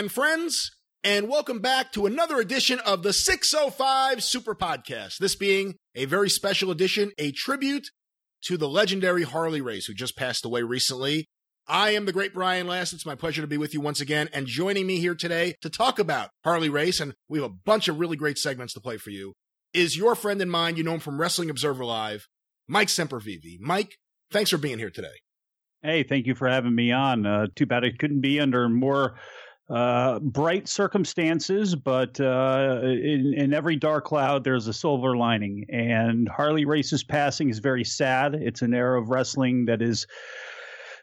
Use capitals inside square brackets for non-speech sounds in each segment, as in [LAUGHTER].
Again, friends, and welcome back to another edition of the 605 Super Podcast. This being a very special edition, a tribute to the legendary Harley Race, who just passed away recently. I am the great Brian Last. It's my pleasure to be with you once again. And joining me here today to talk about Harley Race, and we have a bunch of really great segments to play for you, is your friend and mine. You know him from Wrestling Observer Live, Mike Sempervive. Mike, thanks for being here today. Hey, thank you for having me on. Uh, too bad I couldn't be under more uh, bright circumstances, but uh, in, in, every dark cloud, there's a silver lining. And Harley Race's passing is very sad. It's an era of wrestling that is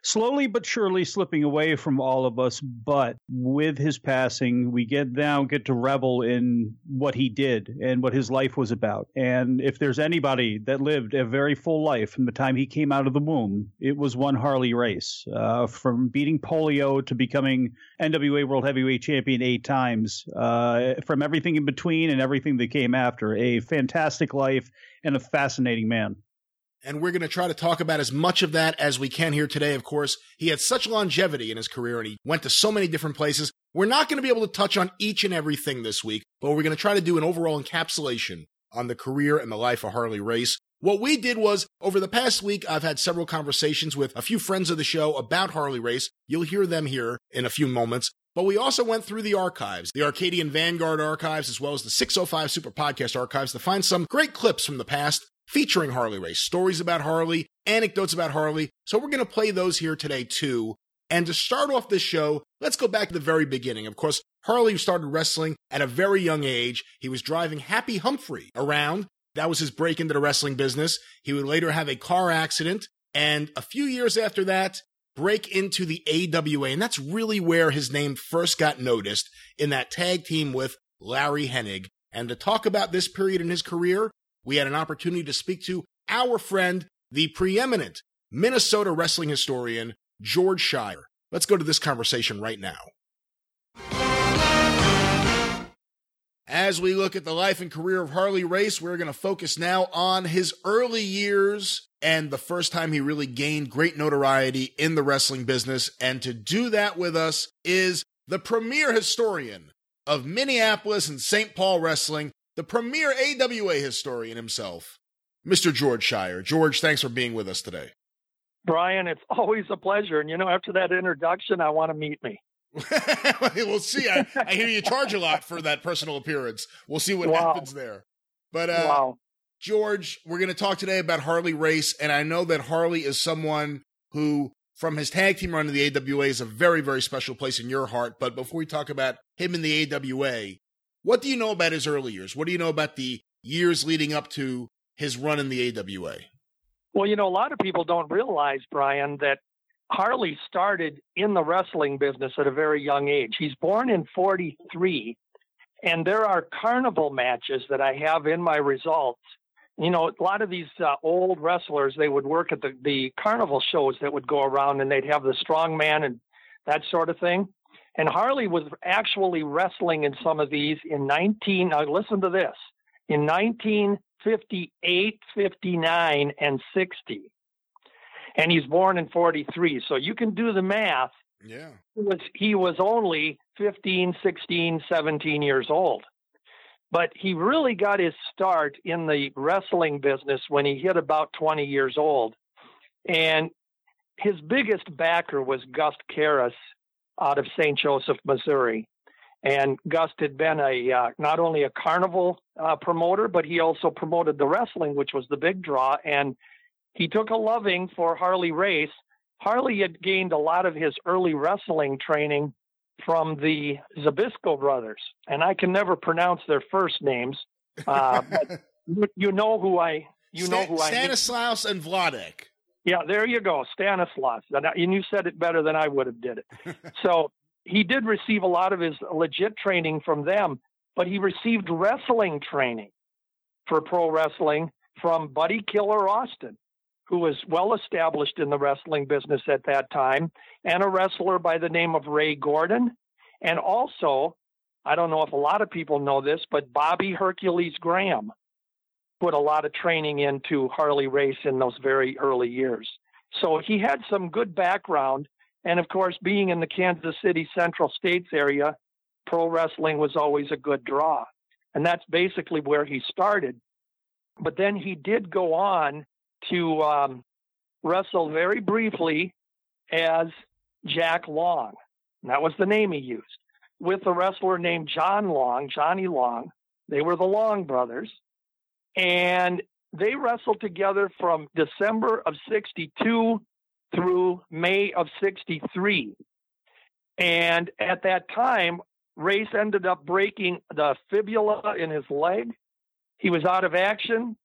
slowly but surely slipping away from all of us. But with his passing, we get now get to revel in what he did and what his life was about. And if there's anybody that lived a very full life from the time he came out of the womb, it was one Harley Race. Uh, from beating polio to becoming NWA World Heavyweight Champion eight times, uh, from everything in between and everything that came after, a fantastic life and a fascinating man and we're going to try to talk about as much of that as we can here today. Of course, he had such longevity in his career and he went to so many different places. We're not going to be able to touch on each and everything this week, but we're going to try to do an overall encapsulation on the career and the life of Harley Race. What we did was, over the past week, I've had several conversations with a few friends of the show about Harley Race. You'll hear them here in a few moments. But we also went through the archives, the Arcadian Vanguard archives, as well as the 605 Super Podcast archives to find some great clips from the past featuring Harley Race, stories about Harley, anecdotes about Harley. So we're going to play those here today too. And to start off this show, let's go back to the very beginning. Of course, Harley started wrestling at a very young age. He was driving Happy Humphrey around. That was his break into the wrestling business. He would later have a car accident. And a few years after that, break into the AWA. And that's really where his name first got noticed in that tag team with Larry Hennig. And to talk about this period in his career, we had an opportunity to speak to our friend, the preeminent Minnesota wrestling historian, George Schire. Let's go to this conversation right now. As we look at the life and career of Harley Race, we're going to focus now on his early years and the first time he really gained great notoriety in the wrestling business. And to do that with us is the premier historian of Minneapolis and St. Paul wrestling, the premier AWA historian himself, Mr. George Schire. George, thanks for being with us today. Brian, it's [LAUGHS] always a pleasure. And you know, after that introduction, I want to meet me. [LAUGHS] we'll see. I, I, hear you charge a lot for that personal appearance. We'll see what wow. happens there. But uh, wow. George, we're going to talk today about Harley Race, and I know that Harley is someone who, from his tag team run in the AWA, is a very, very special place in your heart. But before we talk about him in the AWA, what do you know about his early years? What do you know about the years leading up to his run in the AWA? Well, you know, a lot of people don't realize, Brian, that Harley started in the wrestling business at a very young age. He's born in 43, and there are carnival matches that I have in my results. You know, a lot of these uh, old wrestlers, they would work at the, the carnival shows that would go around and they'd have the strong man and that sort of thing. And Harley was actually wrestling in some of these in 19, now listen to this, in 1958, 59, and 60. And he's born in 43. So you can do the math. Yeah. He was, he was only 15, 16, 17 years old. But he really got his start in the wrestling business when he hit about 20 years old. And his biggest backer was Gus Karras, out of St. Joseph, Missouri. And Gus had been a uh, not only a carnival uh, promoter, but he also promoted the wrestling, which was the big draw. And he took a loving for Harley Race. Harley had gained a lot of his early wrestling training from the Zbyszko brothers, and I can never pronounce their first names. Uh, but [LAUGHS] you know who I you Stan- know who I Stanislaus and Vladek. Yeah, there you go, Stanislaus. And you said it better than I would have did it. [LAUGHS] so he did receive a lot of his legit training from them, but he received wrestling training for pro wrestling from Buddy Killer Austin, who was well established in the wrestling business at that time, and a wrestler by the name of Ray Gordon. And also, I don't know if a lot of people know this, but Bobby Hercules Graham, put a lot of training into Harley Race in those very early years. So he had some good background. And of course, being in the Kansas City Central States area, pro wrestling was always a good draw. And that's basically where he started. But then he did go on to um, wrestle very briefly as Jack Long. And that was the name he used, with a wrestler named John Long, Johnny Long. They were the Long brothers. And they wrestled together from December of 62 through May of 63. And at that time, Race ended up breaking the fibula in his leg. He was out of action.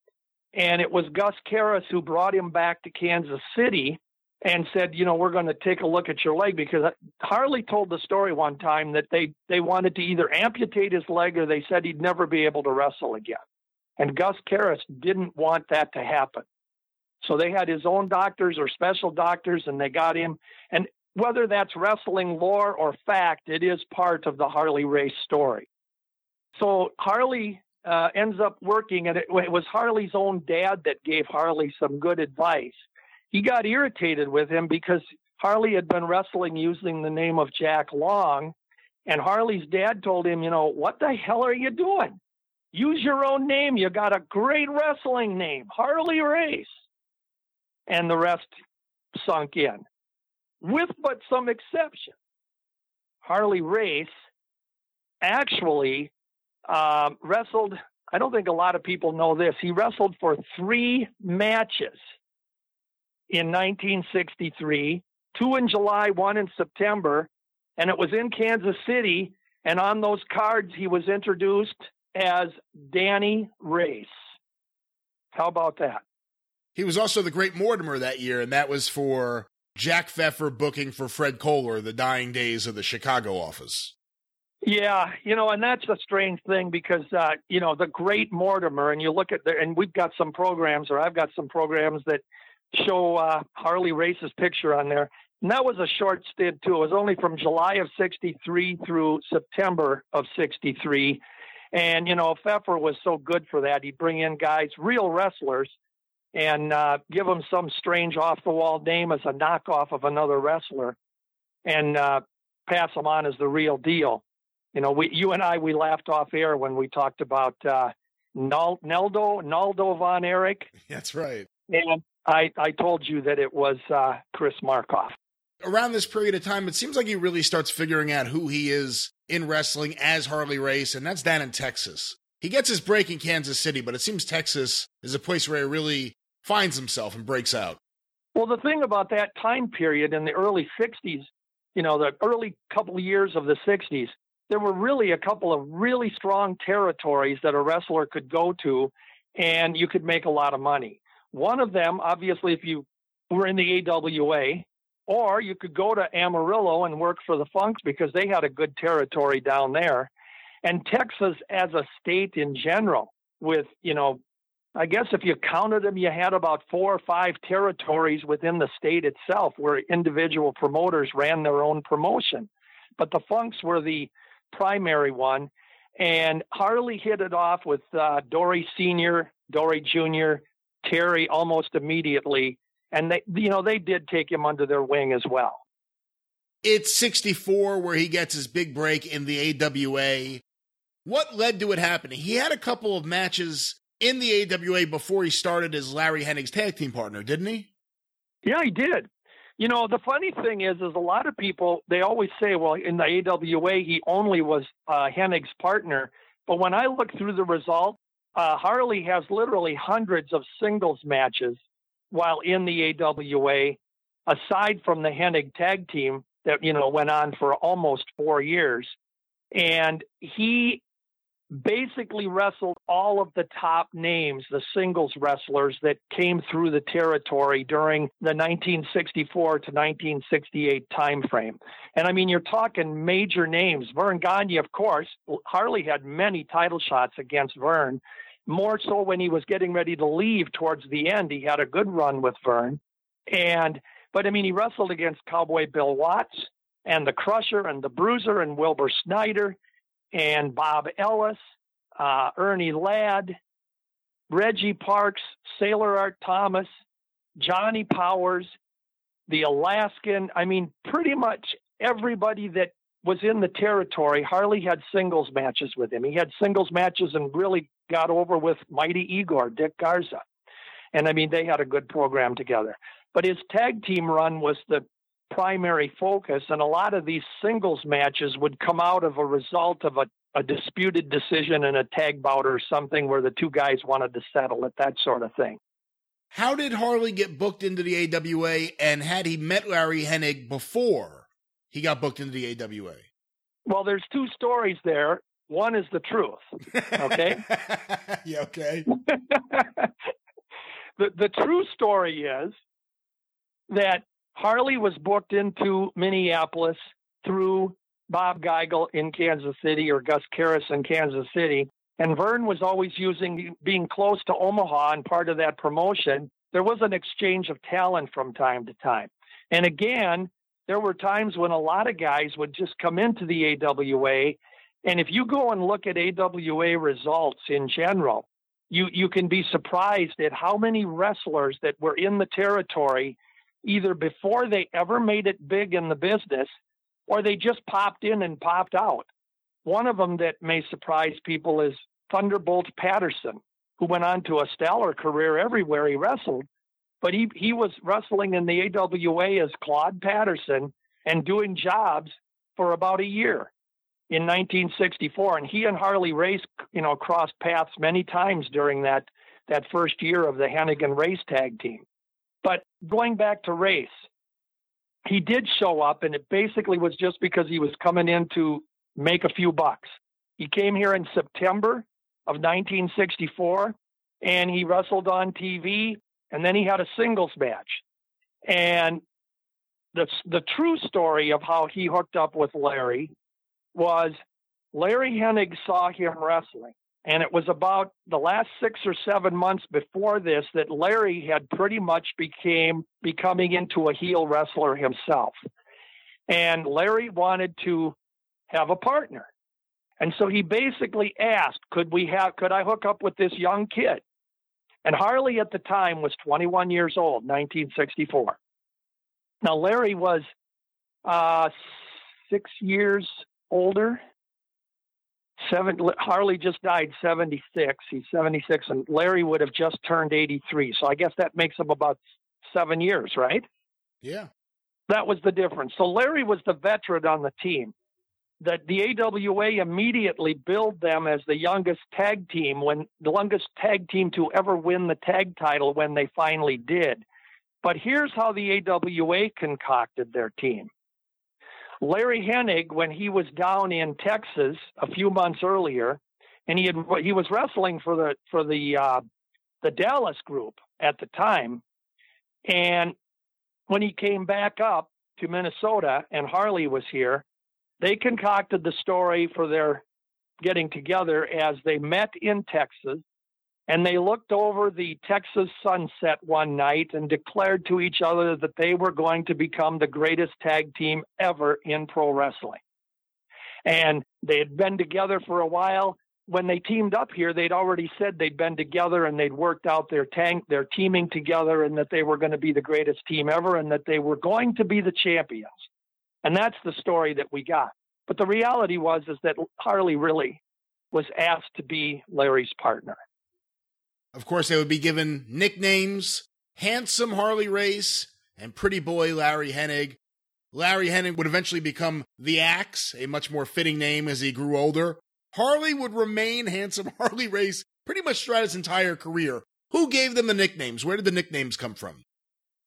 And it was Gus Karras who brought him back to Kansas City and said, you know, we're going to take a look at your leg because Harley told the story one time that they they wanted to either amputate his leg or they said he'd never be able to wrestle again. And Gus Karras didn't want that to happen. So they had his own doctors or special doctors and they got him and whether that's wrestling lore or fact, it is part of the Harley race story. So Harley uh, ends up working, and it, it was Harley's own dad that gave Harley some good advice he got irritated with him because Harley had been wrestling using the name of Jack Long. And Harley's dad told him, you know, what the hell are you doing? Use your own name. You got a great wrestling name, Harley Race. And the rest sunk in, with but some exception. Harley Race actually uh, wrestled, I don't think a lot of people know this, he wrestled for three matches in 1963, two in July, one in September, and it was in Kansas City. And on those cards, he was introduced as Danny Race. How about that? He was also the great Mortimer that year, and that was for Jack Pfeffer booking for Fred Kohler, the dying days of the Chicago office. Yeah, you know, and that's a strange thing because uh, you know the great Mortimer, and you look at there, and we've got some programs, or I've got some programs that show uh, Harley Race's picture on there. And that was a short stint too. It was only from July of '63 through September of '63. And you know, Pfeffer was so good for that. He'd bring in guys, real wrestlers, and uh, give them some strange off-the-wall name as a knockoff of another wrestler, and uh, pass them on as the real deal. You know, we, you and I, we laughed off air when we talked about uh, Naldo, Naldo von Erich. [LAUGHS] That's right. And I, I told you that it was uh, Chris Markoff. Around this period of time, it seems like he really starts figuring out who he is in wrestling as Harley Race, and that's down in Texas. He gets his break in Kansas City, but it seems Texas is a place where he really finds himself and breaks out. Well, the thing about that time period in the early 60s, you know, the early couple of years of the 60s, there were really a couple of really strong territories that a wrestler could go to and you could make a lot of money. One of them, obviously, if you were in the AWA, or you could go to Amarillo and work for the Funks because they had a good territory down there. And Texas as a state in general, with, you know, I guess if you counted them, you had about four or five territories within the state itself where individual promoters ran their own promotion. But the Funks were the primary one. And Harley hit it off with uh, Dory Sr., Dory Jr., Terry almost immediately, and they, you know, they did take him under their wing as well. It's 64 where he gets his big break in the AWA. What led to it happening? He had a couple of matches in the AWA before he started as Larry Hennig's tag team partner, didn't he? Yeah, he did. You know, the funny thing is, is a lot of people they always say, well, in the AWA he only was uh, Hennig's partner. But when I look through the results, uh, Harley has literally hundreds of singles matches while in the AWA, aside from the Hennig tag team that you know went on for almost four years, and he basically wrestled all of the top names, the singles wrestlers that came through the territory during the 1964 to 1968 timeframe. And I mean, you're talking major names. Verne Gagne, of course, Harley had many title shots against Verne. More so when he was getting ready to leave towards the end, he had a good run with Vern. And but I mean, he wrestled against Cowboy Bill Watts and the Crusher and the Bruiser and Wilbur Snyder and Bob Ellis, uh, Ernie Ladd, Reggie Parks, Sailor Art Thomas, Johnny Powers, the Alaskan. I mean, pretty much everybody that was in the territory, Harley had singles matches with him. He had singles matches and really got over with Mighty Igor, Dick Garza. And I mean, they had a good program together. But his tag team run was the primary focus, and a lot of these singles matches would come out of a result of a, a disputed decision in a tag bout or something where the two guys wanted to settle it, that sort of thing. How did Harley get booked into the AWA, and had he met Larry Hennig before he got booked into the AWA? Well, there's two stories there. One is the truth. Okay. [LAUGHS] yeah. Okay. [LAUGHS] the the true story is that Harley was booked into Minneapolis through Bob Geigel in Kansas City or Gus Karras in Kansas City. And Vern was always using being close to Omaha and part of that promotion. There was an exchange of talent from time to time. And again, there were times when a lot of guys would just come into the AWA. And if you go and look at AWA results in general, you, you can be surprised at how many wrestlers that were in the territory either before they ever made it big in the business or they just popped in and popped out. One of them that may surprise people is Thunderbolt Patterson, who went on to a stellar career everywhere he wrestled. But he, he was wrestling in the AWA as Claude Patterson and doing jobs for about a year in 1964. And he and Harley Race, you know, crossed paths many times during that, that first year of the Hennigan Race tag team. But going back to Race, he did show up, and it basically was just because he was coming in to make a few bucks. He came here in September of 1964, and he wrestled on TV, and then he had a singles match. And the the true story of how he hooked up with Larry was Larry Hennig saw him wrestling, and it was about the last six or seven months before this that Larry had pretty much became becoming into a heel wrestler himself. And Larry wanted to have a partner. And so he basically asked, could we have could I hook up with this young kid? And Harley at the time was 21 years old, 1964. Now Larry was uh, six years older seven Harley just died 76. He's 76, and Larry would have just turned 83. So I guess that makes him about seven years, right? Yeah. That was the difference. So Larry was the veteran on the team. That the AWA immediately billed them as the youngest tag team when the youngest tag team to ever win the tag title when they finally did. But here's how the AWA concocted their team. Larry Hennig, when he was down in Texas a few months earlier, and he had he was wrestling for the for the uh, the Dallas group at the time, and when he came back up to Minnesota and Harley was here, they concocted the story for their getting together as they met in Texas and they looked over the Texas sunset one night and declared to each other that they were going to become the greatest tag team ever in pro wrestling. And they had been together for a while. When they teamed up here, they'd already said they'd been together and they'd worked out their tank, their teaming together, and that they were going to be the greatest team ever, and that they were going to be the champions. And that's the story that we got. But the reality was is that Harley really was asked to be Larry's partner. Of course, they would be given nicknames Handsome Harley Race and Pretty Boy Larry Hennig. Larry Hennig would eventually become The Axe, a much more fitting name as he grew older. Harley would remain Handsome [LAUGHS] Harley Race pretty much throughout his entire career. Who gave them the nicknames? Where did the nicknames come from?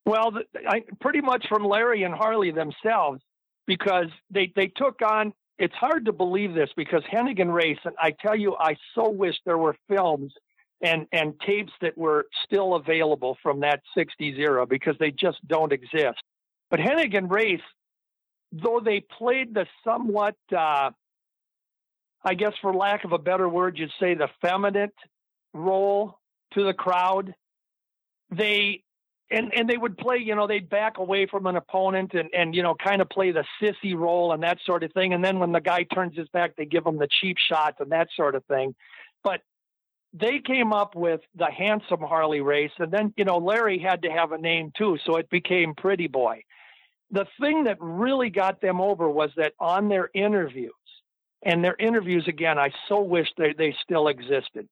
Well, I, pretty much from Larry and Harley themselves, because they, they took on. It's hard to believe this because Hennigan Race, and I tell you, I so wish there were films and and tapes that were still available from that 60s era because they just don't exist. But Hennigan Race, though they played the somewhat, uh, I guess for lack of a better word, you'd say the feminine role to the crowd, they and and they would play, you know, they'd back away from an opponent and and you know kind of play the sissy role and that sort of thing. And then when the guy turns his back, they give him the cheap shots and that sort of thing. But they came up with the handsome Harley race, and then you know Larry had to have a name too, so it became Pretty Boy. The thing that really got them over was that on their interviews, and their interviews again, I so wish they they still existed,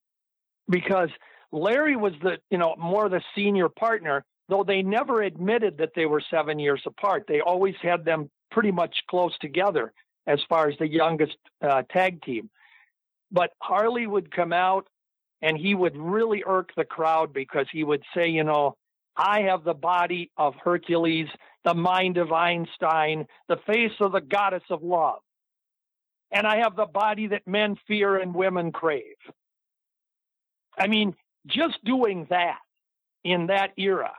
because Larry was the you know more the senior partner, though they never admitted that they were seven years apart. They always had them pretty much close together as far as the youngest uh, tag team. But Harley would come out and he would really irk the crowd because he would say, you know, I have the body of Hercules, the mind of Einstein, the face of the goddess of love. And I have the body that men fear and women crave. I mean, just doing that in that era.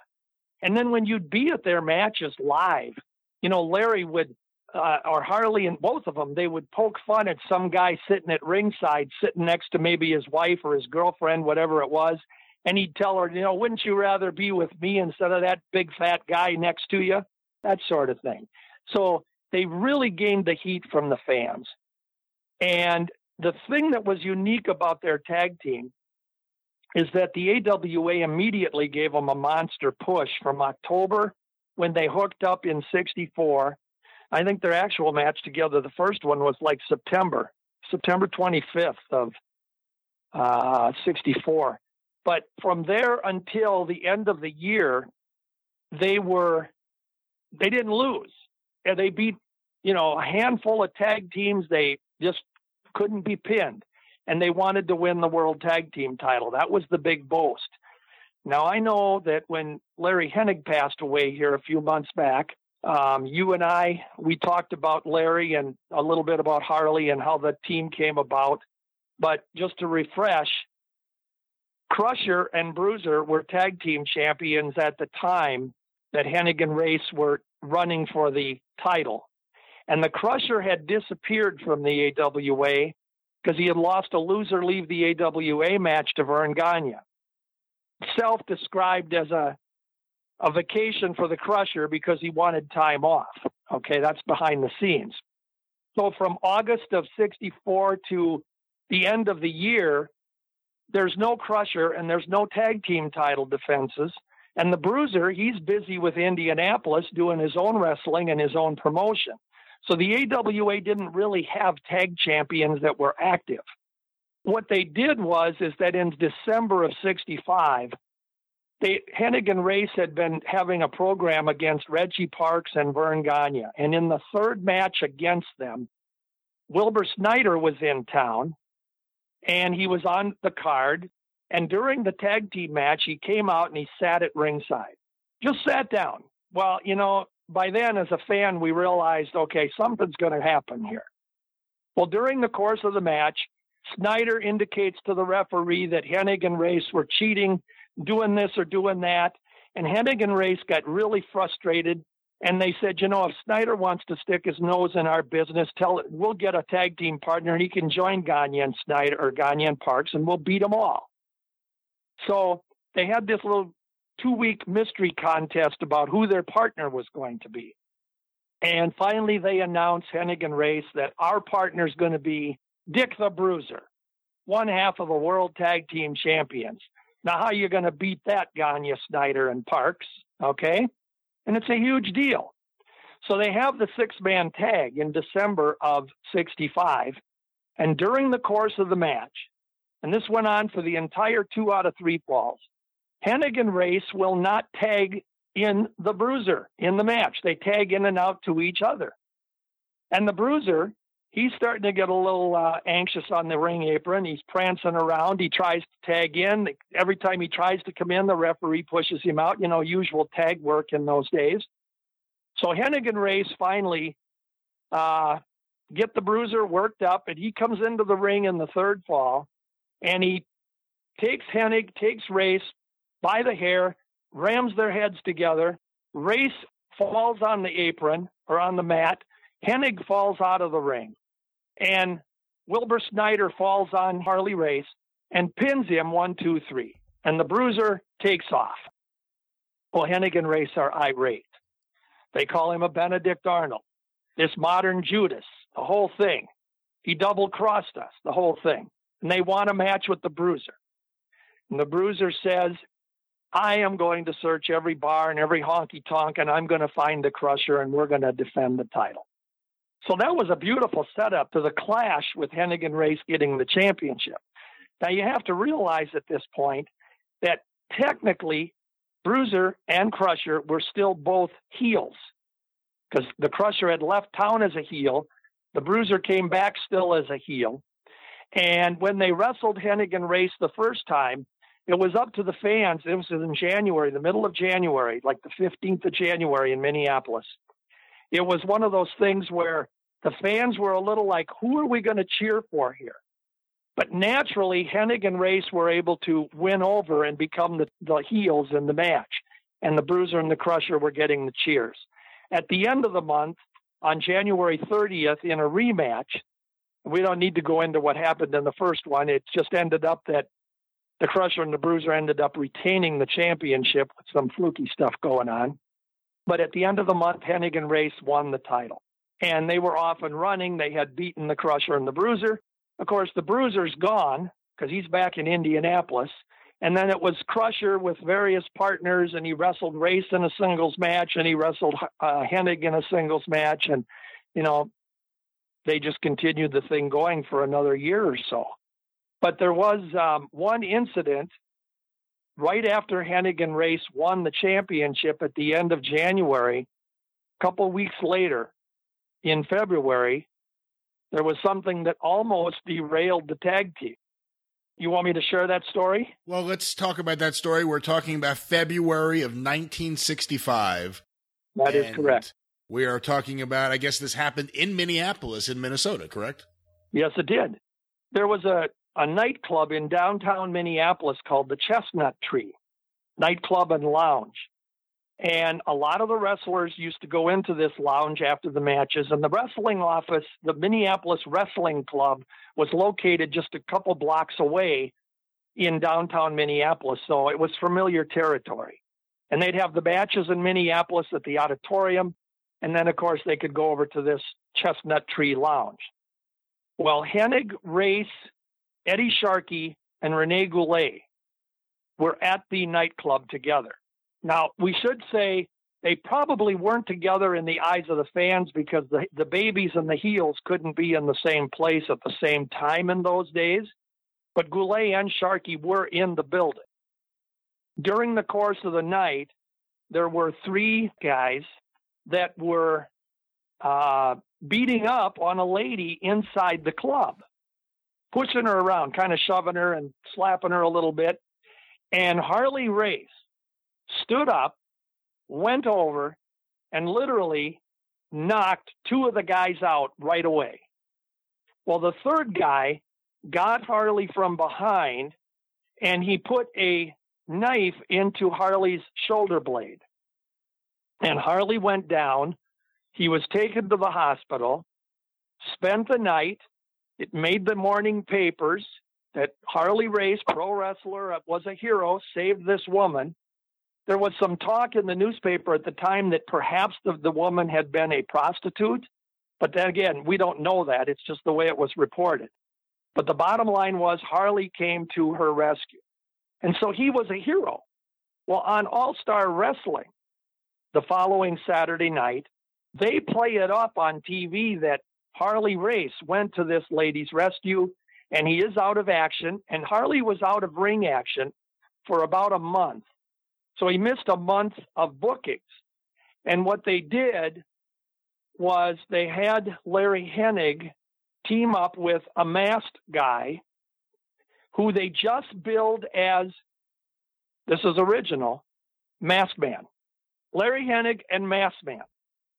And then when you'd be at their matches live, you know, Larry would uh, or Harley and both of them, they would poke fun at some guy sitting at ringside, sitting next to maybe his wife or his girlfriend, whatever it was. And he'd tell her, you know, wouldn't you rather be with me instead of that big fat guy next to you? That sort of thing. So they really gained the heat from the fans. And the thing that was unique about their tag team is that the AWA immediately gave them a monster push from October when they hooked up in 64 I think their actual match together, the first one was like September, September 25th of uh, 64. But from there until the end of the year, they were, they didn't lose. And they beat, you know, a handful of tag teams. They just couldn't be pinned. And they wanted to win the world tag team title. That was the big boast. Now, I know that when Larry Hennig passed away here a few months back, um, you and I, we talked about Larry and a little bit about Harley and how the team came about. But just to refresh, Crusher and Bruiser were tag team champions at the time that Hennig and Race were running for the title. And the Crusher had disappeared from the AWA because he had lost a loser leave the AWA match to Verne Gagne. Self described as a a vacation for the crusher because he wanted time off. Okay, that's behind the scenes. So from August of 64 to the end of the year, there's no crusher and there's no tag team title defenses. And the bruiser, he's busy with Indianapolis doing his own wrestling and his own promotion. So the AWA didn't really have tag champions that were active. What they did was is that in December of 65, they Hennig and Race had been having a program against Reggie Parks and Verne Gagne. And in the third match against them, Wilbur Snyder was in town and he was on the card. And during the tag team match, he came out and he sat at ringside. Just sat down. Well, you know, by then as a fan, we realized, okay, something's going to happen here. Well, during the course of the match, Snyder indicates to the referee that Hennig and Race were cheating doing this or doing that. And Hennig and Race got really frustrated. And they said, you know, if Snyder wants to stick his nose in our business, tell it we'll get a tag team partner and he can join Gagne and Snyder or Gagne and Parks and we'll beat them all. So they had this little two week mystery contest about who their partner was going to be. And finally they announced Hennigan Race that our partner is going to be Dick the Bruiser, one half of the world tag team champions. Now, how are you going to beat that, Gagne, Snyder, and Parks? Okay. And it's a huge deal. So they have the six man tag in December of 65. And during the course of the match, and this went on for the entire two out of three falls, Hennig and Race will not tag in the bruiser in the match. They tag in and out to each other. And the bruiser he's starting to get a little uh, anxious on the ring apron. He's prancing around. He tries to tag in. Every time he tries to come in, the referee pushes him out. You know, usual tag work in those days. So Hennigan Race finally uh, get the bruiser worked up, and he comes into the ring in the third fall, and he takes Hennig, takes Race by the hair, rams their heads together. Race falls on the apron or on the mat. Hennig falls out of the ring and Wilbur Snyder falls on Harley Race and pins him one, two, three. And the bruiser takes off. Well, Hennig and Race are irate. They call him a Benedict Arnold, this modern Judas, the whole thing. He double crossed us, the whole thing. And they want a match with the bruiser. And the bruiser says, I am going to search every bar and every honky tonk, and I'm going to find the crusher, and we're going to defend the title. So that was a beautiful setup to the clash with Hennigan Race getting the championship. Now you have to realize at this point that technically Bruiser and Crusher were still both heels because the Crusher had left town as a heel. The Bruiser came back still as a heel. And when they wrestled Hennigan Race the first time, it was up to the fans. It was in January, the middle of January, like the 15th of January in Minneapolis. It was one of those things where the fans were a little like, who are we going to cheer for here? But naturally, Hennig and Race were able to win over and become the, the heels in the match. And the Bruiser and the Crusher were getting the cheers. At the end of the month, on January 30th, in a rematch, we don't need to go into what happened in the first one. It just ended up that the Crusher and the Bruiser ended up retaining the championship with some fluky stuff going on. But at the end of the month, Hennig and Race won the title. And they were off and running. They had beaten the Crusher and the Bruiser. Of course, the Bruiser's gone because he's back in Indianapolis. And then it was Crusher with various partners, and he wrestled Race in a singles match, and he wrestled uh, Hennig in a singles match. And, you know, they just continued the thing going for another year or so. But there was um, one incident right after Hennig and Race won the championship at the end of January. A couple weeks later, in February, there was something that almost derailed the tag team. You want me to share that story? Well, let's talk about that story. We're talking about February of 1965. That is correct. We are talking about, I guess this happened in Minneapolis, in Minnesota, correct? Yes, it did. There was a, a nightclub in downtown Minneapolis called the Chestnut Tree Nightclub and Lounge. And a lot of the wrestlers used to go into this lounge after the matches. And the wrestling office, the Minneapolis Wrestling Club, was located just a couple blocks away in downtown Minneapolis. So it was familiar territory. And they'd have the matches in Minneapolis at the auditorium. And then, of course, they could go over to this Chestnut Tree Lounge. Well, Hennig, Race, Eddie Sharkey, and Rene Goulet were at the nightclub together. Now, we should say they probably weren't together in the eyes of the fans because the, the babies and the heels couldn't be in the same place at the same time in those days. But Goulet and Sharkey were in the building. During the course of the night, there were three guys that were uh, beating up on a lady inside the club, pushing her around, kind of shoving her and slapping her a little bit. And Harley Race stood up, went over, and literally knocked two of the guys out right away. Well, the third guy got Harley from behind and he put a knife into Harley's shoulder blade. And Harley went down. He was taken to the hospital, spent the night. It made the morning papers that Harley Race, pro wrestler, uh, was a hero, saved this woman. There was some talk in the newspaper at the time that perhaps the, the woman had been a prostitute, but then again, we don't know that. It's just the way it was reported. But the bottom line was Harley came to her rescue. And so he was a hero. Well, on All Star Wrestling, the following Saturday night, they play it up on TV that Harley Race went to this lady's rescue and he is out of action. And Harley was out of ring action for about a month. So he missed a month of bookings. And what they did was they had Larry Hennig team up with a masked guy who they just billed as this is original Mask Man. Larry Hennig and Mask Man.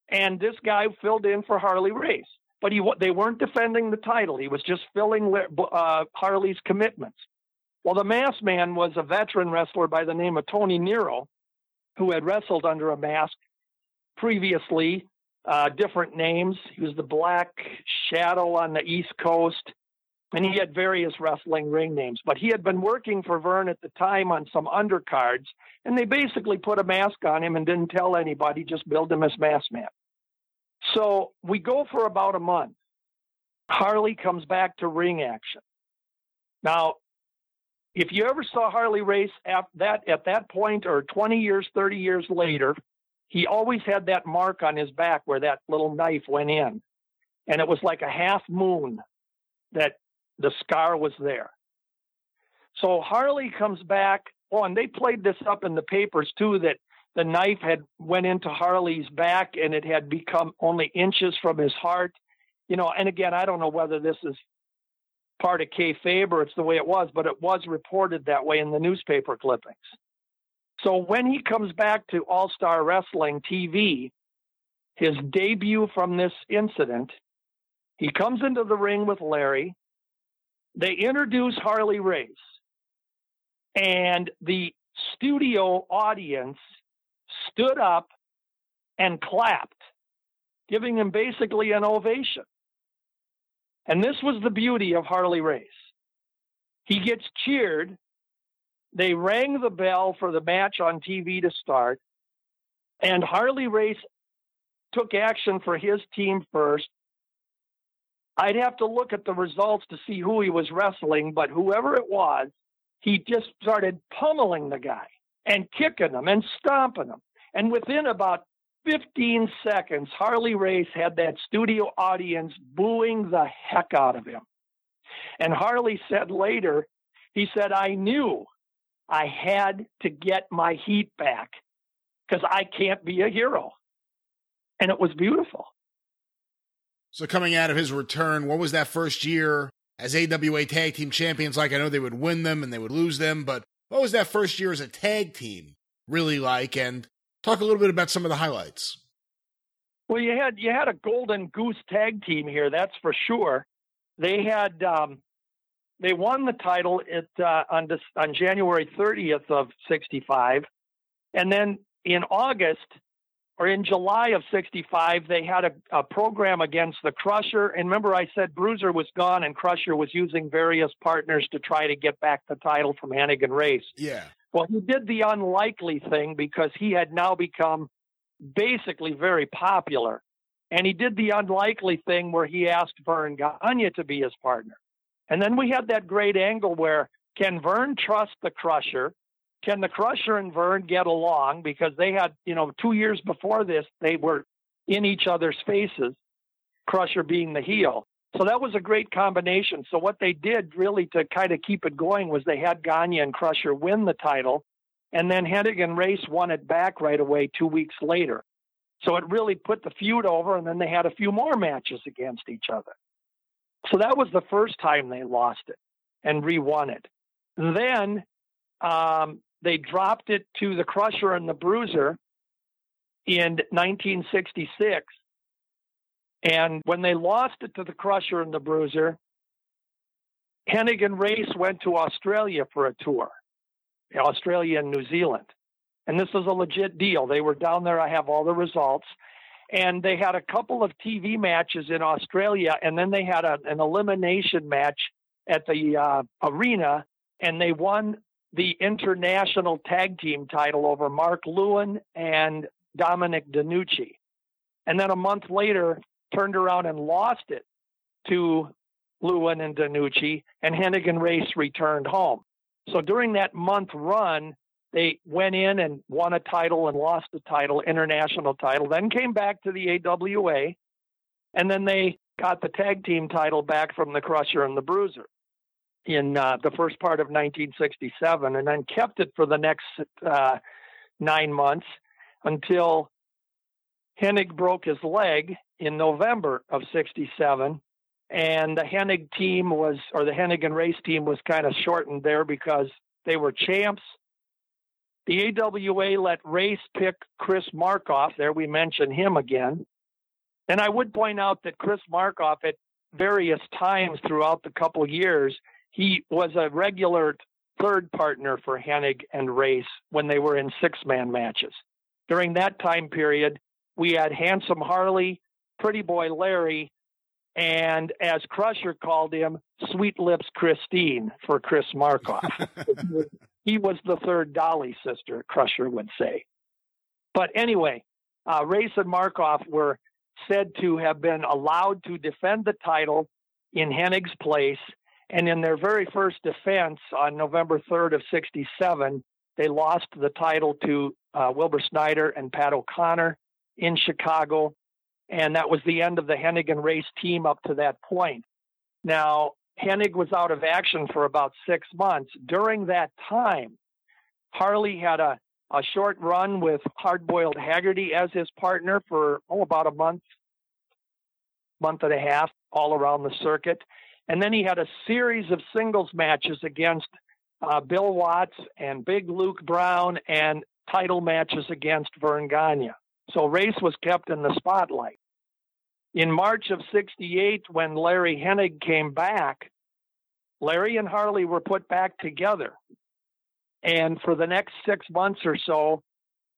And this guy filled in for Harley Race. But he, they weren't defending the title. He was just filling uh, Harley's commitments. Well, the mask man was a veteran wrestler by the name of Tony Nero, who had wrestled under a mask previously, uh, different names. He was the Black Shadow on the East Coast, and he had various wrestling ring names. But he had been working for Vern at the time on some undercards, and they basically put a mask on him and didn't tell anybody, just billed him as Mask Man. So we go for about a month. Harley comes back to ring action. Now, if you ever saw Harley race at that at that point or 20 years, 30 years later, he always had that mark on his back where that little knife went in. And it was like a half moon that the scar was there. So Harley comes back. Oh, and they played this up in the papers too that the knife had went into Harley's back and it had become only inches from his heart. You know, and again, I don't know whether this is part of kayfabe or it's the way it was, but it was reported that way in the newspaper clippings. So when he comes back to All Star Wrestling TV, his debut from this incident, he comes into the ring with Larry. They introduce Harley Race. And the studio audience stood up and clapped, giving him basically an ovation. And this was the beauty of Harley Race. He gets cheered. They rang the bell for the match on TV to start. And Harley Race took action for his team first. I'd have to look at the results to see who he was wrestling, but whoever it was, he just started pummeling the guy and kicking him and stomping him. And within about 15 seconds, Harley Race had that studio audience booing the heck out of him. And Harley said later, he said, I knew I had to get my heat back because I can't be a hero. And it was beautiful. So, coming out of his return, what was that first year as AWA Tag Team Champions like? I know they would win them and they would lose them, but what was that first year as a tag team really like? And Talk a little bit about some of the highlights. Well, you had you had a golden goose tag team here, that's for sure. They had um, they won the title at uh, on on January 30th of '65, and then in August or in July of '65, they had a, a program against the Crusher. And remember, I said Bruiser was gone and Crusher was using various partners to try to get back the title from Hannigan Race. Yeah. Well, he did the unlikely thing because he had now become basically very popular. And he did the unlikely thing where he asked Vern Gagne to be his partner. And then we had that great angle where can Vern trust the Crusher? Can the Crusher and Vern get along? Because they had, you know, two years before this, they were in each other's faces, Crusher being the heel. So that was a great combination. So what they did really to kind of keep it going was they had Gagne and Crusher win the title, and then Hennigan Race won it back right away two weeks later. So it really put the feud over, and then they had a few more matches against each other. So that was the first time they lost it and re-won it. Then um, they dropped it to the Crusher and the Bruiser in 1966 and when they lost it to the Crusher and the Bruiser, Hennigan Race went to Australia for a tour, Australia and New Zealand. And this was a legit deal. They were down there. I have all the results. And they had a couple of TV matches in Australia, and then they had a, an elimination match at the uh, arena, and they won the international tag team title over Mark Lewin and Dominic DeNucci. And then a month later, turned around and lost it to Lewin and DeNucci, and Hennigan Race returned home. So during that month run, they went in and won a title and lost the title, international title, then came back to the AWA, and then they got the tag team title back from the Crusher and the Bruiser in uh, the first part of 1967, and then kept it for the next uh, nine months until Hennig broke his leg in November of 67. And the Hennig team was, or the Hennigan race team was kind of shortened there because they were champs. The AWA let Race pick Chris Markoff. There we mention him again. And I would point out that Chris Markoff, at various times throughout the couple years, he was a regular third partner for Hennig and Race when they were in six man matches. During that time period, we had Handsome Harley, Pretty Boy Larry, and as Crusher called him, Sweet Lips Christine for Chris Markoff. [LAUGHS] he was the third Dolly sister, Crusher would say. But anyway, uh, Race and Markoff were said to have been allowed to defend the title in Hennig's place, And in their very first defense on November 3rd of 67, they lost the title to uh, Wilbur Snyder and Pat O'Connor in Chicago. And that was the end of the Hennig and race team up to that point. Now, Hennig was out of action for about six months. During that time, Harley had a, a short run with Hardboiled Haggerty as his partner for oh, about a month, month and a half, all around the circuit. And then he had a series of singles matches against uh, Bill Watts and Big Luke Brown and title matches against Verne Gagne. So race was kept in the spotlight. In March of 68, when Larry Hennig came back, Larry and Harley were put back together. And for the next six months or so,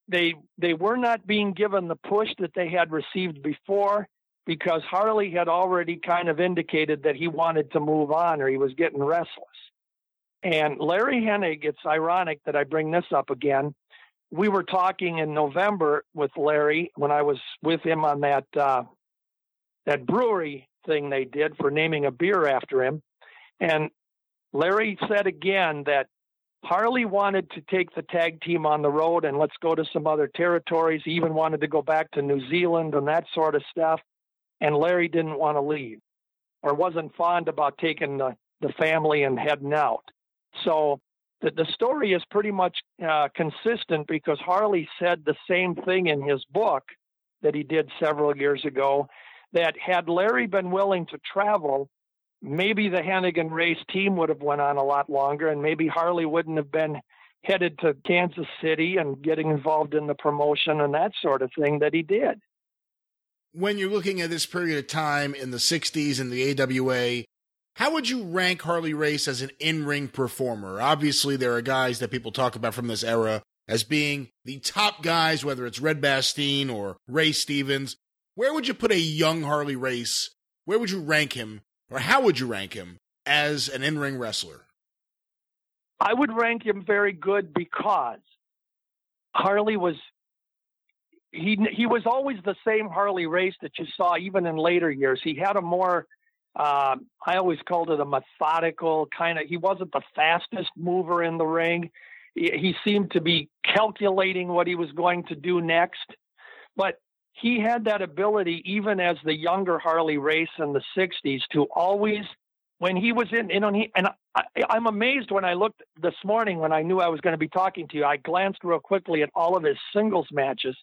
they they were not being given the push that they had received before because Harley had already kind of indicated that he wanted to move on or he was getting restless. And Larry Hennig, it's ironic that I bring this up again. We were talking in November with Larry when I was with him on that uh, that brewery thing they did for naming a beer after him, and Larry said again that Harley wanted to take the tag team on the road and let's go to some other territories. He even wanted to go back to New Zealand and that sort of stuff. And Larry didn't want to leave or wasn't fond about taking the, the family and heading out. So the, the story is pretty much uh, consistent because Harley said the same thing in his book that he did several years ago that had Larry been willing to travel, maybe the Hennig and race team would have went on a lot longer and maybe Harley wouldn't have been headed to Kansas City and getting involved in the promotion and that sort of thing that he did. When you're looking at this period of time in the 60s in the AWA, how would you rank Harley Race as an in ring performer? Obviously, there are guys that people talk about from this era as being the top guys, whether it's Red Bastien or Ray Stevens. Where would you put a young Harley Race? Where would you rank him, or how would you rank him as an in ring wrestler? I would rank him very good because Harley was he he was always the same Harley Race that you saw even in later years. He had a more uh, I always called it a methodical kind of. He wasn't the fastest mover in the ring. He, he seemed to be calculating what he was going to do next, but he had that ability, even as the younger Harley Race in the '60s, to always, when he was in, you know, he, and I, I'm amazed when I looked this morning when I knew I was going to be talking to you. I glanced real quickly at all of his singles matches,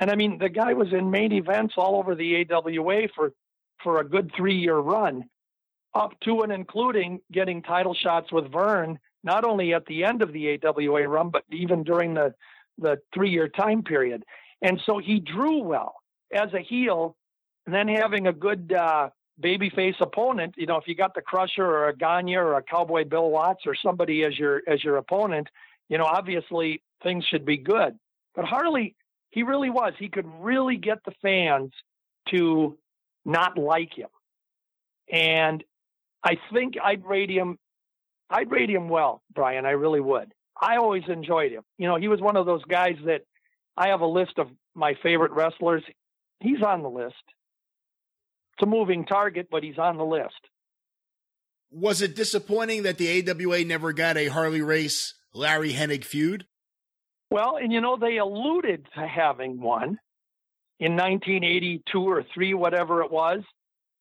and I mean, the guy was in main events all over the AWA for for a good three year run, up to and including getting title shots with Verne, not only at the end of the AWA run, but even during the, the three year time period. And so he drew well as a heel, and then having a good uh, babyface opponent. You know, if you got the Crusher or a Gagne or a Cowboy Bill Watts or somebody as your as your opponent, you know, obviously things should be good. But Harley, he really was. He could really get the fans to not like him. And I think I'd rate him I'd rate him well, Brian. I really would. I always enjoyed him. You know, he was one of those guys that I have a list of my favorite wrestlers. He's on the list. It's a moving target, but he's on the list. Was it disappointing that the AWA never got a Harley Race Larry Hennig feud? Well, and you know, they alluded to having one in 1982 or three, whatever it was.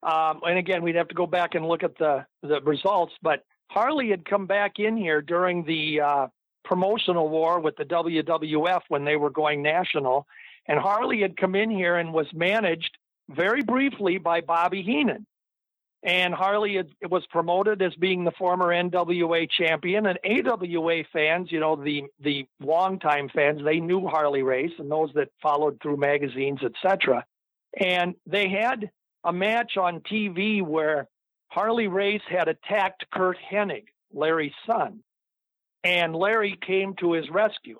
Um, and again, we'd have to go back and look at the the results. But Harley had come back in here during the uh, promotional war with the WWF when they were going national, and Harley had come in here and was managed very briefly by Bobby Heenan. And Harley was promoted as being the former NWA champion. And AWA fans, you know, the the longtime fans, they knew Harley Race, and those that followed through magazines, etc. And they had a match on TV where Harley Race had attacked Curt Hennig, Larry's son, and Larry came to his rescue.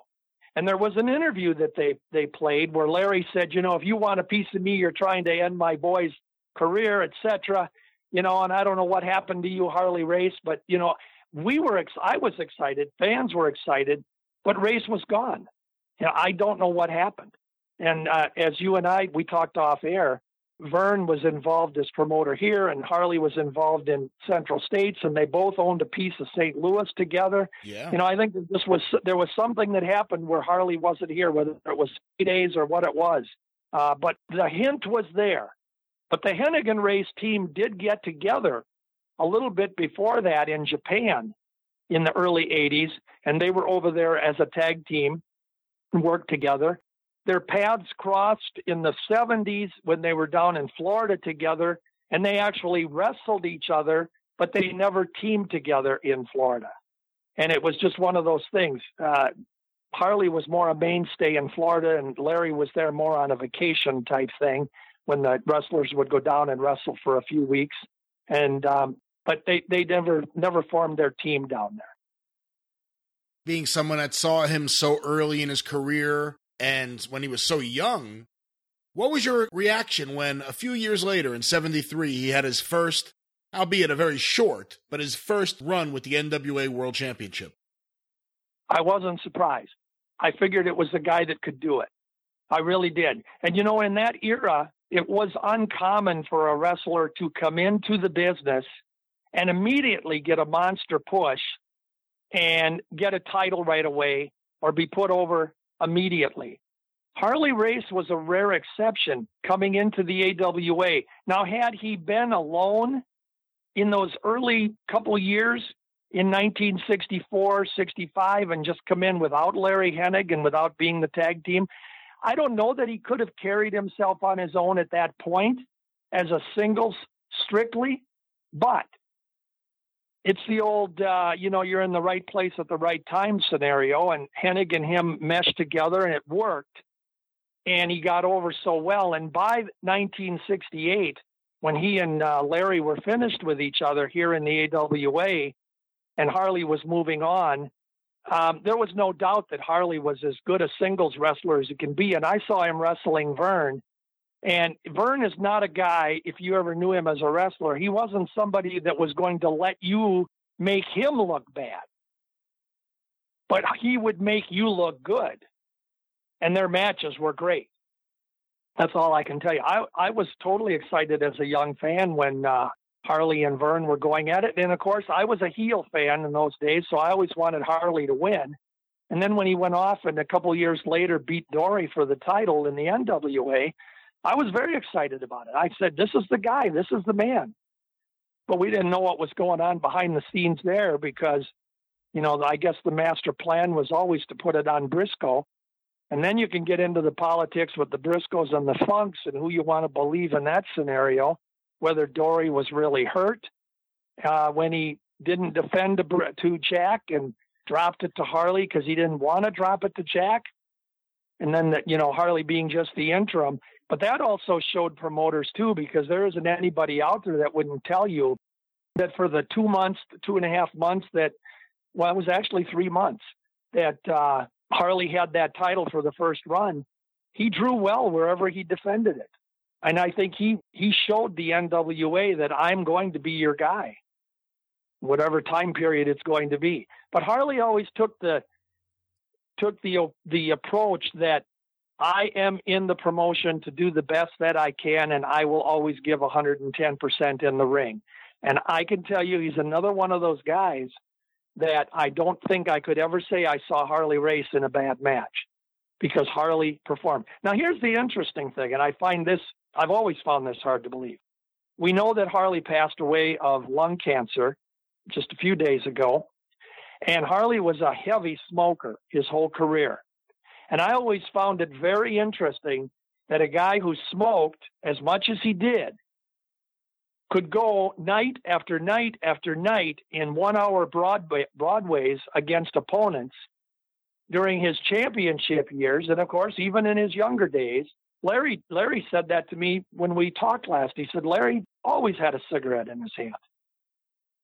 And there was an interview that they they played where Larry said, you know, if you want a piece of me, you're trying to end my boy's career, etc you know, and I don't know what happened to you, Harley Race, but you know, we were, ex- I was excited, fans were excited, but Race was gone. You know, I don't know what happened. And uh, as you and I, we talked off air, Verne was involved as promoter here, and Harley was involved in Central States, and they both owned a piece of St. Louis together. Yeah. You know, I think this was there was something that happened where Harley wasn't here, whether it was three days or what it was. Uh, but the hint was there. But the Hennig and race team did get together a little bit before that in Japan in the early 80s, and they were over there as a tag team and worked together. Their paths crossed in the 70s when they were down in Florida together, and they actually wrestled each other, but they never teamed together in Florida. And it was just one of those things. Uh, Harley was more a mainstay in Florida, and Larry was there more on a vacation type thing when the wrestlers would go down and wrestle for a few weeks. And um, but they they never never formed their team down there. Being someone that saw him so early in his career and when he was so young, what was your reaction when a few years later in 73 he had his first, albeit a very short, but his first run with the NWA World Championship? I wasn't surprised. I figured it was the guy that could do it. I really did. And you know, in that era, it was uncommon for a wrestler to come into the business and immediately get a monster push and get a title right away or be put over immediately. Harley Race was a rare exception coming into the AWA. Now, had he been alone in those early couple years in 1964, 65, and just come in without Larry Hennig and without being the tag team, I don't know that he could have carried himself on his own at that point as a singles strictly, but it's the old, uh, you know, you're in the right place at the right time scenario, and Hennig and him meshed together, and it worked. And he got over so well. And by 1968, when he and uh, Larry were finished with each other here in the AWA, and Harley was moving on, um, there was no doubt that Harley was as good a singles wrestler as he can be. And I saw him wrestling Verne. And Verne is not a guy, if you ever knew him as a wrestler, he wasn't somebody that was going to let you make him look bad. But he would make you look good. And their matches were great. That's all I can tell you. I, I was totally excited as a young fan when uh, Harley and Verne were going at it. And of course, I was a heel fan in those days, so I always wanted Harley to win. And then when he went off and a couple years later beat Dory for the title in the NWA, I was very excited about it. I said, This is the guy, this is the man. But we didn't know what was going on behind the scenes there because, you know, I guess the master plan was always to put it on Briscoe. And then you can get into the politics with the Briscoes and the Funks and who you want to believe in that scenario whether Dory was really hurt uh, when he didn't defend to, Jack and dropped it to Harley because he didn't want to drop it to Jack. And then, that, you know, Harley being just the interim. But that also showed promoters too, because there isn't anybody out there that wouldn't tell you that for the two months, two and a half months that, well, it was actually three months that uh, Harley had that title for the first run, he drew well wherever he defended it. And I think he he showed the NWA that I'm going to be your guy, whatever time period it's going to be. But Harley always took the took the the approach that I am in the promotion to do the best that I can, and I will always give 110% in the ring. And I can tell you, he's another one of those guys that I don't think I could ever say I saw Harley race in a bad match because Harley performed. Now, here's the interesting thing, and I find this I've always found this hard to believe. We know that Harley passed away of lung cancer just a few days ago, and Harley was a heavy smoker his whole career. And I always found it very interesting that a guy who smoked as much as he did could go night after night after night in one hour Broadway, Broadways against opponents during his championship years. And of course, even in his younger days, Larry Larry said that to me when we talked last. He said Larry always had a cigarette in his hand.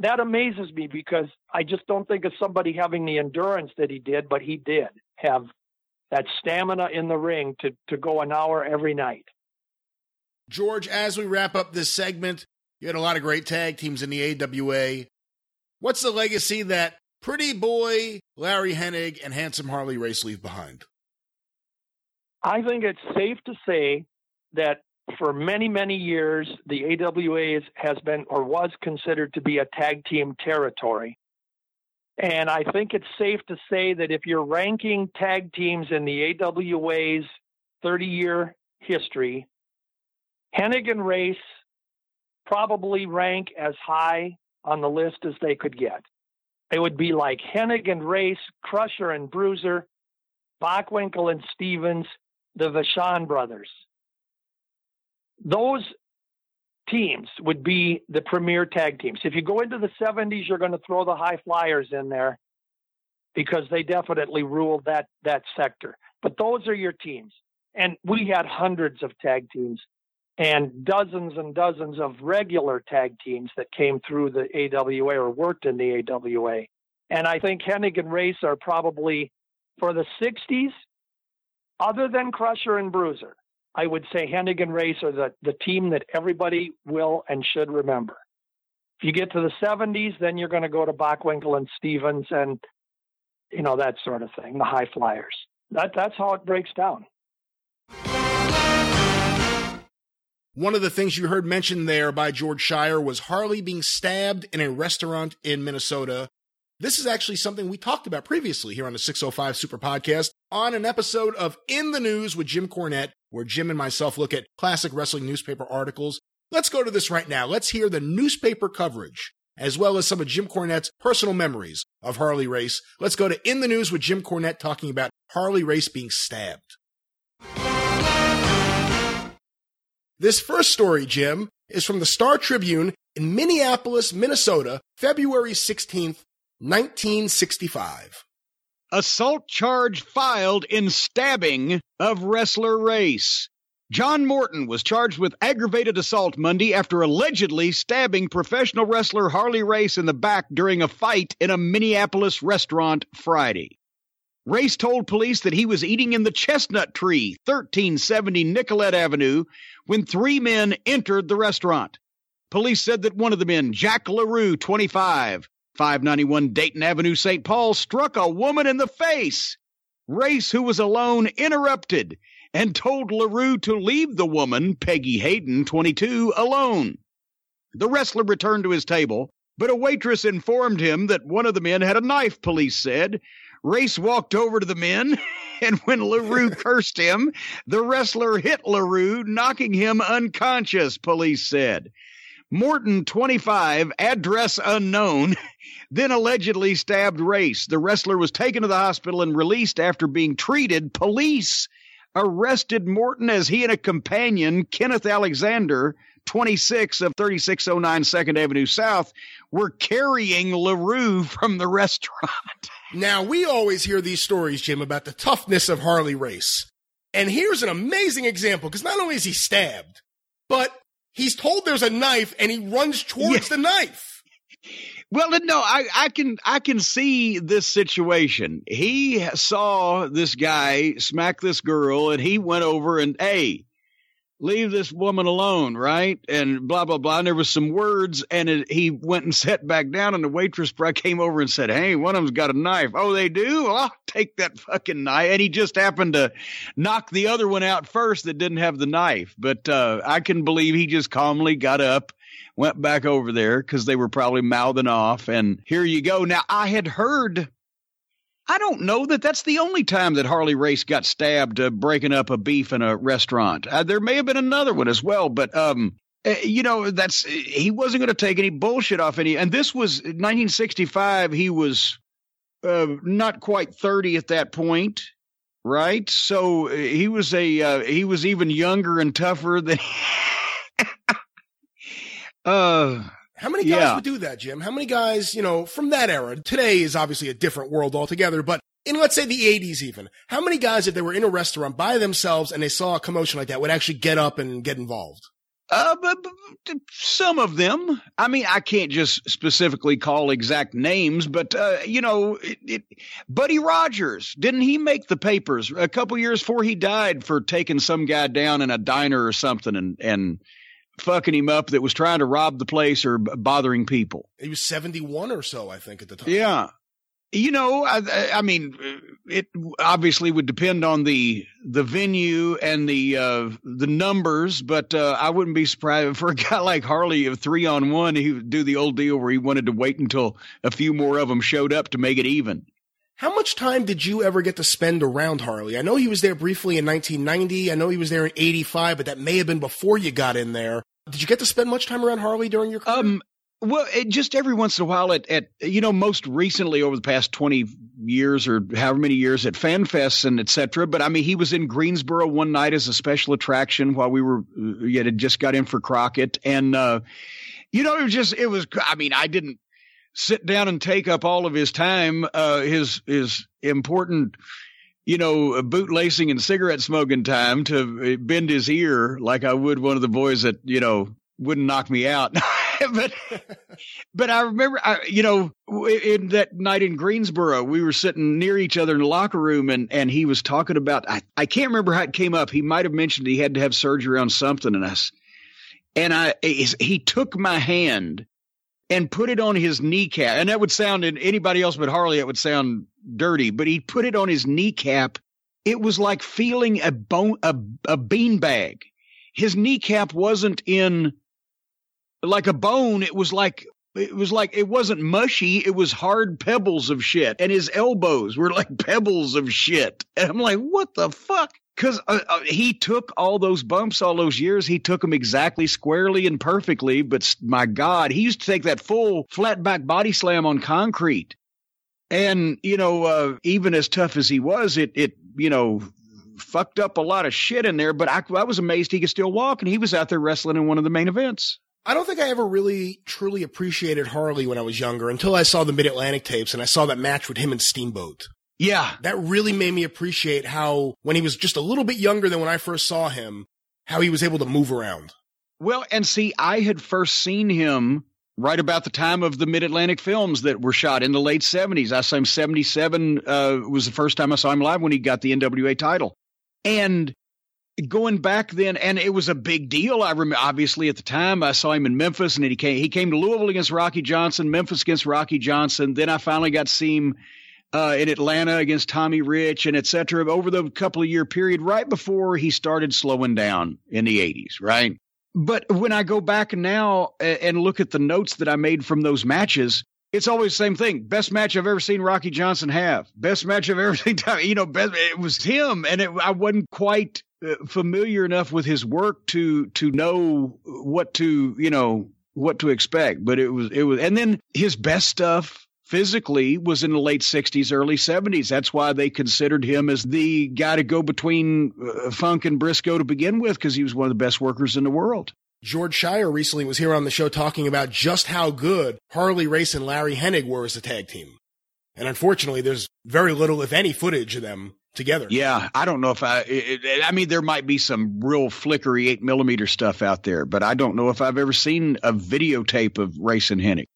That amazes me because I just don't think of somebody having the endurance that he did, but he did have that stamina in the ring to, to go an hour every night. George, as we wrap up this segment, you had a lot of great tag teams in the AWA. What's the legacy that Pretty Boy, Larry Hennig, and Handsome Harley Race leave behind? I think it's safe to say that for many, many years, the AWA has been or was considered to be a tag team territory. And I think it's safe to say that if you're ranking tag teams in the AWA's 30 year history, Hennig and Race probably rank as high on the list as they could get. It would be like Hennig and Race, Crusher and Bruiser, Bockwinkel and Stevens, the Vachon brothers. Those teams would be the premier tag teams. If you go into the 70s, you're going to throw the high flyers in there because they definitely ruled that that sector. But those are your teams. And we had hundreds of tag teams and dozens and dozens of regular tag teams that came through the AWA or worked in the AWA. And I think Hennig and Race are probably for the 60s, other than Crusher and Bruiser, I would say Hennig and Race are the, the team that everybody will and should remember. If you get to the 70s, then you're going to go to Bockwinkel and Stevens and, you know, that sort of thing, the high flyers. That, that's how it breaks down. One of the things you heard mentioned there by George Schire was Harley being stabbed in a restaurant in Minnesota. This is actually something we talked about previously here on the 605 Super Podcast on an episode of In the News with Jim Cornette, where Jim and myself look at classic wrestling newspaper articles. Let's go to this right now. Let's hear the newspaper coverage, as well as some of Jim Cornette's personal memories of Harley Race. Let's go to In the News with Jim Cornette talking about Harley Race being stabbed. This first story, Jim, is from the Star Tribune in Minneapolis, Minnesota, February 16th, 1965. Assault charge filed in stabbing of wrestler race. John Morton was charged with aggravated assault Monday after allegedly stabbing professional wrestler Harley Race in the back during a fight in a Minneapolis restaurant Friday. Race told police that he was eating in the Chestnut Tree, 1370 Nicollet Avenue, when three men entered the restaurant. Police said that one of the men, Jack LaRue, 25, 591 Dayton Avenue, St. Paul, struck a woman in the face. Race, who was alone, interrupted and told LaRue to leave the woman, Peggy Hayden, 22, alone. The wrestler returned to his table, but a waitress informed him that one of the men had a knife, police said. Race walked over to the men, [LAUGHS] and when LaRue [LAUGHS] cursed him, the wrestler hit LaRue, knocking him unconscious, police said. Morton, 25, address unknown, [LAUGHS] then allegedly stabbed Race. The wrestler was taken to the hospital and released after being treated. Police arrested Morton as he and a companion, Kenneth Alexander, 26 of 3609 Second Avenue South, were carrying LaRue [LAUGHS] from the restaurant. Now, we always hear these stories, Jim, about the toughness of Harley Race. And here's an amazing example because not only is he stabbed, but he's told there's a knife and he runs towards yeah. the knife. Well, no, I, I can I can see this situation. He saw this guy smack this girl, and he went over and hey, leave this woman alone, right? And blah, blah, blah. And there was some words and it, he went and [LAUGHS] sat back down and the waitress came over and said, Hey, one of them's got a knife. Oh, they do? I'll take that fucking knife. And he just happened to knock the other one out first that didn't have the knife. But, uh, I can believe he just calmly got up. Went back over there because they were probably mouthing off, and here you go. Now, I had heard I don't know that that's the only time that Harley Race got stabbed uh, breaking up a beef in a restaurant. Uh, there may have been another one as well, but um, uh, you know, that's he wasn't going to take any bullshit off any. And this was 1965. He was uh, not quite 30 at that point, right? So uh, he was a uh, he was even younger and tougher than. [LAUGHS] uh how many guys yeah. would do that, Jim? How many guys, you know, from that era? Today is obviously a different world altogether, but in let's say the 80s even, how many guys if they were in a restaurant by themselves and they saw a commotion like that would actually get up and get involved? Uh, but, but some of them. I mean, I can't just specifically call exact names, but uh, you know, it, it, Buddy Rogers didn't he make the papers a couple years before he died for taking some guy down in a diner or something and and fucking him up that was trying to rob the place or bothering people. He was 71 or so, I think, at the time. Yeah. You know, I, I, mean, it obviously would depend on the the venue and the uh, the numbers, but uh, I wouldn't be surprised [LAUGHS] for a guy like Harley of three on one, he would do the old deal where he wanted to wait until a few more of them showed up to make it even. How much time did you ever get to spend around Harley? I know he was there briefly in 1990. I know he was there in 85, but that may have been before you got in there. Did you get to spend much time around Harley during your career? Um, well, it, just every once in a while at, at, you know, most recently over the past 20 years or however many years at FanFests and et cetera. But I mean, he was in Greensboro one night as a special attraction while we were, uh, had just got in for Crockett. And, uh, you know, it was just, it was, I mean, I didn't sit down and take up all of his time, uh, his, his important, you know, bootlaces and cigarette smoking time to uh, bend his ear like I would one of the boys that, you know, wouldn't knock me out. [LAUGHS] but but I remember, I, you know, in that night in Greensboro, we were sitting near each other in the locker room, and and he was talking about. I, I can't remember how it came up. He might have mentioned he had to have surgery on something, and us. And I, he took my hand and put it on his kneecap, and that would sound in anybody else but Harley, it would sound dirty. But he put it on his kneecap. It was like feeling a bone, a, a bean bag. His kneecap wasn't in like a bone. It was like it was like it wasn't mushy it was hard pebbles of shit and his elbows were like [LAUGHS] pebbles of shit and i'm like what the fuck because uh, uh, he took all those bumps all those years. He took them exactly squarely and perfectly. But my god he used to take that full flat back body slam on concrete. And you know uh, even as tough as he was it it you know fucked up a lot of shit in there. But I, I was amazed he could still walk and he was out there wrestling in one of the main events. I don't think I ever really truly appreciated Harley when I was younger until I saw the Mid Atlantic tapes and I saw that match with him and Steamboat. Yeah. That really made me appreciate how, when he was just a little bit younger than when I first saw him, how he was able to move around. Well, and see, I had first seen him right about the time of the Mid Atlantic films that were shot in the late 70s. I saw him 77 uh, was the first time I saw him live when he got the NWA title. And going back then, and it was a big deal. I remember, obviously, at the time, I saw him in Memphis, and he came he came to Louisville against Rocky Johnson, Memphis against Rocky Johnson. Then I finally got to see him uh, in Atlanta against Tommy Rich, and et cetera, over the couple of year period, right before he started slowing down in the '80s, right. But when I go back now and look at the notes that I made from those matches, it's always the same thing. Best match I've ever seen Rocky Johnson have. Best match I've ever [LAUGHS] seen. You know, best, it was him, and it, I wasn't quite uh, familiar enough with his work to to know what to you know what to expect. But it was it was, and then his best stuff physically was in the late 60s early 70s that's why they considered him as the guy to go between uh, funk and briscoe to begin with because he was one of the best workers in the world George Schire recently was here on the show talking about just how good Harley Race and Larry Hennig were as a tag team. And unfortunately, there's very little, if any, footage of them together. Yeah, I don't know if I. It, I mean, there might be some real flickery eight millimeter stuff out there, but I don't know if I've ever seen a videotape of Race and Hennig.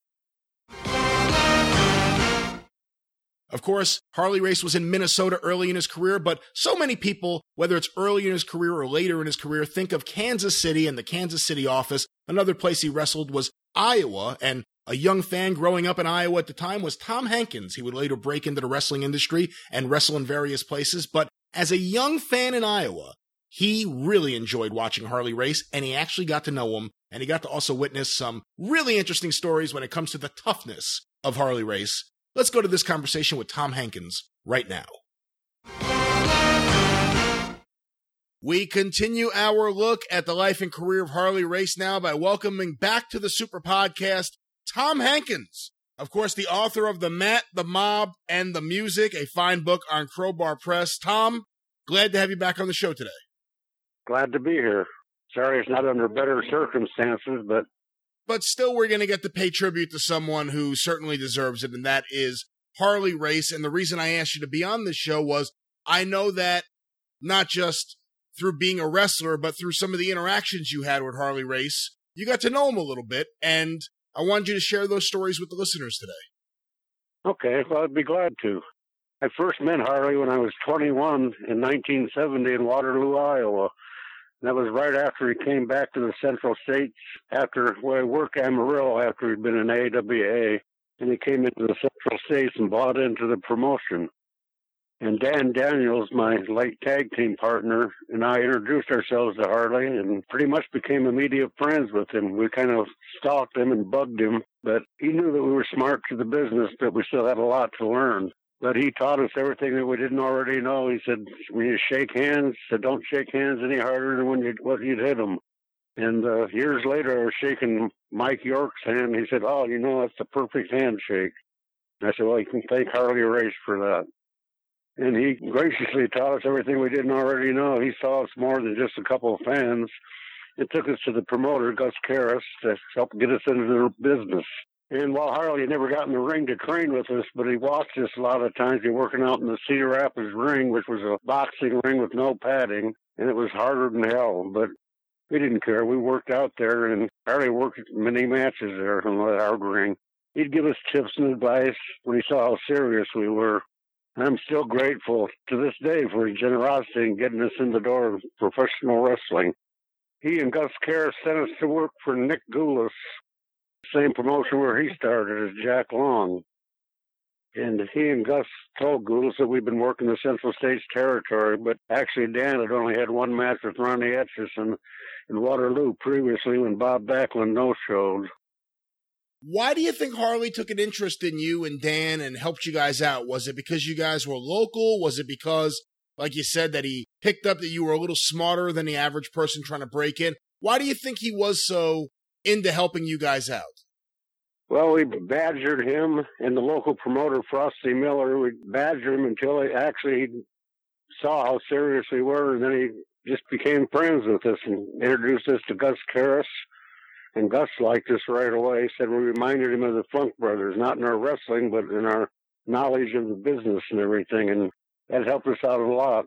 Of course, Harley Race was in Minnesota early in his career, but so many people, whether it's early in his career or later in his career, think of Kansas City and the Kansas City office. Another place he wrestled was Iowa, and a young fan growing up in Iowa at the time was Tom Hankins. He would later break into the wrestling industry and wrestle in various places, but as a young fan in Iowa, he really enjoyed watching Harley race and he actually got to know him and he got to also witness some really interesting stories when it comes to the toughness of Harley race Let's go to this conversation with Tom Hankins right now. We continue our look at the life and career of Harley Race now by welcoming back to the Super Podcast Tom Hankins. Of course, the author of The Mat, The Mob, and The Music, a fine book on Crowbar Press. Tom, glad to have you back on the show today. Glad to be here. Sorry it's not under better circumstances, but but still we're going to get to pay tribute to someone who certainly deserves it, and that is Harley Race. And the reason I asked you to be on this show was I know that not just through being a wrestler, but through some of the interactions you had with Harley Race, you got to know him a little bit, and I wanted you to share those stories with the listeners today. Okay, well, I'd be glad to. I first met Harley when I was 21 in 1970 in Waterloo, Iowa. That was right after he came back to the Central States after well, work Amarillo after he'd been in AWA. and he came into the Central States and bought into the promotion. And Dan Daniels, my late tag team partner, and I introduced ourselves to Harley and pretty much became immediate friends with him. We kind of stalked him and bugged him, but he knew that we were smart to the business, but we still had a lot to learn. But he taught us everything that we didn't already know. He said, when you shake hands, said don't shake hands any harder than when you what you'd hit them. And uh, years later, I was shaking Mike York's hand. He said, "Oh, you know, that's the perfect handshake." And I said, "Well, you can thank Harley Race for that." And he graciously taught us everything we didn't already know. He saw us more than just a couple of fans. It took us to the promoter, Gus Karras, to help get us into the business. And while Harley never got in the ring to train with us, but he watched us a lot of times. He working out in the Cedar Rapids ring, which was a boxing ring with no padding, and it was harder than hell. But we didn't care. We worked out there, and Harley worked many matches there that hard ring. He'd give us tips and advice when he saw how serious we were. I'm still grateful to this day for his generosity in getting us in the door of professional wrestling. He and Gus Karras sent us to work for Nick Gulas, same promotion where he started as Jack Long. And he and Gus told Gulas that we've been working the Central States territory, but actually Dan had only had one match with Ronnie Etchison in Waterloo previously when Bob Backlund no-showed. Why do you think Harley took an interest in you and Dan and helped you guys out? Was it because you guys were local? Was it because, like you said, that he picked up that you were a little smarter than the average person trying to break in? Why do you think he was so into helping you guys out? Well, we badgered him and the local promoter, Frosty Miller. We badgered him until he actually saw how serious we were, and then he just became friends with us and introduced us to Gus Karras and Gus liked us right away. Said we reminded him of the Funk Brothers, not in our wrestling, but in our knowledge of the business and everything. And that helped us out a lot.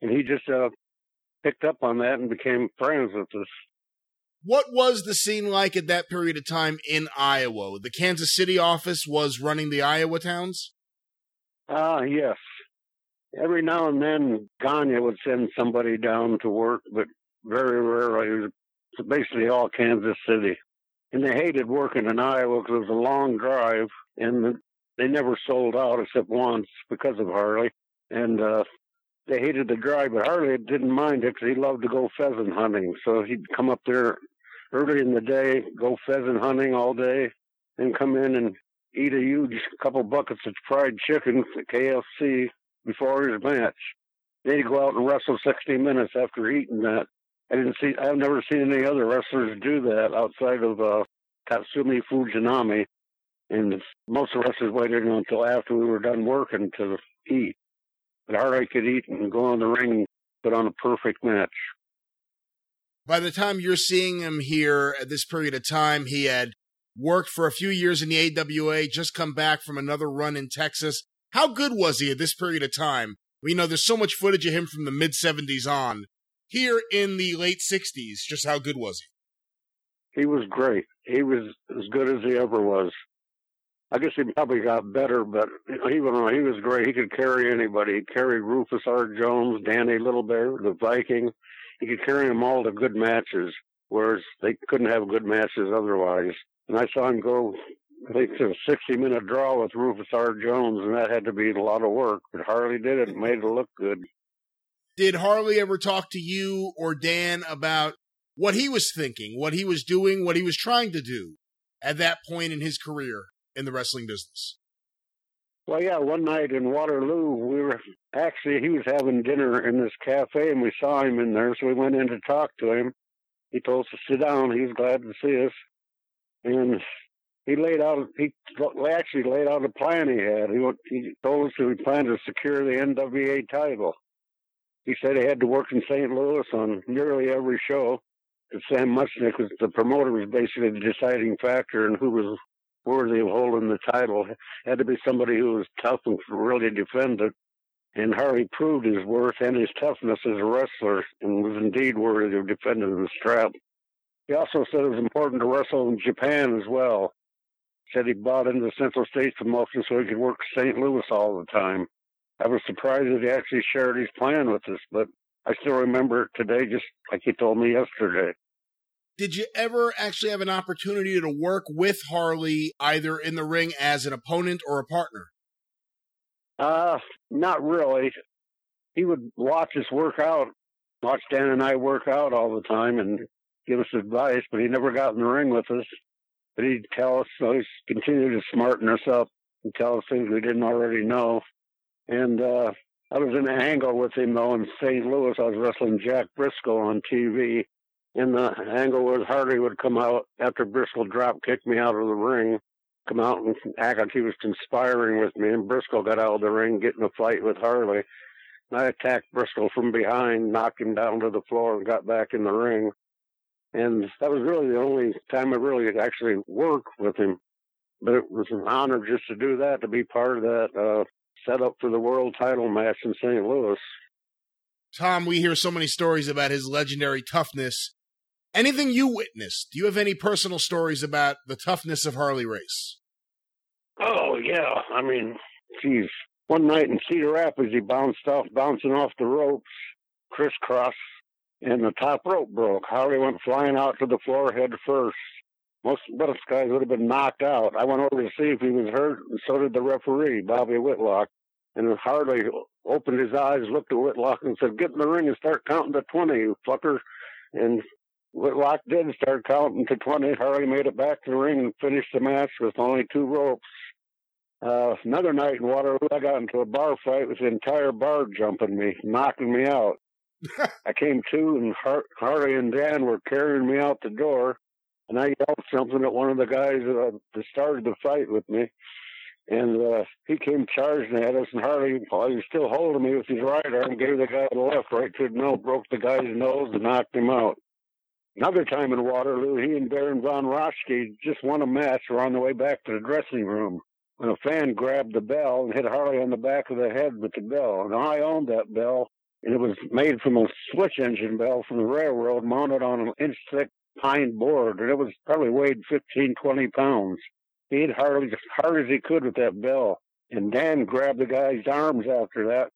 And he just uh, picked up on that and became friends with us. What was the scene like at that period of time in Iowa? The Kansas City office was running the Iowa towns? Ah, uh, yes. Every now and then, Gagne would send somebody down to work, but very rarely basically all Kansas City. And they hated working in Iowa because it was a long drive, and they never sold out except once because of Harley. And uh, they hated the drive, but Harley didn't mind it because he loved to go pheasant hunting. So he'd come up there early in the day, go pheasant hunting all day, and come in and eat a huge couple buckets of fried chicken at KFC before his match. Then he'd go out and wrestle 60 minutes after eating that. I didn't see. I've never seen any other wrestlers do that outside of uh, Tatsumi Fujinami, and most of the wrestlers waited until after we were done working to eat. But Harley could eat and go on the ring and put on a perfect match. By the time you're seeing him here at this period of time, he had worked for a few years in the AWA, just come back from another run in Texas. How good was he at this period of time? We know there's so much footage of him from the mid 70s on here in the late 60s. Just how good was he? He was great. He was as good as he ever was. I guess he probably got better, but even though he was great, he could carry anybody. He carried Rufus R. Jones, Danny Little Bear, the Viking. He could carry them all to good matches, whereas they couldn't have good matches otherwise. And I saw him go, I think, to a 60 minute draw with Rufus R. Jones, and that had to be a lot of work. But Harley did it and made it look good. Did Harley ever talk to you or Dan about what he was thinking, what he was doing, what he was trying to do at that point in his career in the wrestling business? Well, yeah, one night in Waterloo, we were actually, he was having dinner in this cafe and we saw him in there, so we went in to talk to him. He told us to sit down. He was glad to see us. And he laid out, he actually laid out a plan he had. He, he told us that he planned to secure the NWA title. He said he had to work in St. Louis on nearly every show. And Sam Muchnick was the promoter was basically the deciding factor in who was worthy of holding the title. Had to be somebody who was tough and really defended. And Harley proved his worth and his toughness as a wrestler and was indeed worthy of defending the strap. He also said it was important to wrestle in Japan as well. Said he bought into the Central States promotion so he could work St. Louis all the time. I was surprised that he actually shared his plan with us, but I still remember today just like he told me yesterday. Did you ever actually have an opportunity to work with Harley either in the ring as an opponent or a partner? Uh, not really. He would watch us work out, watch Dan and I work out all the time and give us advice, but he never got in the ring with us. But he'd tell us, so he's continued to smarten us up and tell us things we didn't already know. And uh, I was in an angle with him though in St. Louis. I was wrestling Jack Briscoe on TV, and the angle was Harley would come out after Briscoe drop kicked me out of the ring, come out and act like he was conspiring with me, and Briscoe got out of the ring, get in a fight with Harley. And I attacked Briscoe from behind, knocked him down to the floor, and got back in the ring. And that was really the only time I really actually worked with him. But it was an honor just to do that, to be part of that uh, setup for the world title match in St. Louis. Tom, we hear so many stories about his legendary toughness. Anything you witnessed? Do you have any personal stories about the toughness of Harley Race? Oh yeah, I mean, geez. One night in Cedar Rapids, he bounced off, bouncing off the ropes, crisscross, and the top rope broke. Harley went flying out to the floor head first. Most of most guys would have been knocked out. I went over to see if he was hurt, and so did the referee, Bobby Whitlock. And Harley opened his eyes, looked at Whitlock, and said, "Get in the ring and start counting to twenty, you fucker." And Whitlock did start counting to 20. Harley made it back to the ring and finished the match with only two ropes. Uh, another night in Waterloo, I got into a bar fight with the entire bar jumping me, knocking me out. [LAUGHS] I came to, and Har- Harley and Dan were carrying me out the door, and I yelled something at one of the guys uh, that started the fight with me. And uh, he came charging at us, and Harley, while he was still holding me with his right arm, gave the guy the left right to the nose, broke the guy's nose, and knocked him out. Another time in Waterloo, he and Baron von Raschke just won a match. Were on the way back to the dressing room when a fan grabbed the bell and hit Harley on the back of the head with the bell. And I owned that bell, and it was made from a switch engine bell from the railroad, mounted on an inch-thick pine board, and it was probably weighed 15, 20 pounds. He hit Harley as hard as he could with that bell. And Dan grabbed the guy's arms after that,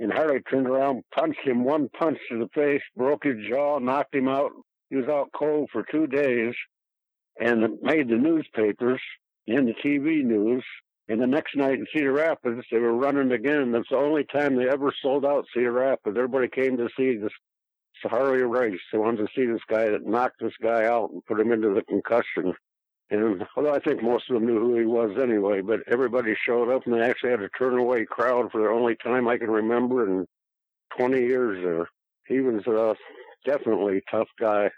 and Harley turned around, punched him one punch to the face, broke his jaw, knocked him out, he was out cold for two days and made the newspapers and the TV news. And the next night in Cedar Rapids, they were running again. That's the only time they ever sold out Cedar Rapids. Everybody came to see this Harley race. They wanted to see this guy that knocked this guy out and put him into the concussion. And although I think most of them knew who he was anyway, but everybody showed up and they actually had a turn away crowd for the only time I can remember in 20 years there. He was uh, definitely a tough guy.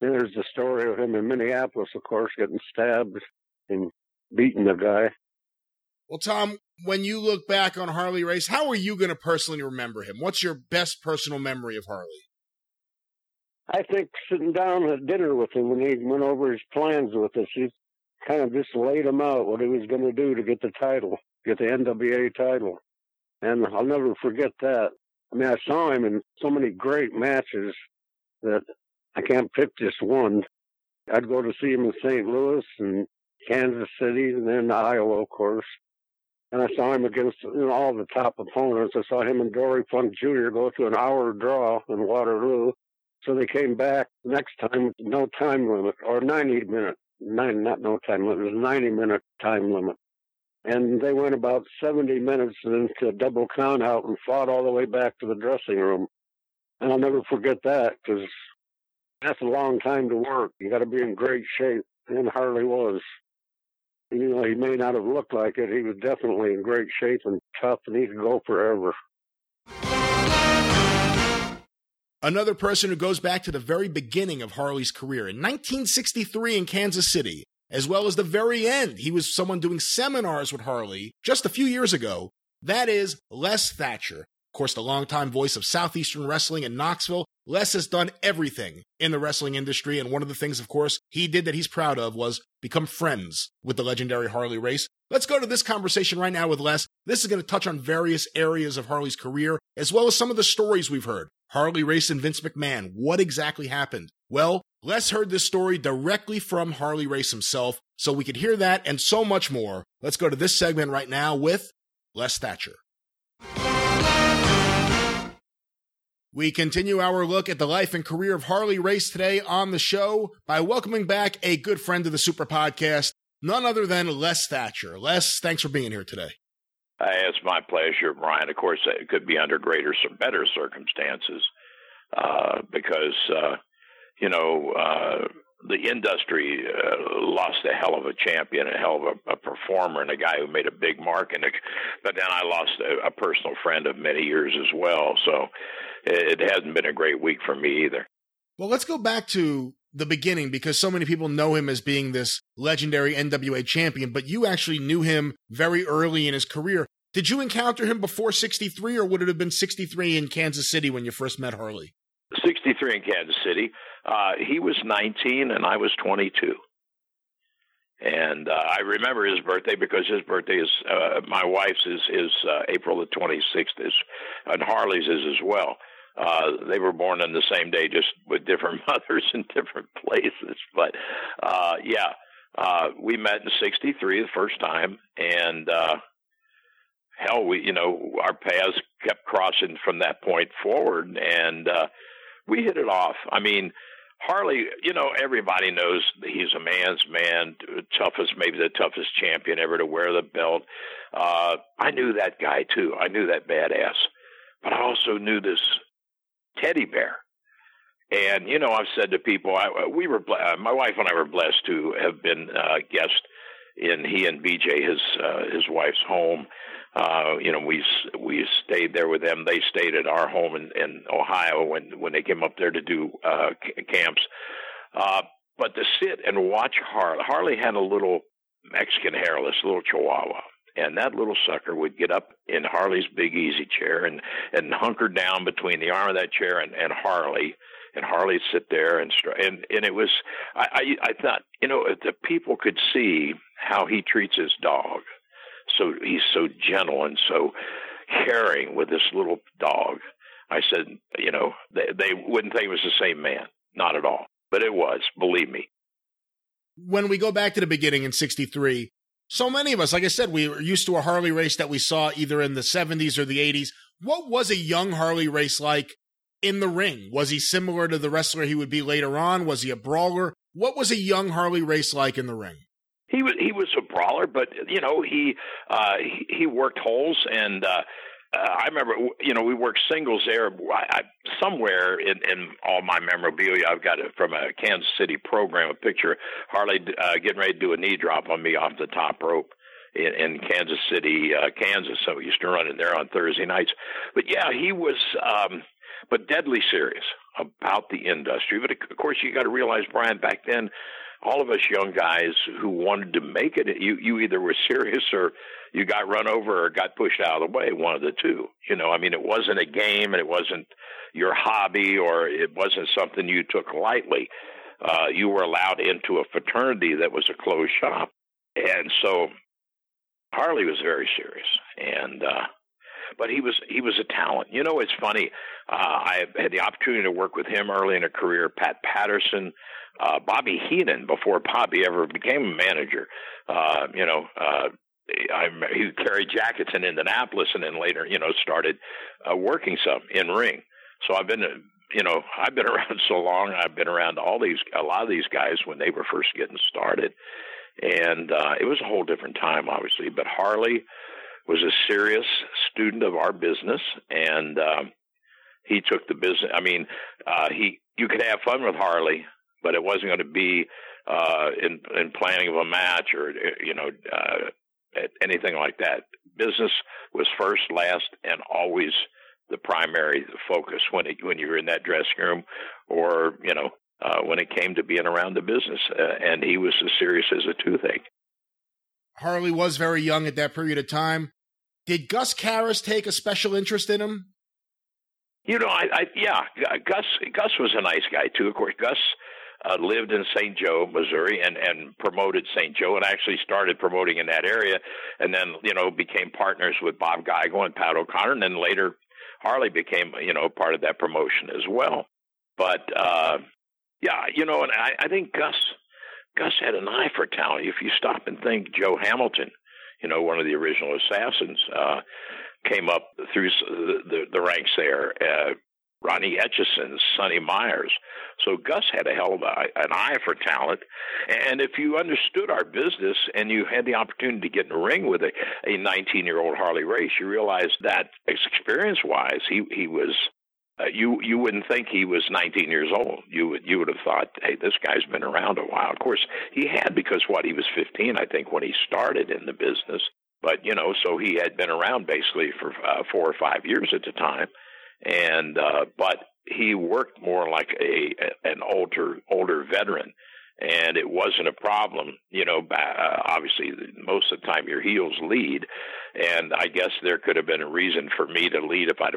There's the story of him in Minneapolis, of course, getting stabbed and beating the guy. Well, Tom, when you look back on Harley Race, how are you going to personally remember him? What's your best personal memory of Harley? I think sitting down at dinner with him when he went over his plans with us, he kind of just laid him out what he was going to do to get the title, get the NWA title. And I'll never forget that. I mean, I saw him in so many great matches that I can't pick just one. I'd go to see him in St. Louis and Kansas City and then Iowa, of course. And I saw him against you know, all the top opponents. I saw him and Dory Funk Jr. go to an hour draw in Waterloo. So they came back next time, with no time limit, or 90 minute, nine, not no time limit, it was 90 minute time limit. And they went about 70 minutes into a double count out and fought all the way back to the dressing room. And I'll never forget that because that's a long time to work. You got to be in great shape, and Harley was. You know, he may not have looked like it. He was definitely in great shape and tough, and he could go forever. Another person who goes back to the very beginning of Harley's career in 1963 in Kansas City, as well as the very end. He was someone doing seminars with Harley just a few years ago. That is Les Thatcher. Of course, the longtime voice of Southeastern Wrestling in Knoxville, Les has done everything in the wrestling industry, and one of the things, of course, he did that he's proud of was become friends with the legendary Harley Race. Let's go to this conversation right now with Les. This is going to touch on various areas of Harley's career, as well as some of the stories we've heard. Harley Race and Vince McMahon. What exactly happened? Well, Les heard this story directly from Harley Race himself, so we could hear that and so much more. Let's go to this segment right now with Les Thatcher. We continue our look at the life and career of Harley Race today on the show by welcoming back a good friend of the Super Podcast, none other than Les Thatcher. Les, thanks for being here today. Hey, it's my pleasure, Brian. Of course, it could be under greater, or better circumstances uh, because, uh, you know, uh, the industry uh, lost a hell of a champion, a hell of a, a, performer, and a guy who made a big mark. And but then I lost a, a personal friend of many years as well. So it, hasn't been a great week for me either. Well, let's go back to the beginning because so many people know him as being this legendary NWA champion, but you actually knew him very early in his career. Did you encounter him before 63 or would it have been 63 in Kansas City when you first met Harley? 63 in Kansas City. Uh, he was 19 and I was 22. And uh, I remember his birthday because his birthday is uh, my wife's is is uh, April the 26th, is, and Harley's is as well. Uh, they were born on the same day, just with different [LAUGHS] mothers in different places. But uh, yeah, uh, we met in '63 the first time, and uh, hell, we you know our paths kept crossing from that point forward, and uh, we hit it off. I mean. Harley, you know, everybody knows he's a man's man, toughest, maybe the toughest champion ever to wear the belt. Uh, I knew that guy too. I knew that badass, but I also knew this teddy bear. And you know, I've said to people, I, we were uh, my wife and I were blessed to have been uh, guests in he and BJ his uh, his wife's home. Uh, you know, we we stayed there with them. They stayed at our home in, in Ohio when when they came up there to do uh, camps. Uh, but to sit and watch Harley, Harley had a little Mexican hairless little Chihuahua, and that little sucker would get up in Harley's big easy chair and and hunker down between the arm of that chair and, and Harley, and Harley'd sit there and and and it was I, I I thought you know if the people could see how he treats his dog, so he's so gentle and so caring with this little dog. I said, you know, they, they wouldn't think it was the same man, not at all, but it was, believe me. When we go back to the beginning in '63, so many of us, like I said, we were used to a Harley Race that we saw either in the 70s or the 80s. What was a young Harley Race like in the ring? Was he similar to the wrestler he would be later on? Was he a brawler? What was a young Harley Race like in the ring? He was he was a brawler, but you know he uh, he, he worked holes and uh, uh, I remember, you know, we worked singles there. I, I, somewhere in, in all my memorabilia, I've got it from a Kansas City program, a picture Harley uh, getting ready to do a knee drop on me off the top rope in, in Kansas City, uh, Kansas. So we used to run in there on Thursday nights. But yeah, he was, um, but deadly serious about the industry. But of course, you got to realize, Brian, back then, all of us young guys who wanted to make it, you you either were serious or you got run over or got pushed out of the way, one of the two. You know, I mean, it wasn't a game and it wasn't your hobby or it wasn't something you took lightly. Uh, you were allowed into a fraternity that was a closed shop. And so Harley was very serious. And, uh, but he was he was a talent. You know, it's funny. Uh, I had the opportunity to work with him early in a career. Pat Patterson, uh, Bobby Heenan, before Bobby ever became a manager. Uh, you know, uh, I he carried jackets in Indianapolis, and then later, you know, started uh, working some in ring. So I've been, you know, [LAUGHS] I've been around so long. I've been around all these, a lot of these guys when they were first getting started, and uh, it was a whole different time, obviously. But Harley was a serious student of our business, and um, he took the business. I mean, uh, he you could have fun with Harley, but it wasn't going to be uh, in in planning of a match or you know uh, anything like that. Business was first, last, and always the primary focus when it, when you were in that dressing room, or you know uh, when it came to being around the business. Uh, and he was as serious as a toothache. Harley was very young at that period of time. Did Gus Karras take a special interest in him? You know, I, I yeah, Gus Gus was a nice guy too. Of course, Gus uh, lived in St. Joe, Missouri, and and promoted St. Joe, and actually started promoting in that area, and then you know became partners with Bob Geigel and Pat O'Connor, and then later Harley became you know part of that promotion as well. But uh, yeah, you know, and I, I think Gus Gus had an eye for talent. If you stop and think, Joe Hamilton, you know, one of the original assassins, uh, came up through the, the, ranks there. Uh, Ronnie Etchison, Sonny Myers. So Gus had a hell of a, an eye for talent. And if you understood our business and you had the opportunity to get in the ring with a, a 19 year old Harley Race, you realized that experience wise, he, he was. Uh, you you wouldn't think he was 19 years old. You would you would have thought, hey, this guy's been around a while. Of course, he had because what he was 15, I think, when he started in the business. But you know, so he had been around basically for uh, four or five years at the time and uh, but he worked more like a an older older veteran, and it wasn't a problem. You know, uh, obviously most of the time your heels lead, and I guess there could have been a reason for me to lead if I'd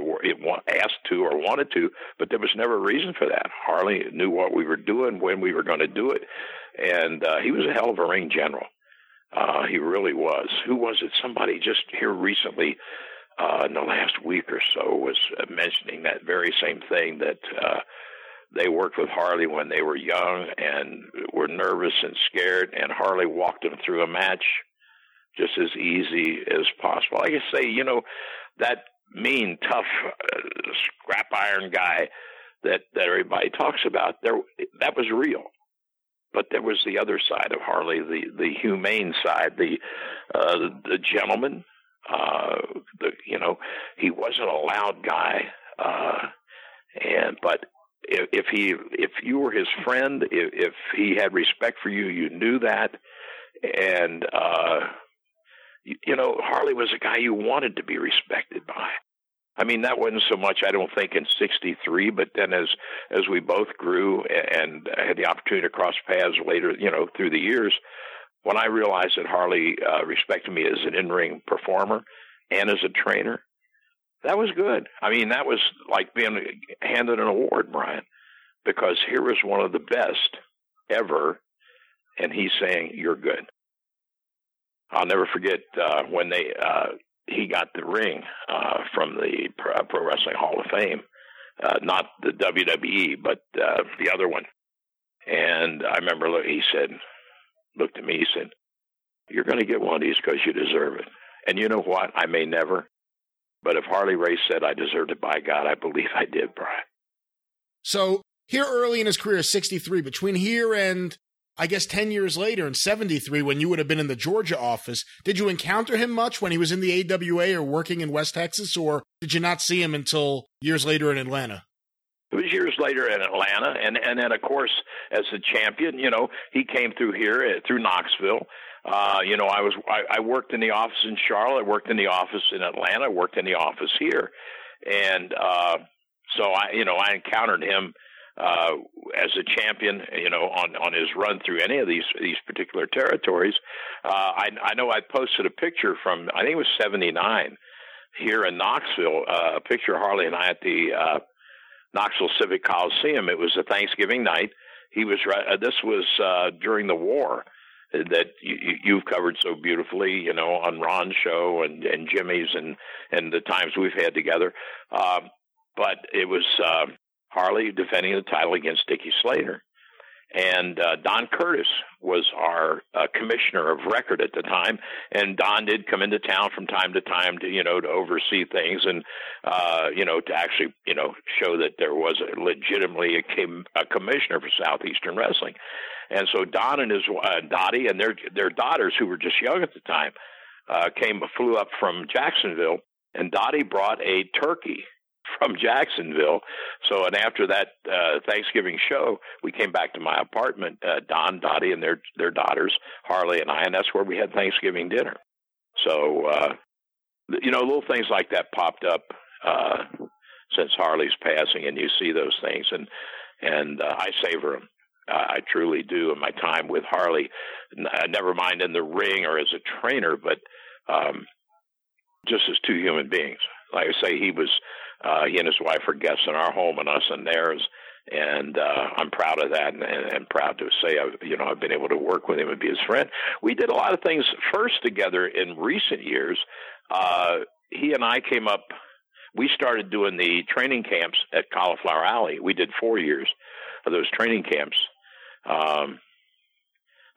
asked to or wanted to, but there was never a reason for that. Harley knew what we were doing when we were going to do it, and uh, he was a hell of a ring general. Uh, he really was. Who was it? Somebody just here recently uh, in the last week or so was mentioning that very same thing that uh, they worked with Harley when they were young and were nervous and scared, and Harley walked them through a match just as easy as possible. Like I say, you know, that mean, tough, uh, scrap iron guy that that everybody talks about, there that was real. But there was the other side of Harley, the the humane side, the uh, the gentleman uh, the, you know, he wasn't a loud guy, uh, and but if, if he if you were his friend, if, if he had respect for you, you knew that, and uh, you, you know, Harley was a guy you wanted to be respected by. I mean, that wasn't so much, I don't think, in '63, but then as as we both grew and had the opportunity to cross paths later, you know, through the years, when I realized that Harley uh, respected me as an in ring performer and as a trainer, that was good. I mean, that was like being handed an award, Brian, because here was one of the best ever, and he's saying, You're good. I'll never forget uh, when they uh, he got the ring uh, from the Pro Wrestling Hall of Fame, uh, not the WWE, but uh, the other one. And I remember he said, looked at me. He said, You're going to get one of these because you deserve it. And you know what? I may never. But if Harley Race said I deserved it, by God, I believe I did, Brian. So here early in his career, 63, between here and I guess 10 years later in 73, when you would have been in the Georgia office, did you encounter him much when he was in the AWA or working in West Texas, or did you not see him until years later in Atlanta? It was years later in Atlanta, and and then of course as a champion, you know, he came through here uh, through Knoxville. Uh, you know, I was I, I worked in the office in Charlotte, I worked in the office in Atlanta, I worked in the office here, and uh, so I you know I encountered him uh, as a champion, you know, on on his run through any of these these particular territories. Uh, I I know I posted a picture from I think it was '79 here in Knoxville, uh, a picture of Harley and I at the uh, Knoxville Civic Coliseum. It was a Thanksgiving night. He was uh, this was uh, during the war that you, you've covered so beautifully, you know, on Ron's show and, and Jimmy's and and the times we've had together. Uh, but it was uh, Harley defending the title against Dickie Slater. And uh, Don Curtis was our uh, commissioner of record at the time, and Don did come into town from time to time to you know to oversee things and uh, you know to actually you know show that there was a, legitimately a, a commissioner for Southeastern Wrestling. And so Don and his uh, Dottie and their their daughters, who were just young at the time, uh, came flew up from Jacksonville, and Dottie brought a turkey from Jacksonville. So, and after that uh, Thanksgiving show, we came back to my apartment. Uh, Don, Dottie, and their their daughters, Harley and I, and that's where we had Thanksgiving dinner. So, uh, you know, little things like that popped up uh, since Harley's passing, and you see those things, and and uh, I savor them. I truly do in my time with Harley. Uh, never mind in the ring or as a trainer, but um, just as two human beings. Like I say, he was uh, he and his wife are guests in our home and us in theirs. And uh, I'm proud of that, and, and proud to say, I've, you know, I've been able to work with him and be his friend. We did a lot of things first together in recent years. Uh, he and I came up. We started doing the training camps at Cauliflower Alley. We did four years of those training camps um,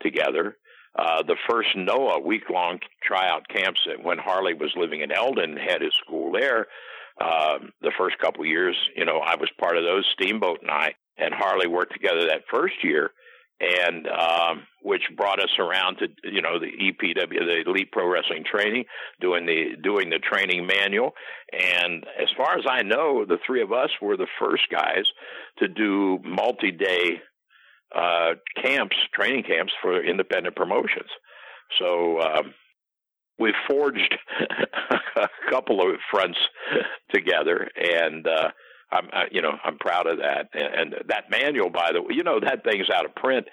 together. Uh, the first NOAH week long tryout camps when Harley was living in Eldon had his school there Um, the first couple years, you know, I was part of those. Steamboat and I and Harley worked together that first year, and um, which brought us around to you know the EPW, the Elite Pro Wrestling Training, doing the doing the training manual. And as far as I know, the three of us were the first guys to do multi-day uh, camps, training camps for independent promotions. So. Um, we've forged [LAUGHS] a couple of fronts together, and uh, I'm, uh, you know, I'm proud of that. And, and that manual, by the way, you know, that thing's out of print,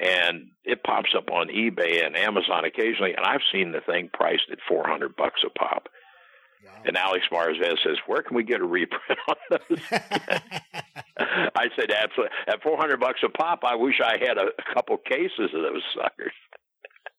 and it pops up on eBay and Amazon occasionally, and I've seen the thing priced at 400 bucks a pop. Wow. And Alex Marzez says, "Where can we get a reprint on those?" [LAUGHS] I said, "Absolutely, at 400 bucks a pop, I wish I had a, a couple cases of those suckers."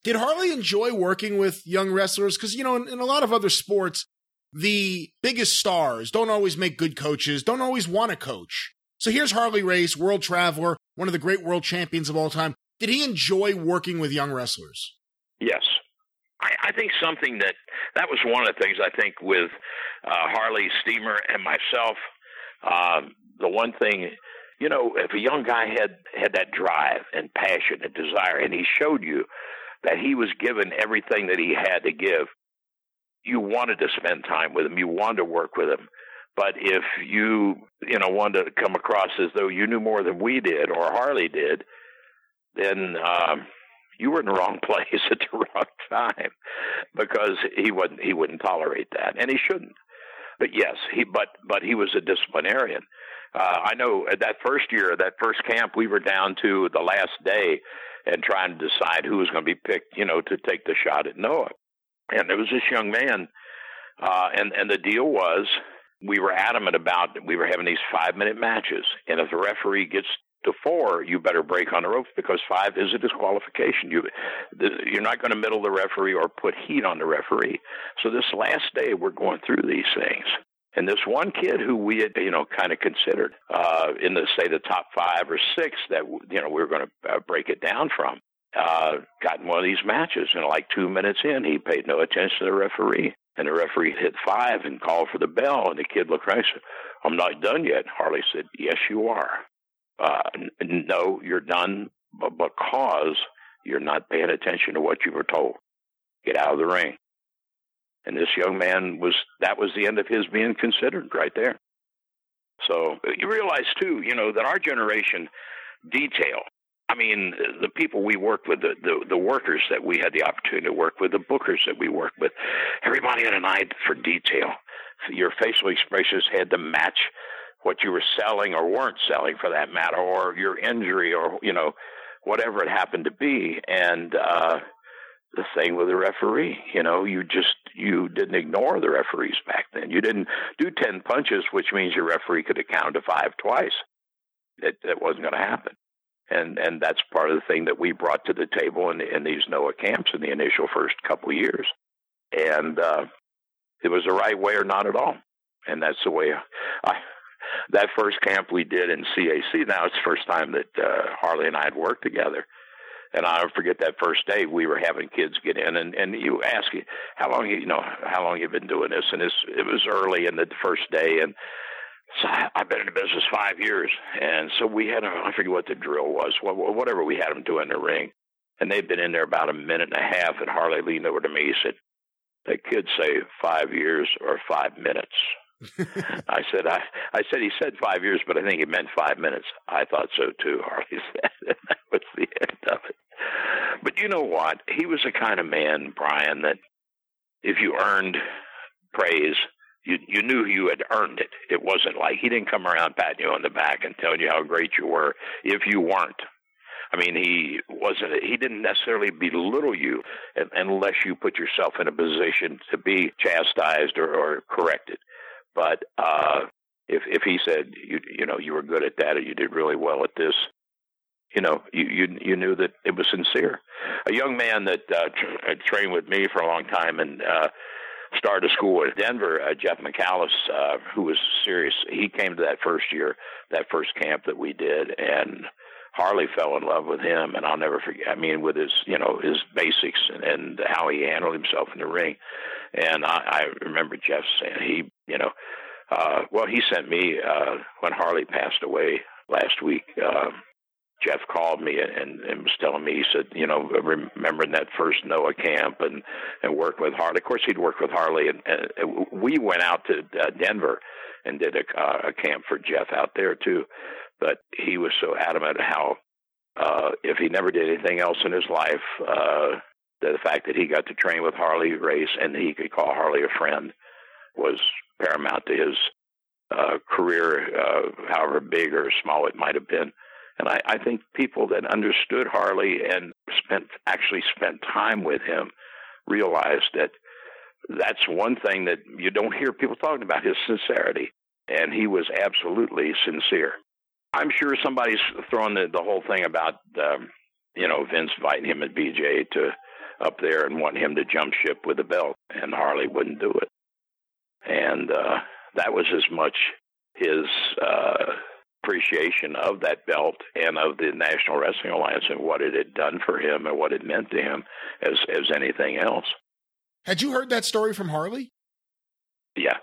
Did Harley enjoy working with young wrestlers? Because, you know, in, in, a lot of other sports, the biggest stars don't always make good coaches, don't always want to coach. So here's Harley Race, world traveler, one of the great world champions of all time. Did he enjoy working with young wrestlers? Yes. I, I think something that that was one of the things I think with uh, Harley Steamer and myself. Um, the one thing, you know, if a young guy had had that drive and passion and desire, and he showed you that he was given everything that he had to give. You wanted to spend time with him. You wanted to work with him. But if you, you know, wanted to come across as though you knew more than we did or Harley did, then um, you were in the wrong [LAUGHS] place at the wrong time because he wouldn't he wouldn't tolerate that, and he shouldn't. But yes, he but but he was a disciplinarian. Uh, I know at that first year, that first camp, we were down to the last day and trying to decide who was going to be picked, you know, to take the shot at Noah. And there was this young man, uh, and and the deal was we were adamant about we were having these five minute matches, and if the referee gets to four, you better break on the ropes because five is a disqualification. You, you're not going to middle the referee or put heat on the referee. So this last day, we're going through these things, and this one kid who we had, you know, kind of considered uh, in the say the top five or six that you know we were going to uh, break it down from, uh, got in one of these matches, and like two minutes in, he paid no attention to the referee, and the referee hit five and called for the bell, and the kid looked right and said, "I'm not done yet." Harley said, "Yes, you are. Uh, no, you're done, because you're not paying attention to what you were told. Get out of the ring." And this young man was, that was the end of his being considered right there. So you realize too, you know, that our generation detail. I mean, the people we worked with, the, the, the workers that we had the opportunity to work with, the bookers that we worked with, everybody had an eye for detail. Your facial expressions had to match what you were selling or weren't selling, for that matter, or your injury, or you know, whatever it happened to be. And uh, the thing with the referee. You know, you just you didn't ignore the referees back then. You didn't do ten punches, which means your referee could have counted to five twice. That wasn't going to happen. And and that's part of the thing that we brought to the table in, in these Noah camps in the initial first couple of years. And uh, it was the right way or not at all. And that's the way I that first camp we did in CAC. Now it's the first time that uh, Harley and I had worked together and I'll forget that first day we were having kids get in, and and you ask how long you, know how long you've been doing this, and this it was early in the first day, and so I've been in the business five years, and so we had a, I forget what the drill was, whatever we had them do in the ring, and they'd been in there about a minute and a half, and Harley leaned over to me, he said, "That kid say five years or five minutes." I said, I, I said, he said five years, but I think he meant five minutes. I thought so too, [LAUGHS] Harley said. that was the end of it. But you know what? He was the kind of man, Brian, that if you earned praise, you you knew you had earned it. It wasn't like he didn't come around patting you on the back and telling you how great you were if you weren't. I mean, he wasn't. He didn't necessarily belittle you unless you put yourself in a position to be chastised or, or corrected. But uh, if if he said you you know you were good at that or you did really well at this, you know you you, you knew that it was sincere. A young man that uh, tra- trained with me for a long time and. Uh, started school in Denver, uh, Jeff McAllis, uh, who was serious. He came to that first year, that first camp that we did, and Harley fell in love with him. And I'll never forget. I mean, with his, you know, his basics and, and how he handled himself in the ring. And I, I remember Jeff saying he, you know, uh, well, he sent me uh, when Harley passed away last week. Uh, Jeff called me and, and was telling me, he said, you know, remembering that first Noah camp and and work with Harley. Of course, he'd worked with Harley, and, and we went out to uh, Denver and did a, uh, a camp for Jeff out there too. But he was so adamant how uh, if he never did anything else in his life, uh, the fact that he got to train with Harley Race and he could call Harley a friend was paramount to his uh, career, uh, however big or small it might have been. And I, I think people that understood Harley and spent actually spent time with him realized that that's one thing that you don't hear people talking about his sincerity. And he was absolutely sincere. I'm sure somebody's throwing the, the whole thing about, um, you know, Vince inviting him at BJ to up there and want him to jump ship with the belt, and Harley wouldn't do it. And uh, that was as much his uh, appreciation of that belt and of the National Wrestling Alliance and what it had done for him and what it meant to him as as anything else. Had you heard that story from Harley? Yes.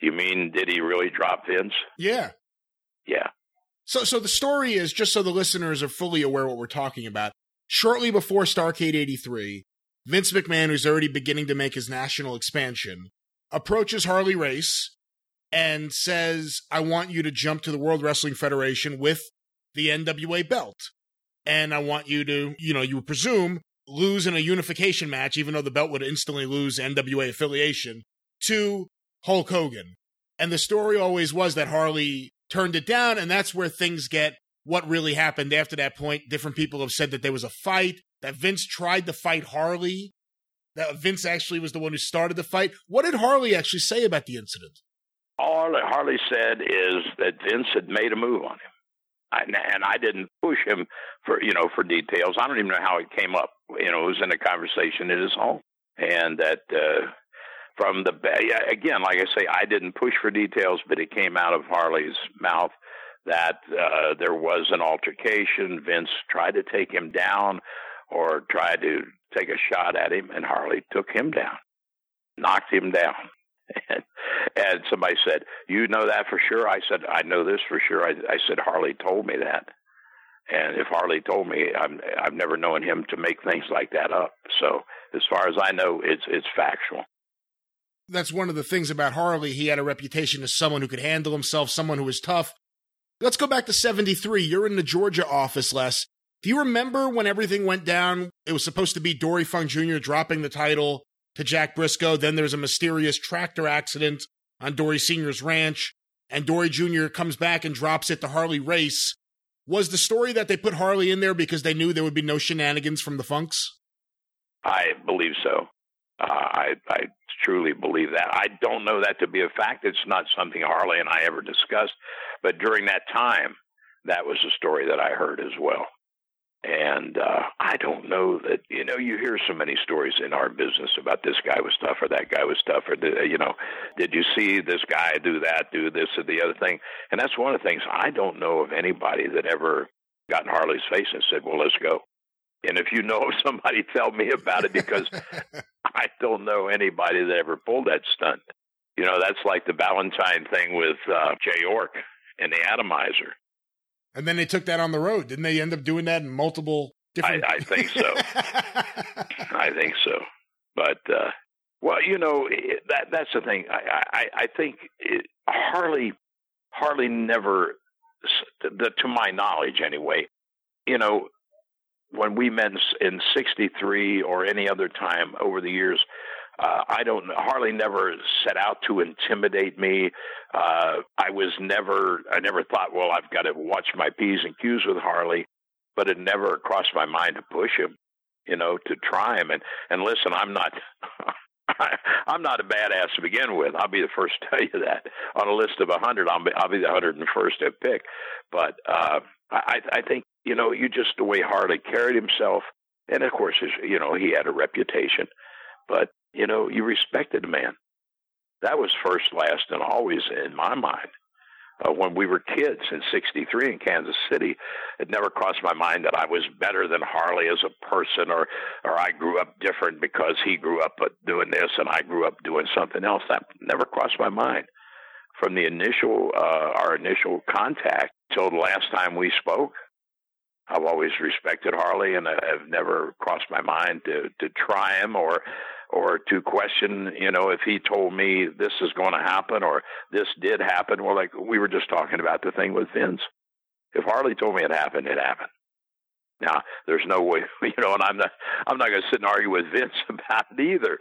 You mean did he really drop Vince? Yeah. Yeah. So so the story is just so the listeners are fully aware what we're talking about. Shortly before Starcade 83, Vince McMahon, was already beginning to make his national expansion, approaches Harley Race and says, I want you to jump to the World Wrestling Federation with the NWA belt. And I want you to, you know, you would presume lose in a unification match, even though the belt would instantly lose NWA affiliation, to Hulk Hogan. And the story always was that Harley turned it down, and that's where things get what really happened after that point. Different people have said that there was a fight, that Vince tried to fight Harley, that Vince actually was the one who started the fight. What did Harley actually say about the incident? all that Harley said is that Vince had made a move on him. I, and I didn't push him for you know for details. I don't even know how it came up. You know, it was in a conversation at his home, and that uh, from the again, like I say, I didn't push for details, but it came out of Harley's mouth that uh, there was an altercation. Vince tried to take him down, or tried to take a shot at him, and Harley took him down, knocked him down. And, somebody said, "You know that for sure?" I said, "I know this for sure." I, I said, "Harley told me that." And if Harley told me, I'm, I've never known him to make things like that up. So as far as I know, it's it's factual. That's one of the things about Harley. He had a reputation as someone who could handle himself, someone who was tough. Let's go back to 73. You're in the Georgia office, Les. Do you remember when everything went down? It was supposed to be Dory Funk Jr. dropping the title to Jack Briscoe. Then there's a mysterious tractor accident on Dory Sr.'s ranch, and Dory Jr. comes back and drops it to Harley Race. Was the story that they put Harley in there because they knew there would be no shenanigans from the Funks? I believe so. Uh, I, I truly believe that. I don't know that to be a fact. It's not something Harley and I ever discussed, but during that time, that was a story that I heard as well. And uh, I don't know that, you know, you hear so many stories in our business about this guy was tough or that guy was tough or, you know, did you see this guy do that, do this or the other thing? And that's one of the things I don't know of anybody that ever got in Harley's face and said, well, let's go. And if you know of somebody, [LAUGHS] tell me about it because [LAUGHS] I don't know anybody that ever pulled that stunt. You know, that's like the Valentine thing with uh, Jay York and the Atomizer. And then they took that on the road. Didn't they end up doing that in multiple different? I, I think so. [LAUGHS] I think so. But uh, well, you know it, that that's the thing. I I, I think it, Harley Harley never, the, to my knowledge anyway. You know, when we met in '63 or any other time over the years, uh, I don't. Harley never set out to intimidate me. Uh, I was never. I never thought, well, I've got to watch my p's and q's with Harley, but it never crossed my mind to push him. You know, to try him and and listen. I'm not. [LAUGHS] I'm not a badass to begin with. I'll be the first to tell you that. On a list of a hundred, I'll be I'll be the hundred and first to pick. But uh, I I think you know you just the way Harley carried himself, and of course, his, you know he had a reputation, but you know, you respected a man. That was first, last, and always in my mind. uh, when we were kids in 63 in Kansas City. It never crossed my mind that I was better than Harley as a person or, or I grew up different because he grew up doing this and I grew up doing something else. That never crossed my mind. From the initial, uh, our initial contact till the last time we spoke, I've always respected Harley, and I've never crossed my mind to to try him or or to question, you know, if he told me this is going to happen or this did happen. Well, like we were just talking about the thing with Vince. If Harley told me it happened, it happened. Now, there's no way, [LAUGHS] you know, and I'm not, I'm not going to sit and argue with [LAUGHS] Vince about it either.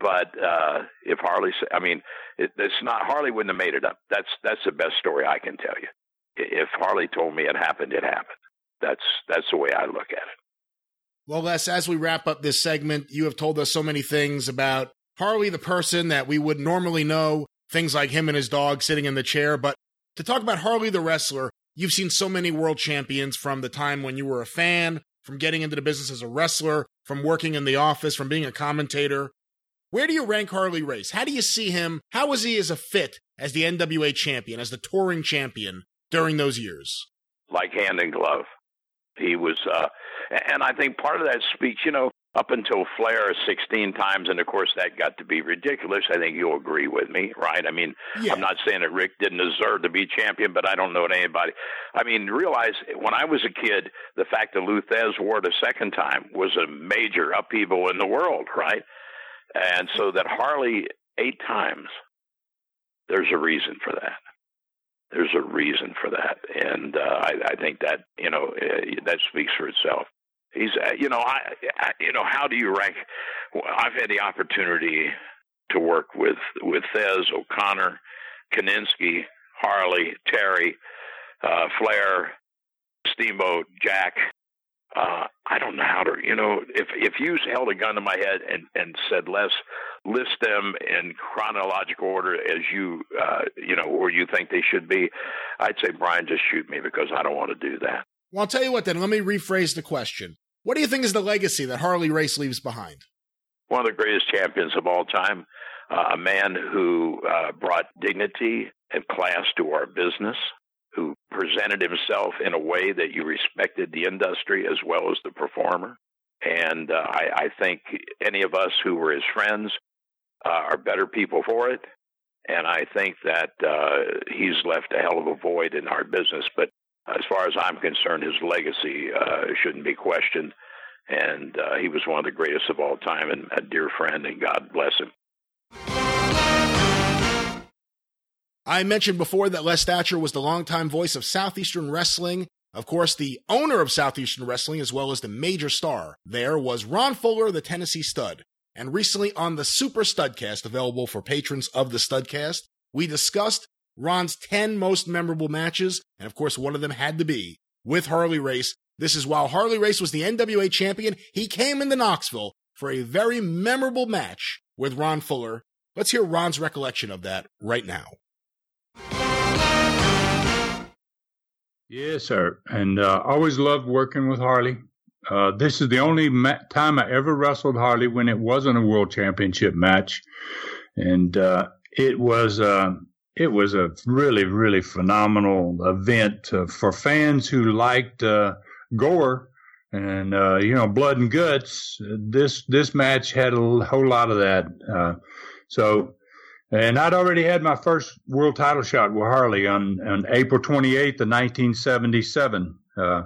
But uh, if Harley, I mean, it, it's not Harley wouldn't have made it up. That's that's the best story I can tell you. If Harley told me it happened, it happened. That's that's the way I look at it. Well, Les, as we wrap up this segment, you have told us so many things about Harley, the person that we would normally know, things like him and his dog sitting in the chair. But to talk about Harley, the wrestler, you've seen so many world champions from the time when you were a fan, from getting into the business as a wrestler, from working in the office, from being a commentator. Where do you rank Harley Race? How do you see him? How was he as a fit as the NWA champion, as the touring champion during those years? Like hand in glove. He was, uh, and I think part of that speech, you know, up until Flair 16 times, and of course that got to be ridiculous. I think you'll agree with me, right? I mean, yeah. I'm not saying that Ric didn't deserve to be champion, but I don't know anybody. I mean, realize when I was a kid, the fact that Lou Thesz wore it a second time was a major upheaval in the world, right? And so that Harley eight times, there's a reason for that there's a reason for that, and uh, I, I think that you know uh, that speaks for itself. He's, uh, you know, I, you know, how do you rank? I've had the opportunity to work with with Thesz, O'Connor, Kiniski, Harley, Terry, uh, Flair, Steamboat, Jack, uh, I don't know how to, you know, if if you held a gun to my head and and said, "Les, list them in chronological order as you, uh, you know, or you think they should be," I'd say, Brian, just shoot me because I don't want to do that. Well, I'll tell you what. Then let me rephrase the question. What do you think is the legacy that Harley Race leaves behind? One of the greatest champions of all time, uh, a man who uh, brought dignity and class to our business, who presented himself in a way that you respected the industry as well as the performer. And uh, I, I, think any of us who were his friends uh, are better people for it. And I think that uh, he's left a hell of a void in our business. But as far as I'm concerned, his legacy uh, shouldn't be questioned. And uh, he was one of the greatest of all time and a dear friend, and God bless him. I mentioned before that Les Thatcher was the longtime voice of Southeastern Wrestling. Of course, the owner of Southeastern Wrestling, as well as the major star there, was Ron Fuller, the Tennessee Stud. And recently on the Super Studcast, available for patrons of the Studcast, we discussed Ron's 10 most memorable matches, and of course, one of them had to be with Harley Race. This is while Harley Race was the NWA champion, he came into Knoxville for a very memorable match with Ron Fuller. Let's hear Ron's recollection of that right now. Yes, sir. And uh, always loved working with Harley. Uh, this is the only ma- time I ever wrestled Harley when it wasn't a world championship match, and uh, it was uh, it was a really really phenomenal event uh, for fans who liked uh, gore and you know blood and guts. This this match had a whole lot of that. so and I'd already had my first world title shot with Harley on, on April 28th of 1977. Uh,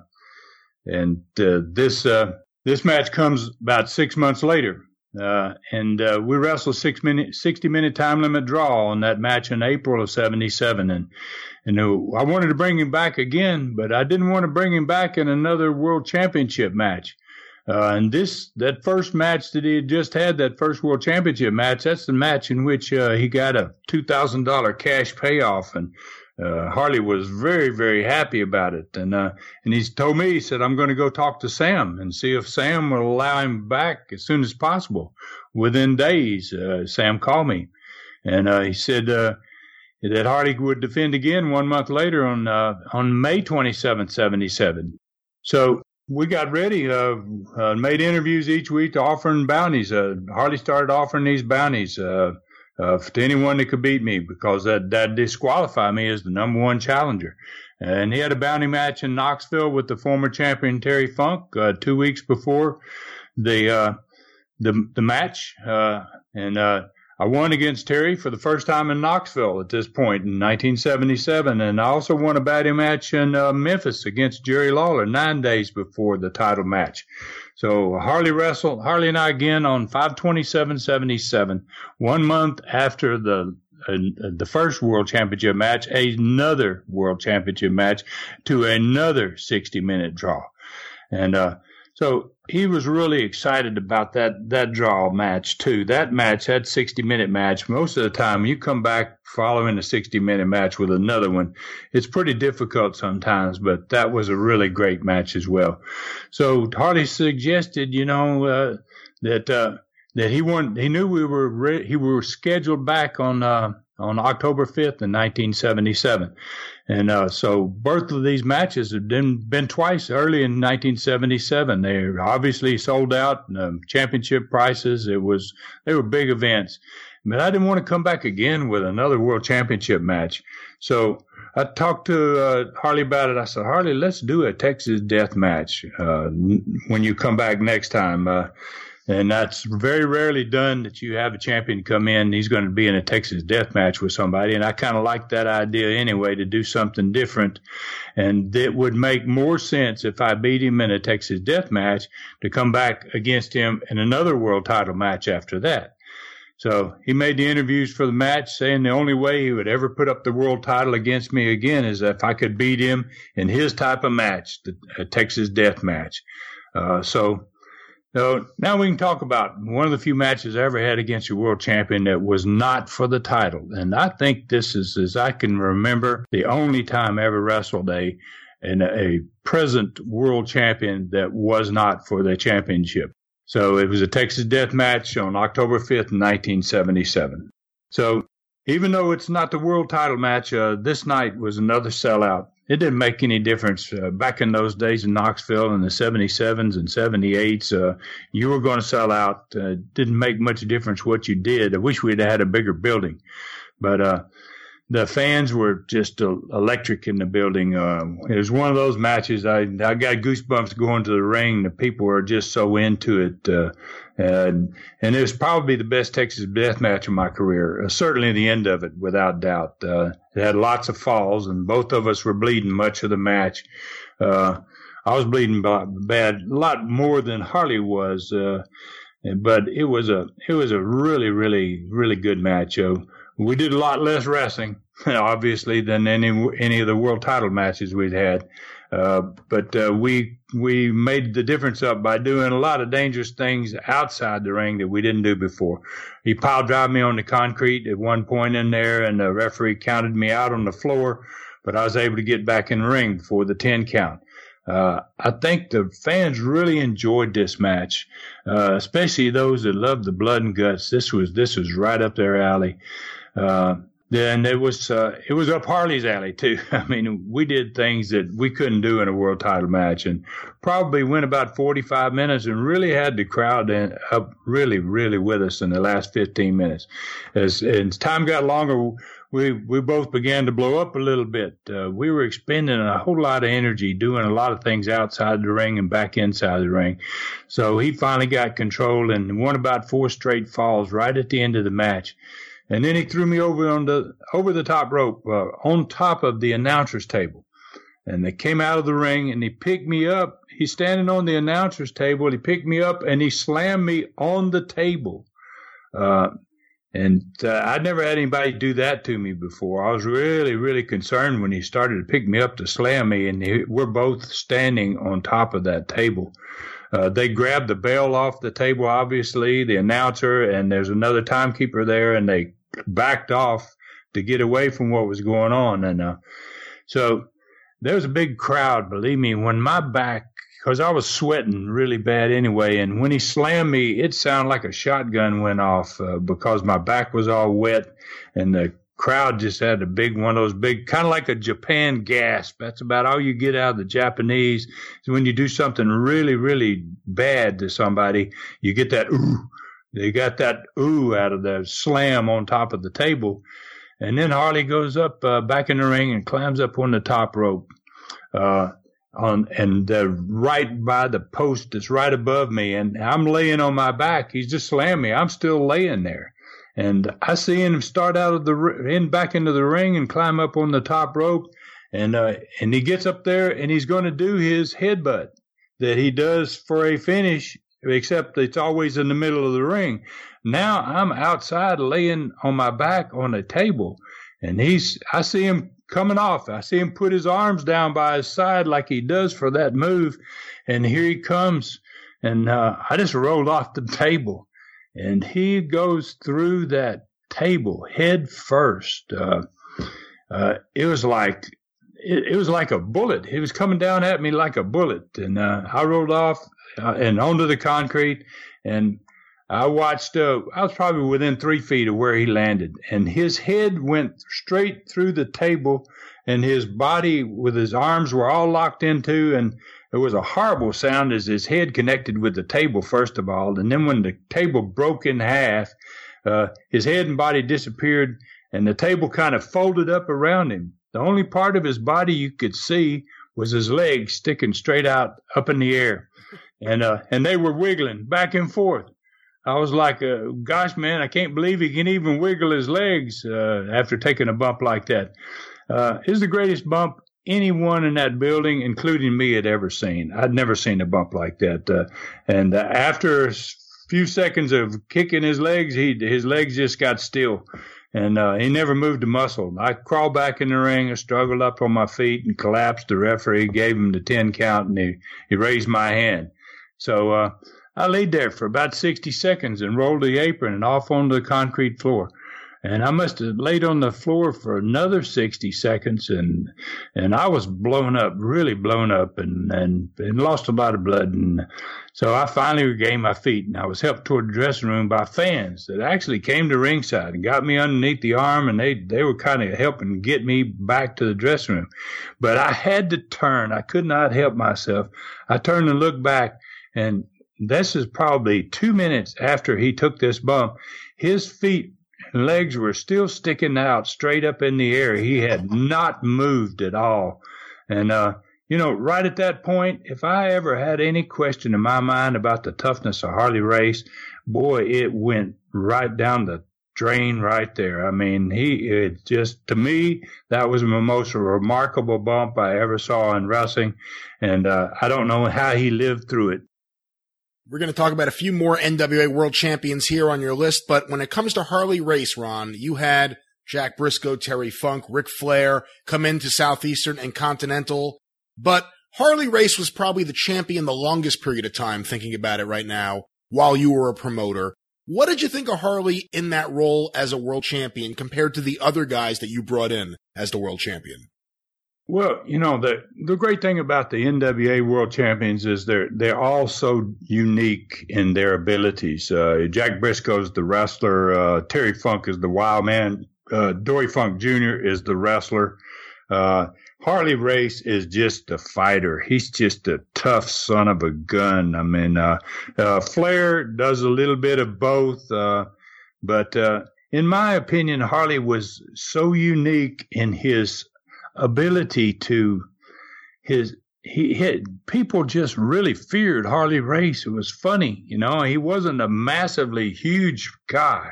and uh, this uh, this match comes about six months later. Uh, and uh, we wrestled six minute, 60 minute time limit draw on that match in April of 77. And, and I wanted to bring him back again, but I didn't want to bring him back in another world championship match. Uh, and this that first match that he had just had, that first world championship match, that's the match in which uh, he got a two thousand dollar cash payoff, and uh, Harley was very very happy about it. And uh, and he's told me he said I'm going to go talk to Sam and see if Sam will allow him back as soon as possible. Within days, uh, Sam called me, and uh, he said that Harley would defend again one month later on on May 27th, 77. So we got ready, uh, uh, made interviews each week to offering bounties. Uh, Harley started offering these bounties. Uh, uh, to anyone that could beat me because that that disqualify me as the number one challenger. And he had a bounty match in Knoxville with the former champion Terry Funk uh, two weeks before the uh, the the match, uh, and uh, I won against Terry for the first time in Knoxville at this point in 1977, and I also won a batting match in uh, Memphis against Jerry Lawler nine days before the title match. So Harley wrestled Harley and I again on 527.77, one month after the uh, the first world championship match, another world championship match to another 60 minute draw. And, uh, so he was really excited about that that draw match too. That match, that 60 minute match, most of the time you come back following a 60 minute match with another one. It's pretty difficult sometimes, but that was a really great match as well. So Harley suggested, you know, uh, that uh, that he wanted, he knew we were re- he were scheduled back on uh, on October 5th in 1977. And uh, so both of these matches have been, been twice early in 1977. They obviously sold out um, championship prices. It was they were big events, but I didn't want to come back again with another world championship match. So I talked to uh, Harley about it. I said, Harley, let's do a Texas death match uh, when you come back next time. And that's very rarely done that you have a champion come in. He's going to be in a Texas death match with somebody. And I kind of like that idea anyway to do something different. And it would make more sense if I beat him in a Texas death match to come back against him in another world title match after that. So he made the interviews for the match saying the only way he would ever put up the world title against me again is if I could beat him in his type of match, the Texas death match. Uh, so so now we can talk about one of the few matches I ever had against a world champion that was not for the title. And I think this is, as I can remember, the only time I ever wrestled a, in a present world champion that was not for the championship. So it was a Texas death match on October 5th, 1977. So even though it's not the world title match, uh, this night was another sellout it didn't make any difference uh, back in those days in Knoxville in the 77s and 78s. Uh, you were going to sell out. Uh, didn't make much difference what you did. I wish we'd had a bigger building, but uh, the fans were just uh, electric in the building. Uh, it was one of those matches. I I got goosebumps going to the ring. The people were just so into it. And, and it was probably the best Texas death match of my career. Uh, certainly the end of it, without doubt. Uh, it had lots of falls, and both of us were bleeding much of the match. Uh, I was bleeding bad, a lot more than Harley was, uh, but it was a it was a really, really, really good match. We did a lot less wrestling, [LAUGHS] obviously, than any any of the world title matches we'd had. Uh, but uh, we we made the difference up by doing a lot of dangerous things outside the ring that we didn't do before. He pile drive me on the concrete at one point in there, and the referee counted me out on the floor, but I was able to get back in the ring before the ten count. Uh, I think the fans really enjoyed this match, uh, especially those that love the blood and guts. This was this was right up their alley. Uh, then it was uh, it was up Harley's alley too. [LAUGHS] I mean, we did things that we couldn't do in a world title match, and probably went about 45 minutes and really had the crowd in, up really, really with us in the last 15 minutes. As, as time got longer, we we both began to blow up a little bit. Uh, we were expending a whole lot of energy doing a lot of things outside the ring and back inside the ring. So he finally got control and won about four straight falls right at the end of the match and then he threw me over on the over the top rope uh, on top of the announcer's table and they came out of the ring and he picked me up he's standing on the announcer's table he picked me up and he slammed me on the table uh, and uh, I'd never had anybody do that to me before. I was really, really concerned when he started to pick me up to slam me, and he, we're both standing on top of that table. Uh, they grabbed the bell off the table, obviously, the announcer, and there's another timekeeper there, and they backed off to get away from what was going on. And uh, so there was a big crowd, believe me, when my back, because I was sweating really bad anyway, and when he slammed me, it sounded like a shotgun went off uh, because my back was all wet and the crowd just had a big one of those big kind of like a japan gasp that's about all you get out of the japanese is when you do something really really bad to somebody you get that ooh They got that ooh out of the slam on top of the table. And then Harley goes up uh, back in the ring and climbs up on the top rope. Uh, on and uh, right by the post that's right above me, and I'm laying on my back. He's just slammed me. I'm still laying there, and I see him start out of the in back into the ring and climb up on the top rope, and uh, and he gets up there and he's going to do his headbutt that he does for a finish, except it's always in the middle of the ring. Now I'm outside laying on my back on a table, and he's I see him coming off. I see him put his arms down by his side like he does for that move, and here he comes, and uh, I just rolled off the table, and he goes through that table head first. Uh, uh, it was like it, it, was like a bullet. He was coming down at me like a bullet, and uh, I rolled off uh, and onto the concrete, and I watched. Uh, I was probably within three feet of where he landed, and his head went straight through the table, and his body with his arms were all locked into, and it was a horrible sound as his head connected with the table first of all, and then when the table broke in half, uh, his head and body disappeared, and the table kind of folded up around him. The only part of his body you could see was his legs sticking straight out up in the air, and uh, and they were wiggling back and forth. I was like, uh, gosh, man, I can't believe he can even wiggle his legs uh, after taking a bump like that. Uh, it's the greatest bump anyone in that building, including me, had ever seen. I'd never seen a bump like that. Uh, and uh, after a few seconds of kicking his legs, he his legs just got still. And uh, he never moved a muscle. I crawled back in the ring I struggled up on my feet and collapsed. The referee gave him the 10 count and he, he raised my hand. So, uh, I laid there for about 60 seconds and rolled the apron and off onto the concrete floor. And I must have laid on the floor for another 60 seconds and, and I was blown up, really blown up and, and, and lost a lot of blood. And so I finally regained my feet and I was helped toward the dressing room by fans that actually came to ringside and got me underneath the arm and they, they were kind of helping get me back to the dressing room. But I had to turn. I could not help myself. I turned and looked back and this is probably two minutes after he took this bump. His feet and legs were still sticking out straight up in the air. He had not moved at all. And, uh, you know, right at that point, if I ever had any question in my mind about the toughness of Harley Race, boy, it went right down the drain right there. I mean, he it just to me that was the most remarkable bump I ever saw in wrestling, and uh, I don't know how he lived through it. We're going to talk about a few more NWA world champions here on your list, but when it comes to Harley Race, Ron, you had Jack Brisco, Terry Funk, Ric Flair come into Southeastern and Continental, but Harley Race was probably the champion the longest period of time thinking about it right now while you were a promoter. What did you think of Harley in that role as a world champion compared to the other guys that you brought in as the world champion? Well, you know the the great thing about the NWA World Champions is they're they're all so unique in their abilities. Uh, Jack Brisco's the wrestler. Uh, Terry Funk is the wild man. Uh, Dory Funk Jr. is the wrestler. Uh, Harley Race is just a fighter. He's just a tough son of a gun. I mean, uh, uh, Flair does a little bit of both, but in my opinion, Harley was so unique in his ability to his he hit people just really feared Harley Race. It was funny, you know. He wasn't a massively huge guy,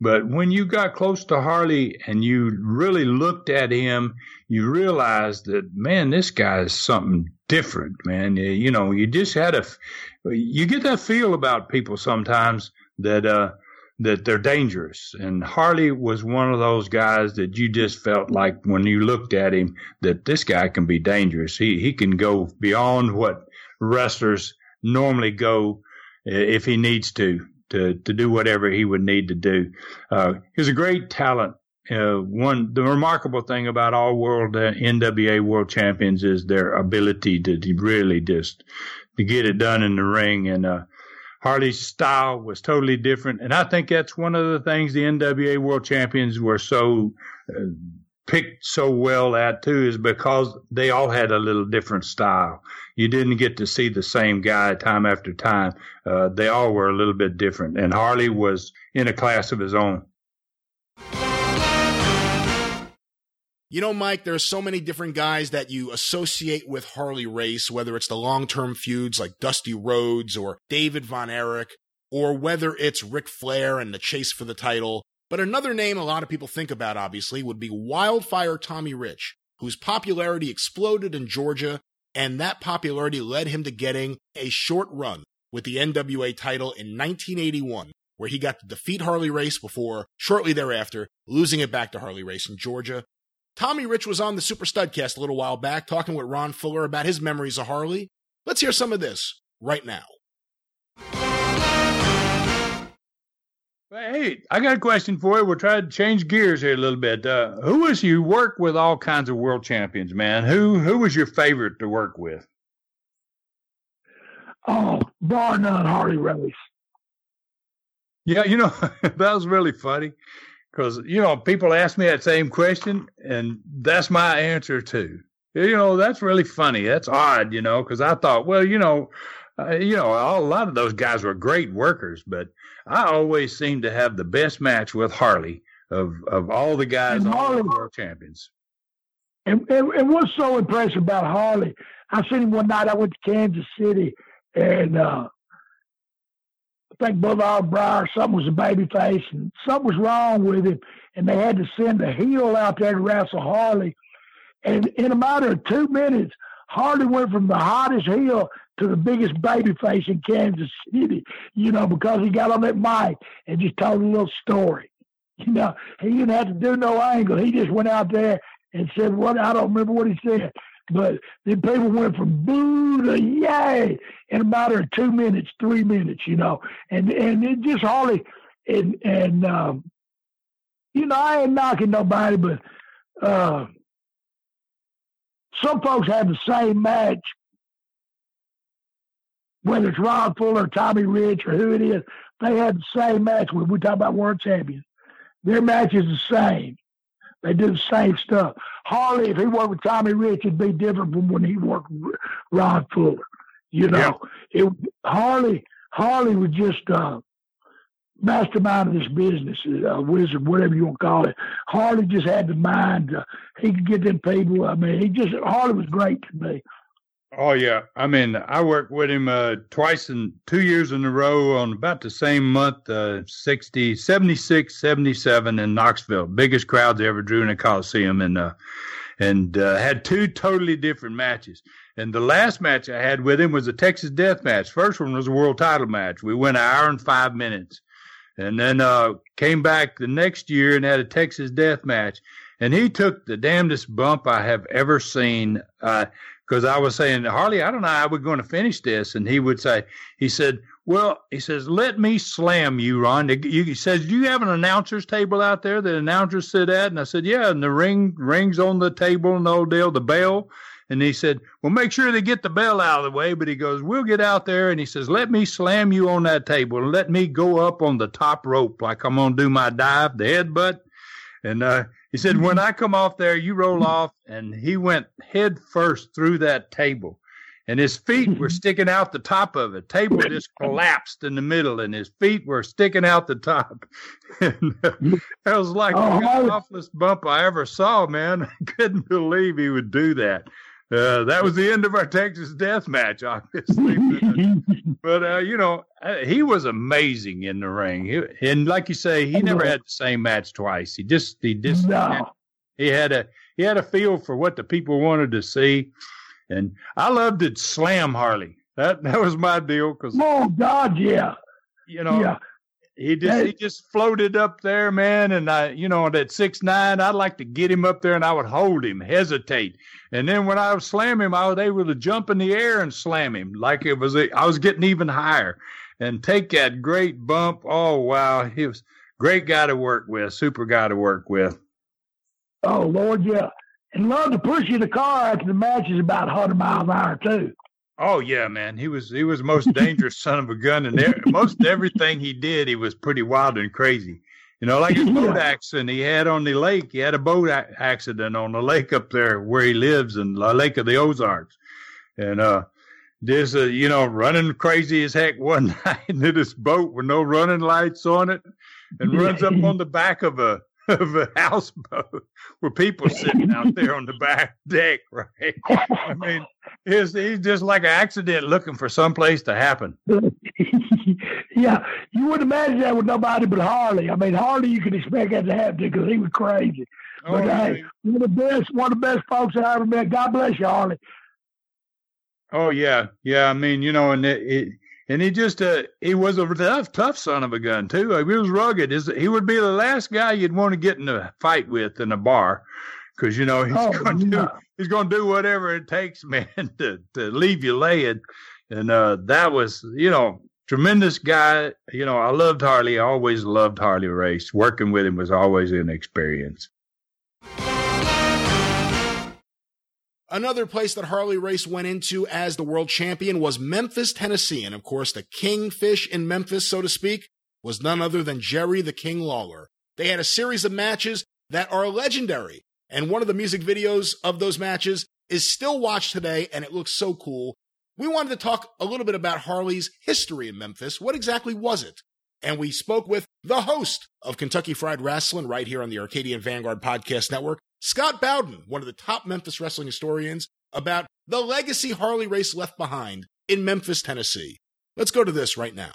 but when you got close to Harley and you really looked at him, you realized that man, this guy is something different, man. You know, you just had a you get that feel about people sometimes that uh that they're dangerous. And Harley was one of those guys that you just felt like when you looked at him that this guy can be dangerous. He he can go beyond what wrestlers normally go if he needs to to to do whatever he would need to do. Uh, he's a great talent. Uh, one the remarkable thing about all world uh, NWA world champions is their ability to, to really just to get it done in the ring and uh, Harley's style was totally different. And I think that's one of the things the NWA World Champions were so uh, picked so well at too is because they all had a little different style. You didn't get to see the same guy time after time. Uh, they all were a little bit different, and Harley was in a class of his own. You know, Mike, there are so many different guys that you associate with Harley Race, whether it's the long term feuds like Dusty Rhodes or David Von Erich, or whether it's Ric Flair and the chase for the title. But another name a lot of people think about, obviously, would be Wildfire Tommy Rich, whose popularity exploded in Georgia, and that popularity led him to getting a short run with the NWA title in 1981, where he got to defeat Harley Race before, shortly thereafter, losing it back to Harley Race in Georgia. Tommy Rich was on the Super Studcast a little while back talking with Ron Fuller about his memories of Harley. Let's hear some of this right now. Hey, I got a question for you. We're trying to change gears here a little bit. Uh, who was you work with all kinds of world champions, man? Who who was your favorite to work with? Oh, bar none, Harley Race. Yeah, you know [LAUGHS] that was really funny because you know people ask me that same question, and that's my answer too. You know, that's really funny. That's odd, you know, because I thought, well, you know, uh, you know, a lot of those guys were great workers, but I always seem to have the best match with Harley of of all the guys And all Harley- the world champions. And, and, and what's so impressive about Harley, I seen him one night. I went to Kansas City, and uh, I think Albrecht or something was a baby face, and something was wrong with him, and they had to send a heel out there to wrestle Harley. And in a matter of two minutes, Harley went from the hottest heel to the biggest baby face in Kansas City, you know, because he got on that mic and just told a little story. You know, he didn't have to do no angle. He just went out there and said what I don't remember what he said, but then people went from boo to yay in a matter of two minutes, three minutes, you know, and and it just hardly and and um, you know I ain't knocking nobody, but uh, some folks have the same match, whether it's Ron Fuller, Tommy Rich, or who it is, they have the same match when we talk about world champions. Their match is the same. They do the same stuff. Harley, if he worked with Tommy Rich, it'd be different from when he worked with Ron Fuller. You know, it Harley Harley was just uh, mastermind of this business, a wizard, whatever you want to call it. Harley just had the mind. Uh, he could get them people. I mean, he just Harley was great to me. Oh yeah, I mean, I worked with him uh, twice in two years in a row on about the same month, uh, 60, 76, 77 in Knoxville, biggest crowds I ever drew in a Coliseum, and uh, and uh, had two totally different matches. And the last match I had with him was a Texas Death Match. First one was a world title match. We went an hour and five minutes, and then uh, came back the next year and had a Texas Death Match. And he took the damnedest bump I have ever seen. Uh, because I was saying, Harley, I don't know how we're going to finish this. And he would say, he said, well, he says, let me slam you, Ron. He says, do you have an announcer's table out there that announcers sit at? And I said, yeah. And the ring rings on the table and the old deal, the bell. And he said, well, make sure they get the bell out of the way. But he goes, we'll get out there. And he says, let me slam you on that table and let me go up on the top rope like I'm going to do my dive, the headbutt. And, uh, he said, when mm-hmm. I come off there, you roll mm-hmm. off. And he went head first through that table. And his feet were mm-hmm. sticking out the top of it. Table just collapsed in the middle, and his feet were sticking out the top. [LAUGHS] and uh, that was like Oh, the awfulest bump I ever saw, man. [LAUGHS] I couldn't believe he would do that. Uh, that was the end of our Texas death match, obviously. [LAUGHS] But, uh, you know, uh, he was amazing in the ring. He, and like you say, he never had the same match twice. He just, he just, no. he had a, he had a feel for what the people wanted to see. And I loved it. slam Harley. That, that was my deal because, Oh God, yeah, you know, yeah. He just he just floated up there, man. And I, you know, at six nine, I'd like to get him up there and I would hold him, hesitate, and then when I would slam him, I was able to jump in the air and slam him like it was. A, I was getting even higher, and take that great bump. Oh wow, he was great guy to work with, super guy to work with. Oh Lord, yeah. And love to push you in the car after the match is about 100 miles an hour too. Oh yeah, man. He was he was the most dangerous [LAUGHS] son of a gun, and there, most everything he did, he was pretty wild and crazy. You know, like his boat accident he had on the lake. He had a boat a- accident on the lake up there where he lives in the Lake of the Ozarks. And uh, this, uh, you know, running crazy as heck one [LAUGHS] night in this boat with no running lights on it and runs up on the back of a of a houseboat with people sitting out there on the back deck, right? I mean, he's, he's just like an accident looking for some place to happen. [LAUGHS] yeah, you wouldn't imagine that with nobody but Harley. I mean, Harley, you could expect that to happen because he was crazy. Oh, but yeah. hey, one of the best, one of the best folks I ever met. God bless you, Harley. Oh yeah, yeah. I mean, you know, and it, it and he just uh, he was a tough, tough son of a gun too. He was rugged. He would be the last guy you'd want to get in a fight with in a bar, because you know he's Oh, going to do yeah. he's going to do whatever it takes, [LAUGHS] man, to to leave you laying. And uh, that was, you know, tremendous guy. You know, I loved Harley. I always loved Harley Race. Working with him was always an experience. Another place that Harley Race went into as the world champion was Memphis, Tennessee. And of course, the kingfish in Memphis, so to speak, was none other than Jerry the King Lawler. They had a series of matches that are legendary. And one of the music videos of those matches is still watched today, and it looks so cool. We wanted to talk a little bit about Harley's history in Memphis. What exactly was it? And we spoke with the host of Kentucky Fried Wrestling right here on the Arcadian Vanguard Podcast Network, Scott Bowden, one of the top Memphis wrestling historians, about the legacy Harley race left behind in Memphis, Tennessee. Let's go to this right now.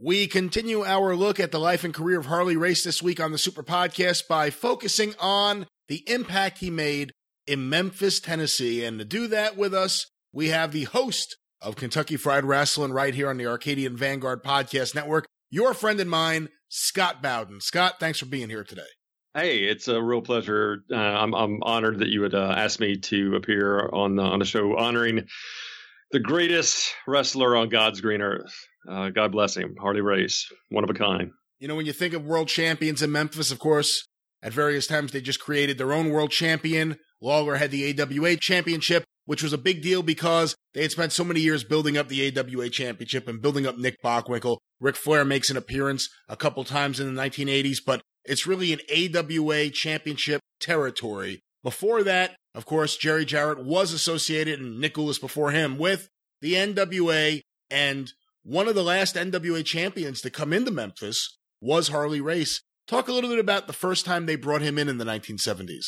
We continue our look at the life and career of Harley Race this week on the Super Podcast by focusing on the impact he made in Memphis, Tennessee. And to do that with us, we have the host of Kentucky Fried Wrestling right here on the Arcadian Vanguard Podcast Network, your friend and mine, Scott Bowden. Scott, thanks for being here today. Hey, it's a real pleasure. Uh, I'm I'm honored that you would uh, ask me to appear on the, on the show, honoring the greatest wrestler on God's green earth. Uh, God bless him, Harley Race, one of a kind. You know, when you think of world champions in Memphis, of course, at various times they just created their own world champion. Lawler had the AWA championship, which was a big deal because they had spent so many years building up the AWA championship and building up Nick Bockwinkel. Ric Flair makes an appearance a couple times in the 1980s, but it's really an AWA championship territory. Before that, of course, Jerry Jarrett was associated, and Nick Gulas before him, with the NWA. And one of the last NWA champions to come into Memphis was Harley Race. Talk a little bit about the first time they brought him in in the 1970s.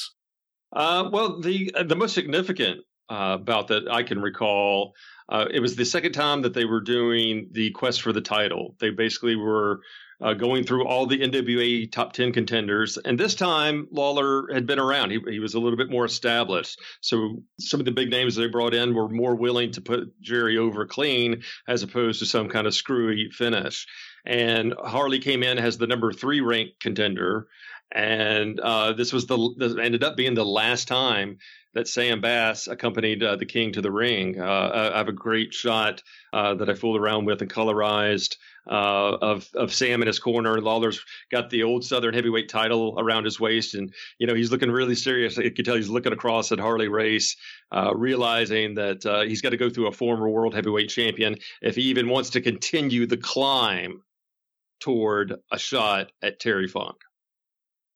Uh, well, the the most significant uh, bout that I can recall, uh, it was the second time that they were doing the quest for the title. They basically were uh, going through all the NWA top 10 contenders. And this time, Lawler had been around. He, he was a little bit more established. So some of the big names they brought in were more willing to put Jerry over clean as opposed to some kind of screwy finish. And Harley came in as the number three ranked contender. And uh, this was the this ended up being the last time that Sam Bass accompanied uh, the King to the ring. Uh, I have a great shot uh, that I fooled around with and colorized uh, of of Sam in his corner. Lawler's got the old Southern heavyweight title around his waist, and you know he's looking really serious. You can tell he's looking across at Harley Race, uh, realizing that uh, he's got to go through a former world heavyweight champion if he even wants to continue the climb toward a shot at Terry Funk.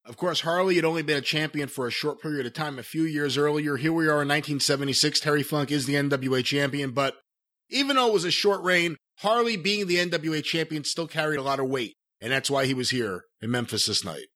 Of course, Harley had only been a champion for a short period of time a few years earlier. Here we are in 1976. Terry Funk is the NWA champion, but even though it was a short reign, Harley being the NWA champion still carried a lot of weight. And that's why he was here in Memphis this night.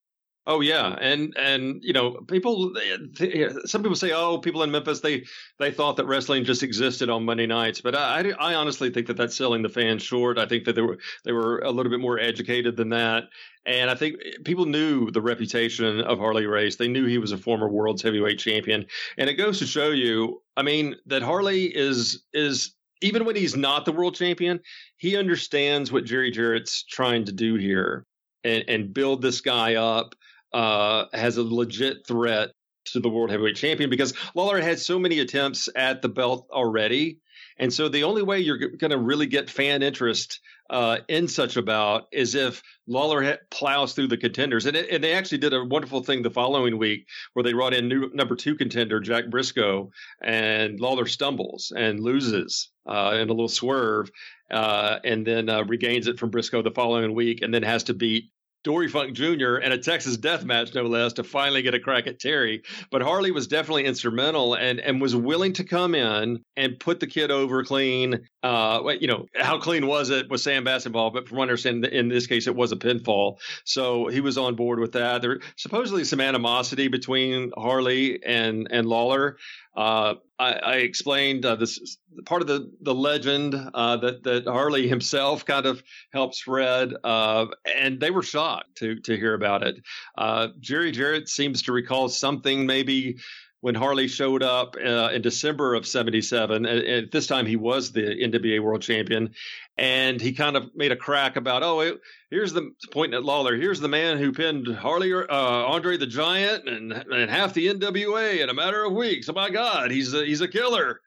Oh yeah, and and you know people. They, some people say, oh, people in Memphis they they thought that wrestling just existed on Monday nights, but I, I honestly think that that's selling the fans short. I think that they were they were a little bit more educated than that, and I think people knew the reputation of Harley Race. They knew he was a former world's heavyweight champion, and it goes to show you, I mean, that Harley is is even when he's not the world champion, he understands what Jerry Jarrett's trying to do here and, and build this guy up uh, as a legit threat to the world heavyweight champion because Lawler had so many attempts at the belt already. And so the only way you're going to really get fan interest uh, in such a bout is if Lawler plows through the contenders. And, it, and they actually did a wonderful thing the following week where they brought in new, number two contender Jack Brisco, and Lawler stumbles and loses uh, in a little swerve. uh, and then uh, regains it from Brisco the following week, and then has to beat Dory Funk Jr. and a Texas death match, no less, to finally get a crack at Terry. But Harley was definitely instrumental and, and was willing to come in and put the kid over clean. Uh, you know, how clean was it with Sam Bass involved? But from what I understand, in this case, it was a pinfall. So he was on board with that. There supposedly some animosity between Harley and, and Lawler. Uh, I, I, explained uh, this part of the the legend uh, that that Harley himself kind of helped spread, uh, and they were shocked to to hear about it. Uh, Jerry Jarrett seems to recall something maybe when Harley showed up uh, in December of 77. At this time, he was the NWA world champion. And he kind of made a crack about, oh, it, here's the point at Lawler. Here's the man who pinned Harley, uh, Andre the Giant and, and half the NWA in a matter of weeks. Oh, my God, he's a, he's a killer.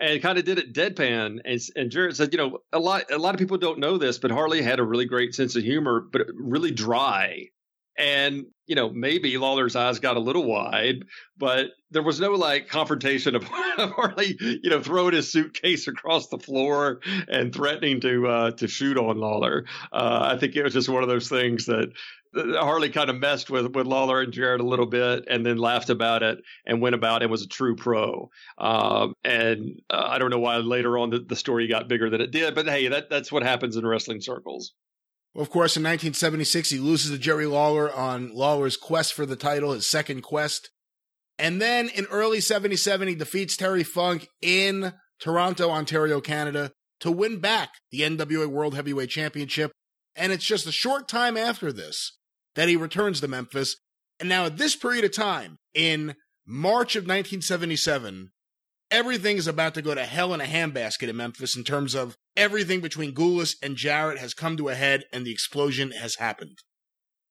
And kind of did it deadpan. And, and Jarrett said, you know, a lot, a lot of people don't know this, but Harley had a really great sense of humor, but really dry. And, you know, maybe Lawler's eyes got a little wide, but there was no like confrontation [LAUGHS] of Harley, you know, throwing his suitcase across the floor and threatening to uh, to shoot on Lawler. Uh, I think it was just one of those things that Harley kind of messed with with Lawler and Jarrett a little bit, and then laughed about it and went about and was a true pro. Um, and uh, I don't know why later on the, the story got bigger than it did, but hey, that that's what happens in wrestling circles. Of course, in 1976, he loses to Jerry Lawler on Lawler's quest for the title, his second quest. And then in early 77, he defeats Terry Funk in Toronto, Ontario, Canada to win back the NWA World Heavyweight Championship. And it's just a short time after this that he returns to Memphis. And now, at this period of time, in March of 1977, everything is about to go to hell in a handbasket in Memphis in terms of everything between Gulas and Jarrett has come to a head and the explosion has happened.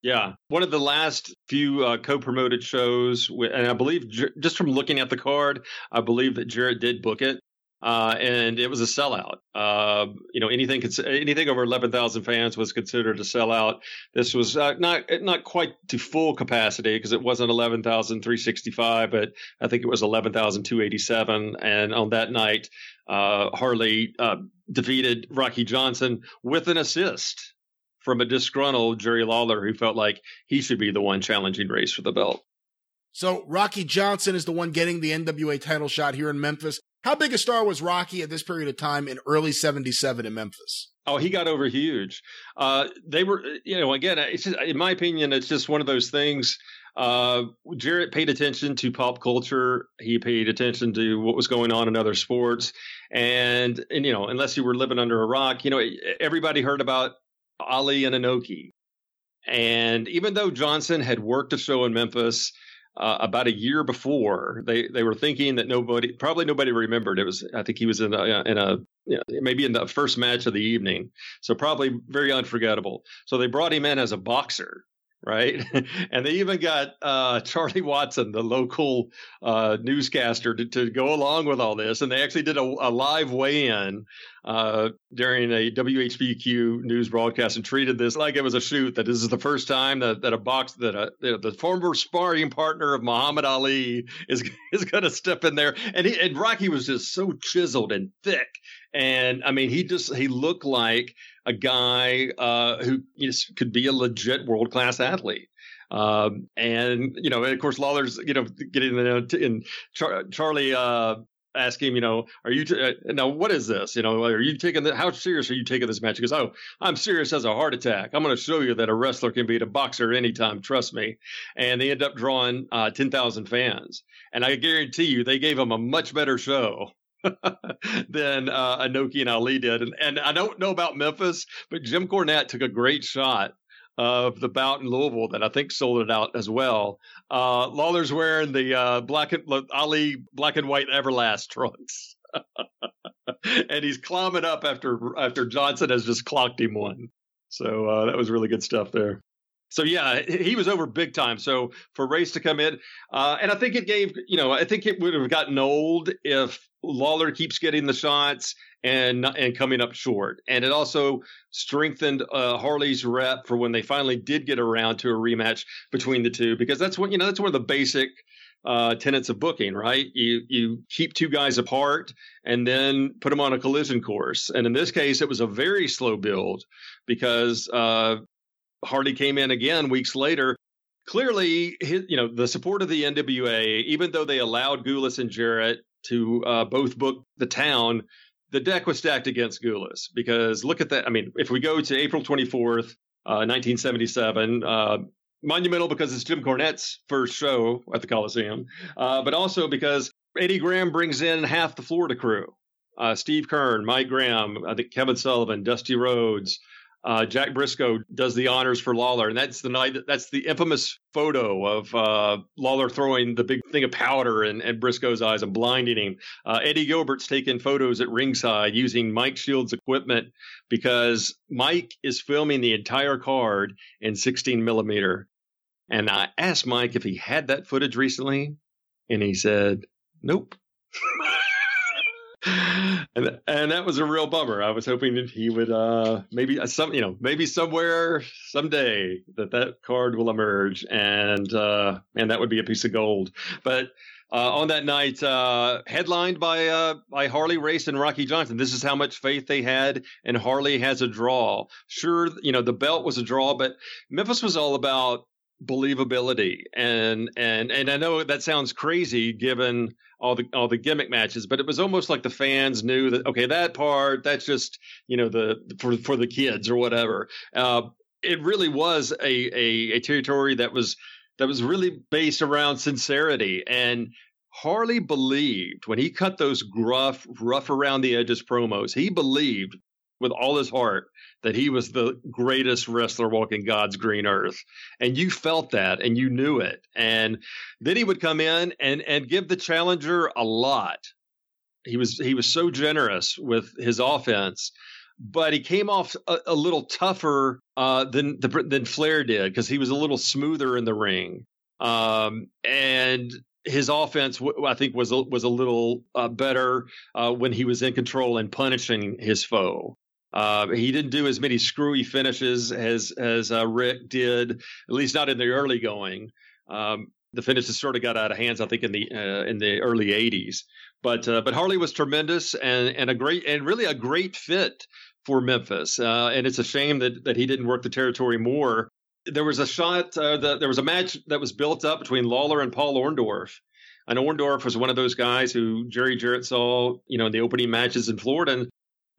Yeah, one of the last few uh, co-promoted shows, and I believe just from looking at the card, I believe that Jarrett did book it, uh, and it was a sellout. Uh, you know, anything anything over eleven thousand fans was considered a sellout. This was uh, not not quite to full capacity because it wasn't eleven thousand three sixty five, but I think it was eleven thousand two eighty seven. And on that night, uh, Harley uh, defeated Rocky Johnson with an assist from a disgruntled Jerry Lawler who felt like he should be the one challenging Race for the belt. So Rocky Johnson is the one getting the NWA title shot here in Memphis. How big a star was Rocky at this period of time in early 77 in Memphis? Oh, he got over huge. Uh, they were, you know, again, just, in my opinion, it's just one of those things uh, Jarrett paid attention to pop culture. He paid attention to what was going on in other sports, and and you know, unless you were living under a rock, you know, everybody heard about Ali and Inoki. And even though Johnson had worked a show in Memphis uh, about a year before, they they were thinking that nobody, probably nobody remembered. It was, I think he was in a, in a you know, maybe in the first match of the evening, so probably very unforgettable. So they brought him in as a boxer right? [LAUGHS] and they even got uh, Charlie Watson, the local uh, newscaster, to, to, go along with all this. And they actually did a, a live weigh in uh, during a WHBQ news broadcast and treated this like it was a shoot. That this is the first time that, that a box that a, you know, the former sparring partner of Muhammad Ali is [LAUGHS] is going to step in there. And he, and Rocky was just so chiseled and thick. And I mean, he just he looked like a guy uh, who you know, could be a legit world class athlete. Um, and you know, and of course, Lawler's you know getting in, in Char- Charlie uh, ask him, you know, are you t- uh, now what is this? You know, are you taking the, how serious are you taking this match? He goes, oh, I'm serious as a heart attack. I'm going to show you that a wrestler can beat a boxer anytime. Trust me. And they end up drawing uh, 10,000 fans, and I guarantee you they gave him a much better show [LAUGHS] than uh, Inoki and Ali did. And, and I don't know about Memphis, but Jim Cornette took a great shot of the bout in Louisville that I think sold it out as well. Uh, Lawler's wearing the uh, black and Ali black and white Everlast trunks. [LAUGHS] and he's climbing up after after Johnson has just clocked him one. So uh, that was really good stuff there. So yeah, he was over big time. So for Race to come in, uh, and I think it gave you know I think it would have gotten old if Lawler keeps getting the shots and and coming up short. And it also strengthened uh, Harley's rep for when they finally did get around to a rematch between the two, because that's what you know that's one of the basic uh, tenets of booking, right? You you keep two guys apart and then put them on a collision course. And in this case, it was a very slow build because uh, Harley came in again weeks later. Clearly, his, you know the support of the NWA, even though they allowed Gulas and Jarrett to uh, both book the town, the deck was stacked against Gulas because look at that. I mean, if we go to April 24th, uh, 1977, uh, monumental because it's Jim Cornette's first show at the Coliseum, uh, but also because Eddie Graham brings in half the Florida crew. Uh, Steve Kern, Mike Graham, I think Kevin Sullivan, Dusty Rhodes, uh, Jack Brisco does the honors for Lawler, and that's the night. That's the infamous photo of uh, Lawler throwing the big thing of powder in, in Brisco's eyes and blinding him. Uh, Eddie Gilbert's taking photos at ringside using Mike Shields equipment because Mike is filming the entire card in 16 millimeter. And I asked Mike if he had that footage recently, and he said, "Nope." [LAUGHS] and and that was a real bummer. I was hoping that he would uh, maybe uh, some you know maybe somewhere someday that that card will emerge and uh, and that would be a piece of gold. But uh, on that night, uh, headlined by uh, by Harley Race and Rocky Johnson. This is how much faith they had, and Harley has a draw. Sure, you know the belt was a draw, but Memphis was all about believability and and and I know that sounds crazy given all the all the gimmick matches, but it was almost like the fans knew that okay, that part that's just you know the for for the kids or whatever. Uh, it really was a, a a territory that was that was really based around sincerity and Harley believed when he cut those gruff, rough around the edges promos, he believed with all his heart that he was the greatest wrestler walking God's green earth. And you felt that and you knew it. And then he would come in and, and give the challenger a lot. He was he was so generous with his offense, but he came off a, a little tougher uh, than than Flair did because he was a little smoother in the ring. Um, and his offense, I think, was a, was a little uh, better uh, when he was in control and punishing his foe. Uh, he didn't do as many screwy finishes as as uh, Ric did, at least not in the early going. Um, the finishes sort of got out of hands, I think, in the uh, in the early '80s. But uh, but Harley was tremendous and and a great and really a great fit for Memphis. Uh, and it's a shame that that he didn't work the territory more. There was a shot. Uh, the, there was a match that was built up between Lawler and Paul Orndorff. And Orndorff was one of those guys who Jerry Jarrett saw, you know, in the opening matches in Florida. And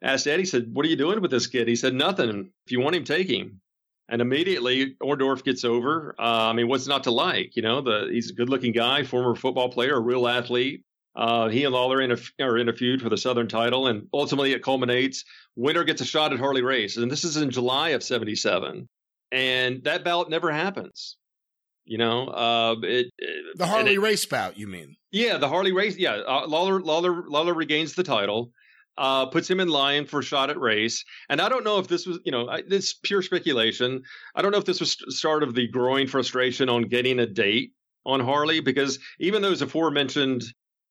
asked Eddie, said, What are you doing with this kid? He said, Nothing. If you want him, take him. And immediately Orndorff gets over. Uh, I mean, what's not to like? You know, the he's a good looking guy, former football player, a real athlete. Uh, he and Lawler in a, are in a feud for the Southern title, and ultimately it culminates. Winner gets a shot at Harley Race, and this is in July of '77, and that bout never happens. You know, uh, it, it, the Harley it, Race bout. You mean? Yeah, the Harley Race. Yeah, uh, Lawler Lawler Lawler regains the title uh, puts him in line for shot at race. And I don't know if this was, you know, this pure speculation. I don't know if this was start of the growing frustration on getting a date on Harley because even those aforementioned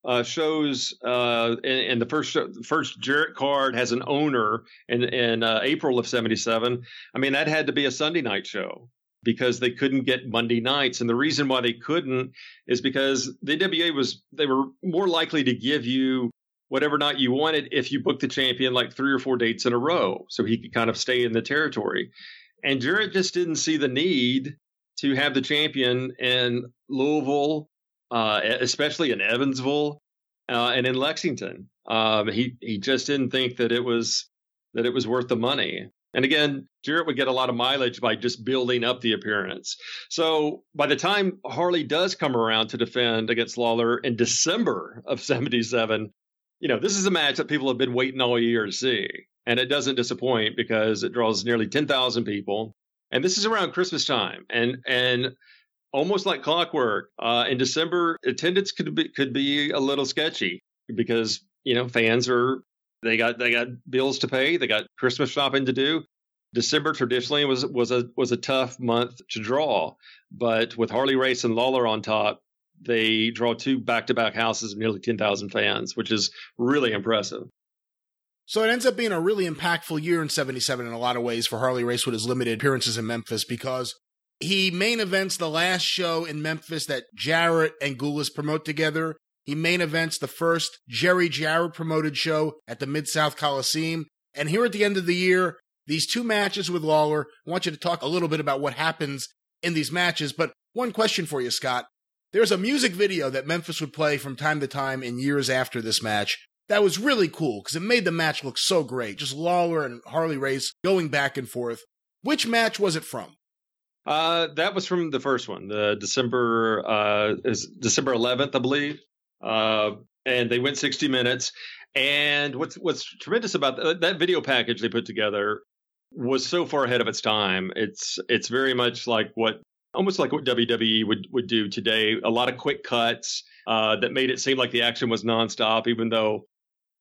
uh, shows uh, and, the first show, first Jarrett card has an owner in in uh, April of '77. I mean, that had to be a Sunday night show because they couldn't get Monday nights, and the reason why they couldn't is because the NWA was they were more likely to give you whatever night you wanted if you booked the champion like three or four dates in a row so he could kind of stay in the territory. And Jarrett just didn't see the need to have the champion in Louisville, uh, especially in Evansville uh, and in Lexington. Um, he he just didn't think that it was that it was worth the money. And again, Jarrett would get a lot of mileage by just building up the appearance. So by the time Harley does come around to defend against Lawler in December of 77, you know, this is a match that people have been waiting all year to see. And it doesn't disappoint because it draws nearly 10,000 people. And this is around Christmas time. And, and, Almost like clockwork. Uh, in December, attendance could be could be a little sketchy because you know fans are they got they got bills to pay, they got Christmas shopping to do. December traditionally was was a was a tough month to draw, but with Harley Race and Lawler on top, they draw two back to back houses of nearly 10,000 fans, which is really impressive. So it ends up being a really impactful year in 77 in a lot of ways for Harley Race with his limited appearances in Memphis because He main events the last show in Memphis that Jarrett and Gulas promote together. He main events the first Jerry Jarrett promoted show at the Mid South Coliseum. And here at the end of the year, these two matches with Lawler. I want you to talk a little bit about what happens in these matches. But one question for you, Scott. There's a music video that Memphis would play from time to time in years after this match that was really cool because it made the match look so great. Just Lawler and Harley Race going back and forth. Which match was it from? Uh, that was from the first one, the December uh, is December 11th, I believe. Uh, and they went 60 minutes. And what's what's tremendous about that, that video package they put together was so far ahead of its time. It's it's very much like what almost like what WWE would would do today. A lot of quick cuts uh, that made it seem like the action was nonstop, even though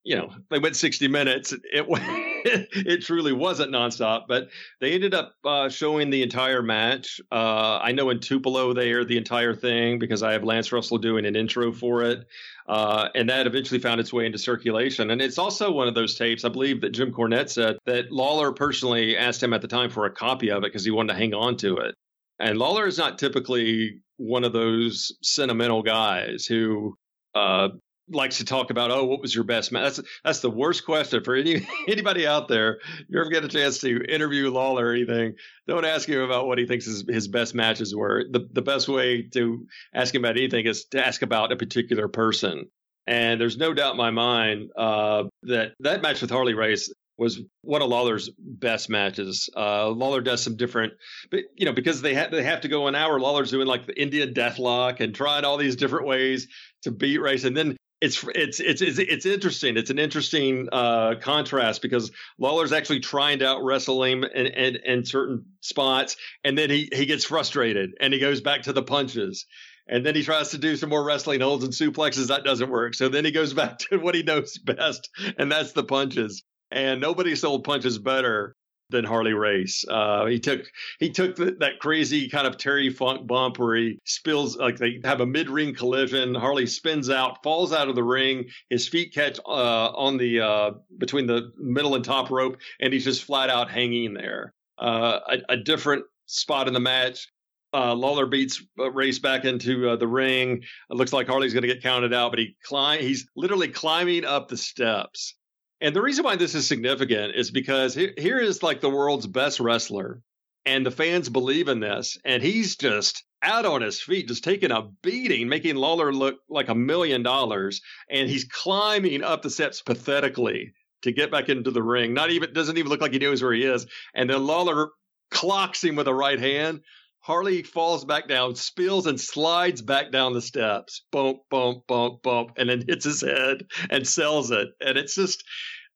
you know they went 60 minutes. It [LAUGHS] it truly wasn't nonstop, but they ended up uh, showing the entire match. Uh, I know in Tupelo they aired the entire thing because I have Lance Russell doing an intro for it. Uh, and that eventually found its way into circulation. And it's also one of those tapes, I believe that Jim Cornette said that Lawler personally asked him at the time for a copy of it because he wanted to hang on to it. And Lawler is not typically one of those sentimental guys who uh, likes to talk about, oh, what was your best match? That's that's the worst question for any [LAUGHS] anybody out there. If you ever get a chance to interview Lawler or anything, don't ask him about what he thinks his, his best matches were. The the best way to ask him about anything is to ask about a particular person. And there's no doubt in my mind uh, that that match with Harley Race was one of Lawler's best matches. Uh, Lawler does some different, but you know, because they have they have to go an hour. Lawler's doing like the Indian Deathlock and trying all these different ways to beat Race, and then it's it's it's it's, it's interesting. It's an interesting uh, contrast because Lawler's actually trying to out wrestle him in, in, in certain spots, and then he he gets frustrated and he goes back to the punches. And then he tries to do some more wrestling holds and suplexes. That doesn't work. So then he goes [LAUGHS] back to what he knows best, and that's the punches. And nobody sold punches better than Harley Race. Uh, he took he took the, that crazy kind of Terry Funk bump where he spills like they have a mid ring collision. Harley spins out, falls out of the ring. His feet catch uh, on the uh, between the middle and top rope, and he's just flat out hanging there. Uh, a, a, different spot in the match. Uh, Lawler beats uh, Race back into the ring. It looks like Harley's going to get counted out, but he climb. He's literally climbing up the steps and the reason why this is significant is because here, is like the world's best wrestler, and the fans believe in this, and he's just out on his feet, just taking a beating, making Lawler look like a million dollars, and he's climbing up the steps pathetically to get back into the ring. Not even doesn't even look like he knows where he is, and then Lawler clocks him with a right hand. Harley falls back down, spills and slides back down the steps. Bump, bump, bump, bump, and then hits his head and sells it. And it's just,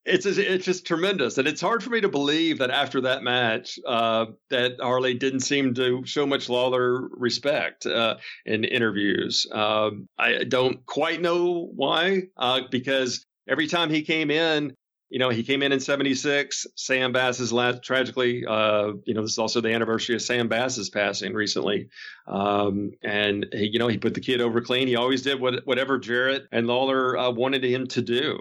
it's it's just tremendous, and it's hard for me to believe that after that match, uh, that Harley didn't seem to show much Lawler respect uh, in interviews. Um, I don't quite know why, uh, because every time he came in, you know, he came in in '76. Sam Bass's last, tragically, uh, you know, this is also the anniversary of Sam Bass's passing recently. Um, and he, you know, he put the kid over clean. He always did what, whatever Jarrett and Lawler uh, wanted him to do.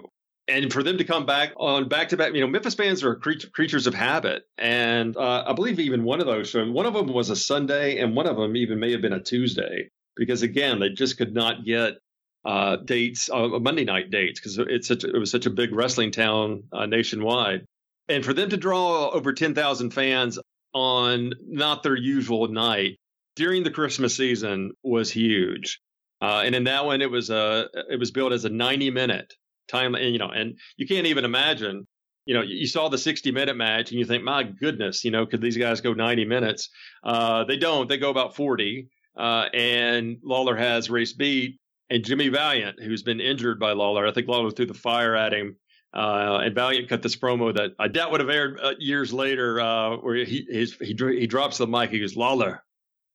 And for them to come back on back to back, you know, Memphis fans are creatures of habit, and uh, I believe even one of those, one of them was a Sunday, and one of them even may have been a Tuesday, because again, they just could not get uh, dates, uh, Monday night dates, because it's such, it was such a big wrestling town uh, nationwide. And for them to draw over 10,000 fans on not their usual night during the Christmas season was huge. Uh, and in that one, it was a it was billed as a 90 minute time, and you know, and you can't even imagine. You know, you saw the 60 minute match, and you think, my goodness, you know, could these guys go 90 minutes? Uh, they don't. They go about 40. Uh, and Lawler has race beat and Jimmy Valiant, who's been injured by Lawler. I think Lawler threw the fire at him. Uh, and Valiant cut this promo that I doubt would have aired uh, years later, uh, where he his, he he drops the mic. He goes, "Lawler,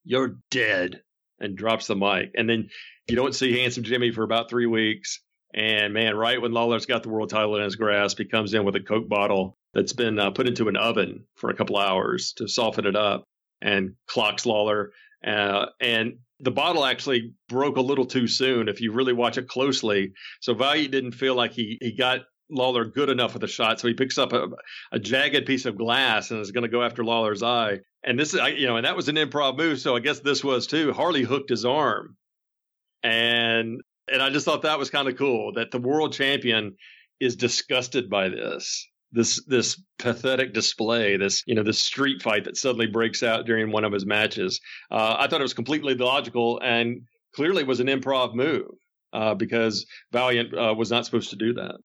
you're dead," and drops the mic. And then you don't see handsome Jimmy for about three weeks. And man, right when Lawler's got the world title in his grasp, he comes in with a Coke bottle that's been uh, put into an oven for a couple hours to soften it up, and clocks Lawler. Uh, and the bottle actually broke a little too soon if you really watch it closely. So Valiant didn't feel like he, he got Lawler good enough with a shot, so he picks up a, a jagged piece of glass and is going to go after Lawler's eye. And this is, you know, and that was an improv move. So I guess this was too. Harley hooked his arm, and and I just thought that was kind of cool that the world champion is disgusted by this this this pathetic display, this you know this street fight that suddenly breaks out during one of his matches. Uh, I thought it was completely logical and clearly was an improv move uh, because Valiant uh, was not supposed to do that.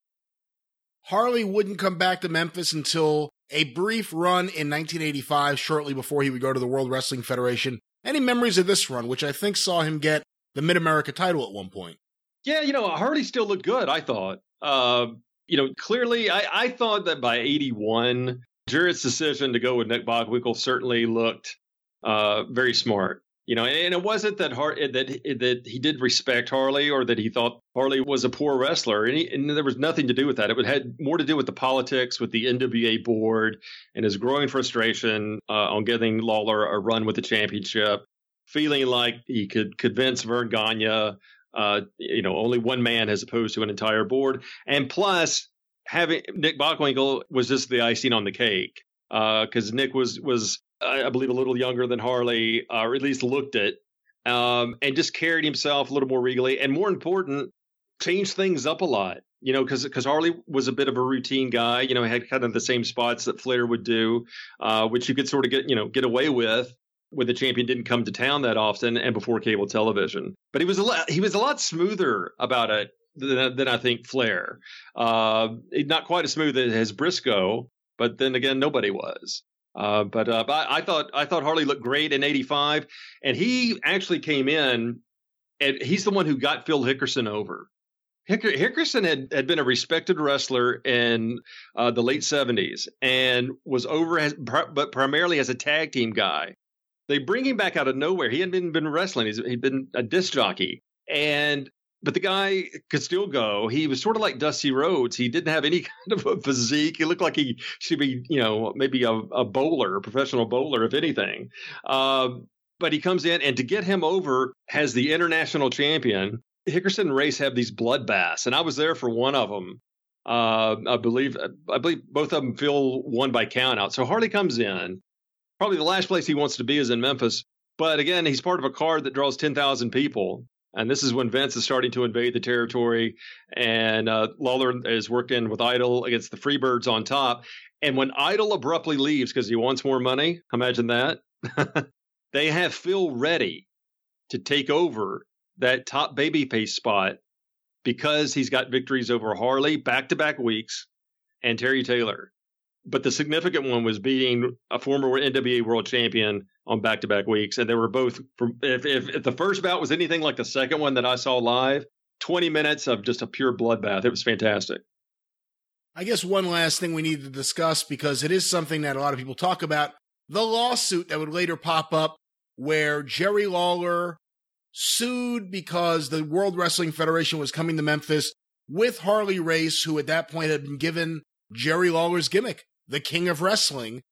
Harley wouldn't come back to Memphis until a brief run in 1985, shortly before he would go to the World Wrestling Federation. Any memories of this run, which I think saw him get the Mid America title at one point? Yeah, you know, Harley still looked good, I thought. Uh, you know, clearly, I, I thought that by 81, Jarrett's decision to go with Nick Bockwinkel certainly looked uh, very smart. You know, and it wasn't that Har- that that he did respect Harley or that he thought Harley was a poor wrestler, and, he, and there was nothing to do with that. It had more to do with the politics with the NWA board and his growing frustration uh, on getting Lawler a run with the championship, feeling like he could convince Verne Gagne uh, you know, only one man as opposed to an entire board. And plus, having Nick Bockwinkel was just the icing on the cake because uh, Nick was was I believe a little younger than Harley, uh, or at least looked it, um, and just carried himself a little more regally, and more important, changed things up a lot. You know, because because Harley was a bit of a routine guy. You know, had kind of the same spots that Flair would do, uh, which you could sort of get you know get away with when the champion didn't come to town that often and before cable television. But he was a lot, he was a lot smoother about it than, than I think Flair. Uh, not quite as smooth as Brisco, but then again, nobody was. Uh, but, uh, but I, I, thought I thought Harley looked great in '85, and he actually came in, and he's the one who got Phil Hickerson over. Hickerson had, had been a respected wrestler in uh, the late 70s and was over, as, but primarily as a tag team guy. They bring him back out of nowhere. He hadn't been, been wrestling. He's, he'd been a disc jockey. And but the guy could still go. He was sort of like Dusty Rhodes. He didn't have any [LAUGHS] kind of a physique. He looked like he should be, you know, maybe a, a bowler, a professional bowler, if anything. Um, but he comes in, and to get him over as the international champion, Hickerson and Race have these bloodbaths, and I was there for one of them. Uh, I believe I believe both of them feel one by count out. So Harley comes in, probably the last place he wants to be is in Memphis. But again, he's part of a card that draws 10,000 people. And this is when Vince is starting to invade the territory. And uh, Lawler is working with Idol against the Freebirds on top. And when Idol abruptly leaves because he wants more money, imagine that, [LAUGHS] they have Phil ready to take over that top babyface spot because he's got victories over Harley back to back weeks and Terry Taylor but the significant one was beating a former NWA world champion on back to back weeks. And they were both, if, if, if, the first bout was anything like the second one that I saw live, 20 minutes of just a pure bloodbath. It was fantastic. I guess one last thing we need to discuss because it is something that a lot of people talk about the lawsuit that would later pop up where Jerry Lawler sued because the World Wrestling Federation was coming to Memphis with Harley Race, who at that point had been given Jerry Lawler's gimmick the king of wrestling.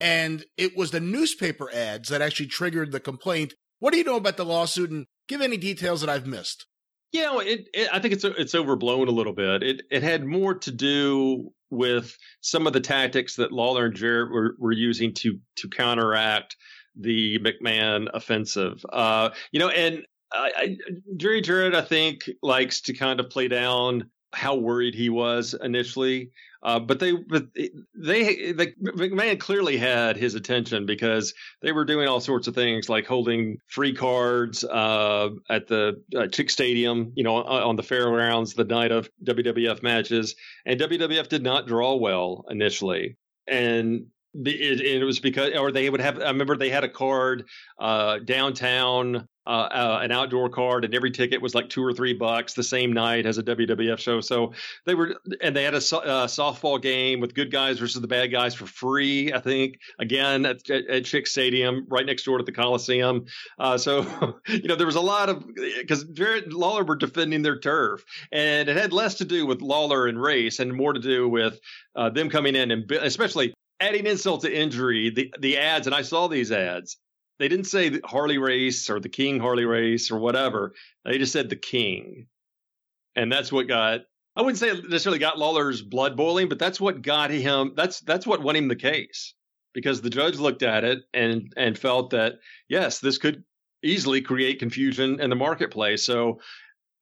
And it was the newspaper ads that actually triggered the complaint. What do you know about the lawsuit and give any details that I've missed? Yeah, it, it, I think it's it's overblown a little bit. It it had more to do with some of the tactics that Lawler and Jarrett were, were using to to counteract the McMahon offensive. Uh, you know, and I, I, Jerry Jarrett, I think, likes to kind of play down how worried he was initially. Uh, but they, but they, the McMahon clearly had his attention because they were doing all sorts of things like holding free cards uh, at the uh, Chick Stadium, you know, on, on the fairgrounds the night of WWF matches, and WWF did not draw well initially, and it, it, was because, or they would have. I remember they had a card uh, downtown uh, uh, an outdoor card, and every ticket was like two or three bucks the same night as a WWF show. So they were, and they had a, uh, softball game with good guys versus the bad guys for free. I think again at, at, at Chick Stadium, right next door to the Coliseum. Uh, so [LAUGHS] you know there was a lot of because Jarrett Lawler were defending their turf, and it had less to do with Lawler and race and more to do with them coming in and especially adding insult to injury, the the ads, and I saw these ads they didn't say Harley Race or the King Harley Race or whatever. They just said the King, and that's what got I wouldn't say necessarily got Lawler's blood boiling, but that's what got him. That's that's what won him the case because the judge looked at it and and felt that yes, this could easily create confusion in the marketplace. So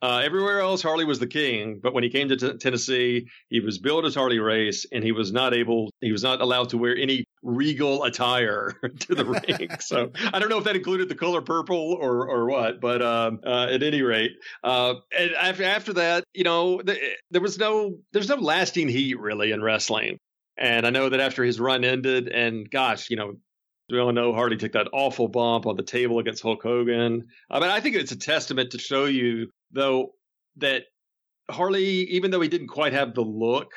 uh, everywhere else, Harley was the king, but when he came to t- Tennessee, he was billed as Harley Race, and he was not able, he was not allowed to wear any regal attire [LAUGHS] to the [LAUGHS] ring. So I don't know if that included the color purple or or what, but um, uh, at any rate, uh, and after after that, you know, the, there was no, there's no lasting heat really in wrestling. And I know that after his run ended, and gosh, you know, we all know Harley took that awful bump on the table against Hulk Hogan. I mean, I think it's a testament to show you, though, that Harley, even though he didn't quite have the look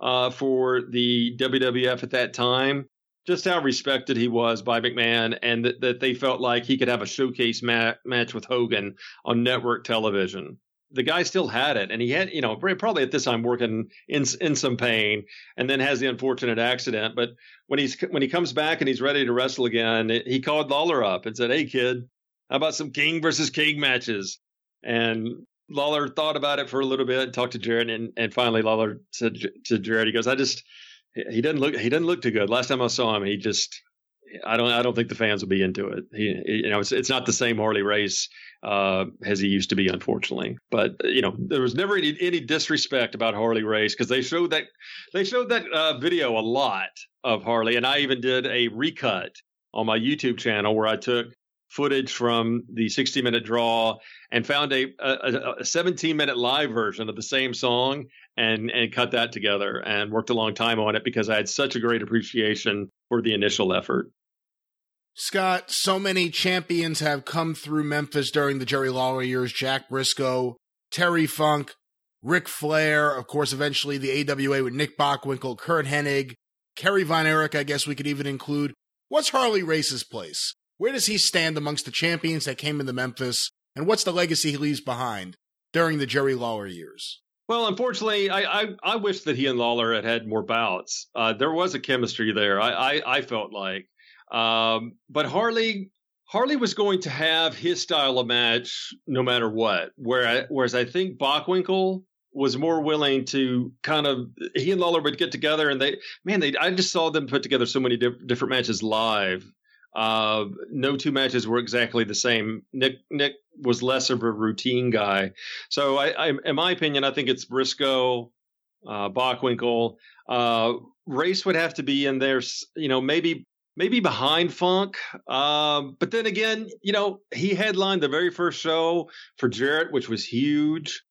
uh, for the WWF at that time, just how respected he was by McMahon, and that, that they felt like he could have a showcase ma- match with Hogan on network television the guy still had it, and he had, you know, probably at this time working in in some pain, and then has the unfortunate accident. But when he's when he comes back and he's ready to wrestle again, he called Lawler up and said, "Hey, kid, how about some king versus king matches?" And Lawler thought about it for a little bit, talked to Jarrett, and, and finally Lawler said to Jarrett, "He goes, I just he doesn't look he doesn't look too good. Last time I saw him, he just I don't I don't think the fans will be into it. He, you know, it's it's not the same Harley race uh, as he used to be, unfortunately. But you know, there was never any, any disrespect about Harley race because they showed that they showed that uh, video a lot of Harley, and I even did a recut on my YouTube channel where I took footage from the 60 minute draw and found a, a, a 17 minute live version of the same song and and cut that together and worked a long time on it because I had such a great appreciation for the initial effort. Scott, so many champions have come through Memphis during the Jerry Lawler years Jack Brisco, Terry Funk, Ric Flair, of course, eventually the AWA with Nick Bockwinkel, Curt Hennig, Kerry Von Erich, I guess we could even include. What's Harley Race's place? Where does he stand amongst the champions that came into Memphis? And what's the legacy he leaves behind during the Jerry Lawler years? Well, unfortunately, I, I, I wish that he and Lawler had had more bouts. Uh, there was a chemistry there. I, I, I felt like um, but Harley Harley was going to have his style of match no matter what. Whereas, whereas I think Bockwinkel was more willing to kind of he and Lawler would get together and they man they I just saw them put together so many di- different matches live. Uh, no two matches were exactly the same. Nick Nick was less of a routine guy, so I, I in my opinion I think it's Brisco, uh, Bockwinkel. Uh, Race would have to be in there, you know, maybe maybe behind Funk. Um, but then again, you know, he headlined the very first show for Jarrett, which was huge.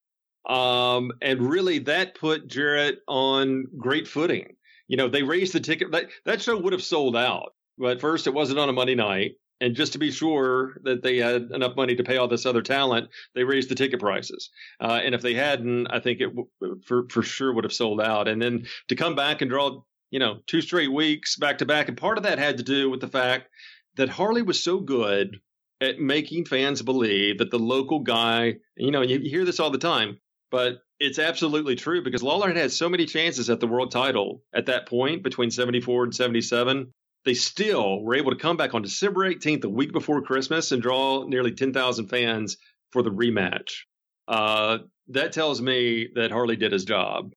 Um, and really that put Jarrett on great footing. You know, they raised the ticket. That, that show would have sold out. But first, it wasn't on a Monday night. And just to be sure that they had enough money to pay all this other talent, they raised the ticket prices. Uh, and if they hadn't, I think it w- for for sure would have sold out. And then to come back and draw you know, two straight weeks back to back. And part of that had to do with the fact that Harley was so good at making fans believe that the local guy, you know, you, hear this all the time, but it's absolutely true because Lawler had had so many chances at the world title at that point between 74 and 77. They still were able to come back on December 18th, a week before Christmas, and draw nearly 10,000 fans for the rematch. Uh, that tells me that Harley did his job.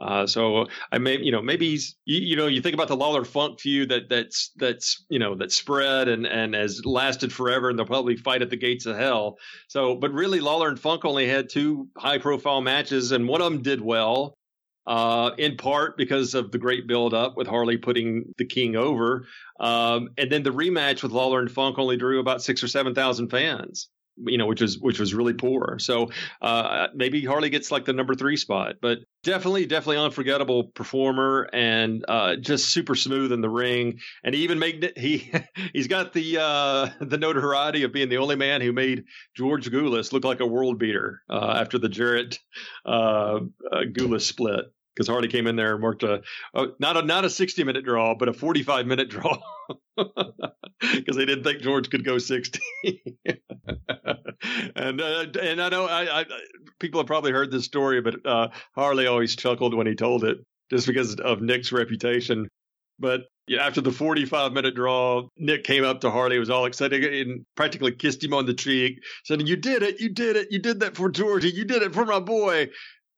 Uh, so I may, you know, maybe he's, you, you, know, you think about the Lawler Funk feud that that's that's you know that spread and and has lasted forever, and they'll probably fight at the gates of hell. So, but really, Lawler and Funk only had two high profile matches, and one of them did well. Uh, in part because of the great build up with Harley putting the King over, um, and then the rematch with Lawler and Funk only drew about six or seven thousand fans you know, which was which was really poor. So uh, maybe Harley gets like the number three spot, but definitely, definitely unforgettable performer and uh, just super smooth in the ring. And he even made he [LAUGHS] he's got the uh, the notoriety of being the only man who made George Gulas look like a world beater uh, after the Jarrett uh, uh, Gulas split because Harley came in there and worked a, a, not a not a 60 minute draw, but a 45 minute draw [LAUGHS] because they didn't think George could go 60. [LAUGHS] and uh, and I know I, I, people have probably heard this story, but uh, Harley always chuckled when he told it just because of Nick's reputation. But yeah, after the 45 minute draw, Nick came up to Harley, was all excited, and practically kissed him on the cheek, said, "You did it! You did it! You did that for Georgie! You did it for my boy!"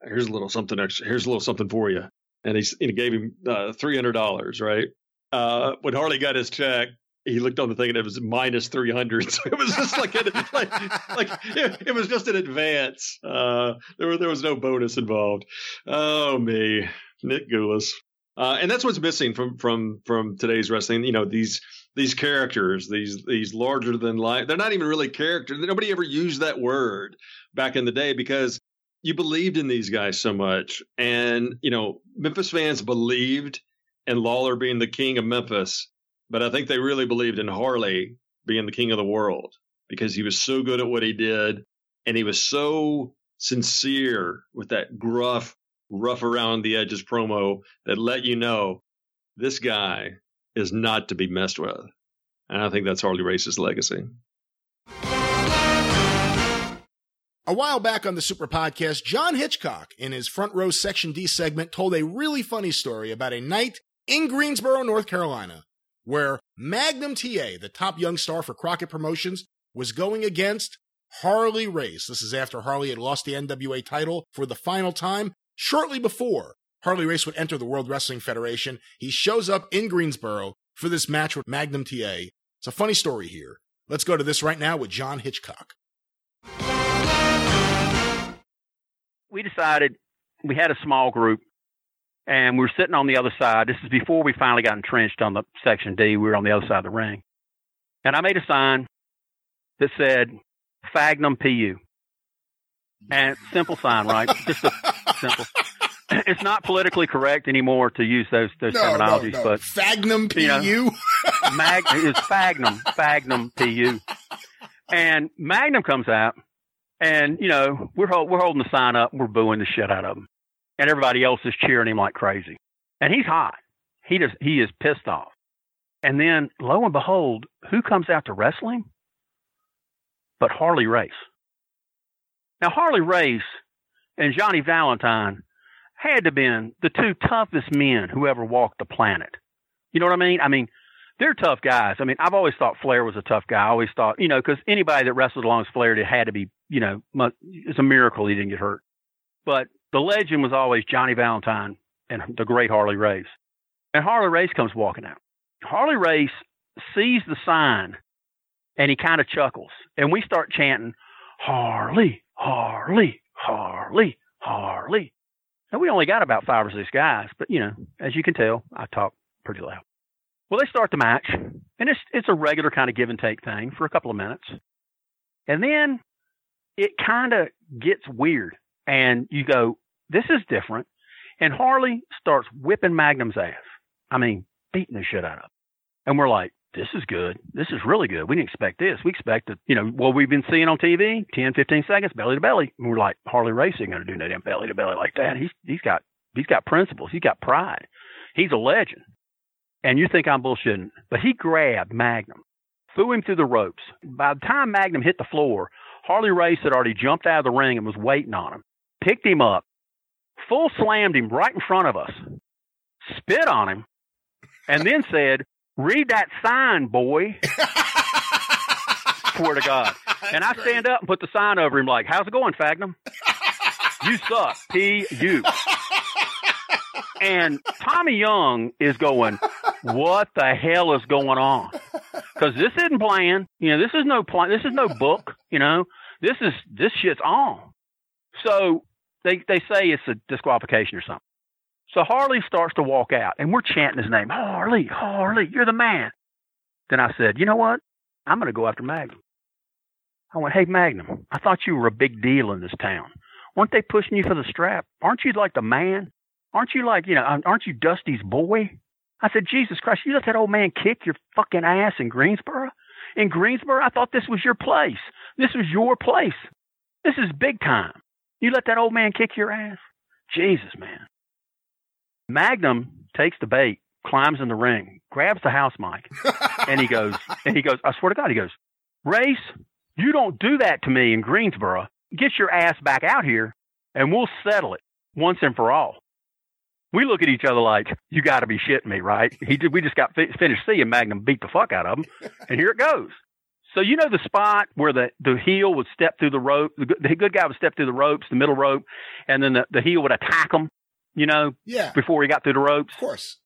Here's a little something extra. Here's a little something for you. And he, he gave him uh, $300, right? Uh, when Harley got his check, he looked on the thing and it was minus 300 [LAUGHS] so it was just like an, like like it, it, was just an advance uh there were, there was no bonus involved oh me nick gulas uh, and that's what's missing from from from today's wrestling you know these these characters these these larger than life they're not even really characters nobody ever used that word back in the day because you believed in these guys so much and you know memphis fans believed in lawler being the king of memphis but I think they really believed in Harley being the king of the world because he was so good at what he did and he was so sincere with that gruff, rough around the edges promo that let you know this guy is not to be messed with. And I think that's Harley Race's legacy. A while back on the Super Podcast, John Hitchcock, in his Front Row Section D segment, told a really funny story about a night in Greensboro, North Carolina, where Magnum TA, the top young star for Crockett Promotions, was going against Harley Race. This is after Harley had lost the NWA title for the final time. Shortly before Harley Race would enter the World Wrestling Federation, he shows up in Greensboro for this match with Magnum TA. It's a funny story here. Let's go to this right now with John Hitchcock. We decided we had a small group and we were sitting on the other side. This is before we finally got entrenched on the section D. We were on the other side of the ring. And I made a sign that said Fagnum PU. And simple sign, right? [LAUGHS] Just a simple. It's not politically correct anymore to use those those no, terminologies, no, no. but Fagnum PU. You know, Mag is Fagnum, Fagnum PU. [LAUGHS] And Magnum comes out, and you know we're we're holding the sign up, we're booing the shit out of him and everybody else is cheering him like crazy. And he's hot. He just he is pissed off. And then lo and behold, who comes out to wrestling? But Harley Race. Now Harley Race and Johnny Valentine had to been the two toughest men who ever walked the planet. You know what I mean? I mean, they're tough guys. I mean, I've always thought Flair was a tough guy. I always thought, you know, because anybody that wrestled along with Flair, it had to be, you know, it's a miracle he didn't get hurt. But the legend was always Johnny Valentine and the great Harley Race. And Harley Race comes walking out. Harley Race sees the sign and he kind of chuckles. And we start chanting, Harley, Harley, Harley, Harley. And we only got about five or six guys, but you know, as you can tell, I talk pretty loud. Well, they start the match, and it's it's a regular kind of give and take thing for a couple of minutes, and then it kind of gets weird and you go, this is different. And Harley starts whipping Magnum's ass. I mean, beating the shit out of him. And we're like, this is good. This is really good. We didn't expect this. We expected, you know, what we've been seeing on TV, 10, 15 seconds, belly to belly. And we're like, Harley Racing going to do no damn belly to belly like that. He's he's got he's got principles. He's got pride. He's a legend. And you think I'm bullshitting, but he grabbed Magnum, threw him through the ropes. By the time Magnum hit the floor, Harley Race had already jumped out of the ring and was waiting on him picked him up, full slammed him right in front of us, spit on him, and then said, Read that sign, boy. [LAUGHS] Swear to God. That's and I great. stand up and put the sign over him like, How's it going, Fagnum? you suck. P U. And Tommy Young is going, What the hell is going on? Because this isn't playing. You know, this is no plan. This is no book. You know, this is this shit's on. So they they say it's a disqualification or something. So Harley starts to walk out, and we're chanting his name, Harley, Harley, you're the man. Then I said, you know what? I'm going to go after Magnum. I went, hey Magnum, I thought you were a big deal in this town. Weren't they pushing you for the strap? Aren't you like the man? Aren't you like, you know, um, aren't you Dusty's boy? I said, Jesus Christ, you let that old man kick your fucking ass in Greensboro? In Greensboro, I thought this was your place. This was your place. This is big time. You let that old man kick your ass? Jesus, man. Magnum takes the bait, climbs in the ring, grabs the house mic, and he goes, [LAUGHS] and he goes, I swear to God, he goes, Race, you don't do that to me in Greensboro. Get your ass back out here and we'll settle it once and for all. We look at each other like, you got to be shitting me, right? He did, we just got fi- finished seeing Magnum beat the fuck out of him, and here it goes. So you know the spot where the the heel would step through the rope, the, the good guy would step through the ropes, the middle rope, and then the, the heel would attack him. You know, Yeah, before he got through the ropes. of course.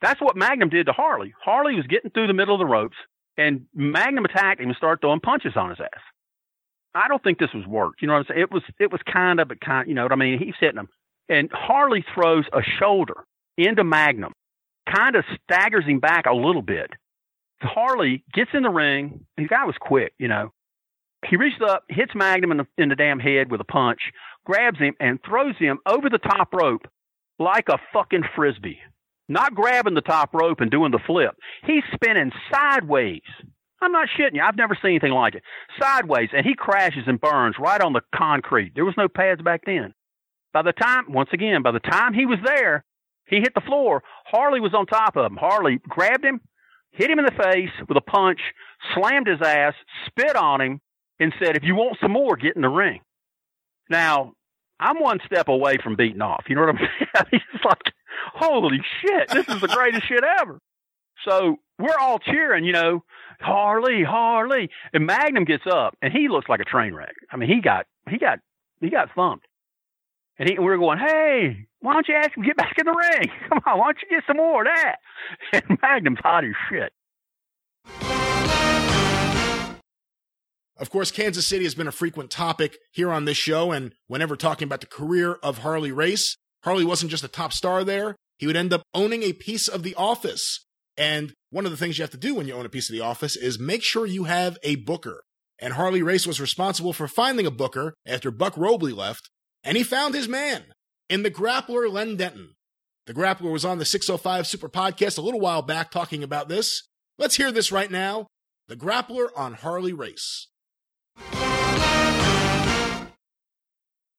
That's what Magnum did to Harley. Harley was getting through the middle of the ropes, and Magnum attacked him and started throwing punches on his ass. I don't think this was worked. You know what I'm saying? It was it was kind of, but kind. You know what I mean? He's hitting him, and Harley throws a shoulder into Magnum, kind of staggers him back a little bit. Harley gets in the ring. The guy was quick, you know. He reaches up, hits Magnum in the in the damn head with a punch, grabs him, and throws him over the top rope like a fucking frisbee. Not grabbing the top rope and doing the flip. He's spinning sideways. I'm not shitting you. I've never seen anything like it. Sideways, and he crashes and burns right on the concrete. There was no pads back then. By the time, once again, by the time he was there, he hit the floor. Harley was on top of him. Harley grabbed him, hit him in the face with a punch, slammed his ass, spit on him, and said, If you want some more, get in the ring. Now, I'm one step away from beating off. You know what I'm saying? [LAUGHS] He's like, Holy shit, this is the greatest shit ever. So we're all cheering, you know, Harley, Harley. And Magnum gets up and he looks like a train wreck. I mean, he got, he got, he got thumped. And, he, we were going, hey, why don't you ask him to get back in the ring? [LAUGHS] Come on, why don't you get some more of that? [LAUGHS] And Magnum's hot as shit. Of course, Kansas City has been a frequent topic here on this show, and whenever talking about the career of Harley Race, Harley wasn't just a top star there, he would end up owning a piece of the office. And one of the things you have to do when you own a piece of the office is make sure you have a booker. And Harley Race was responsible for finding a booker after Buck Robley left, and he found his man in the grappler Len Denton. The grappler was on the 605 Super Podcast a little while back talking about this. Let's hear this right now. The grappler on Harley Race.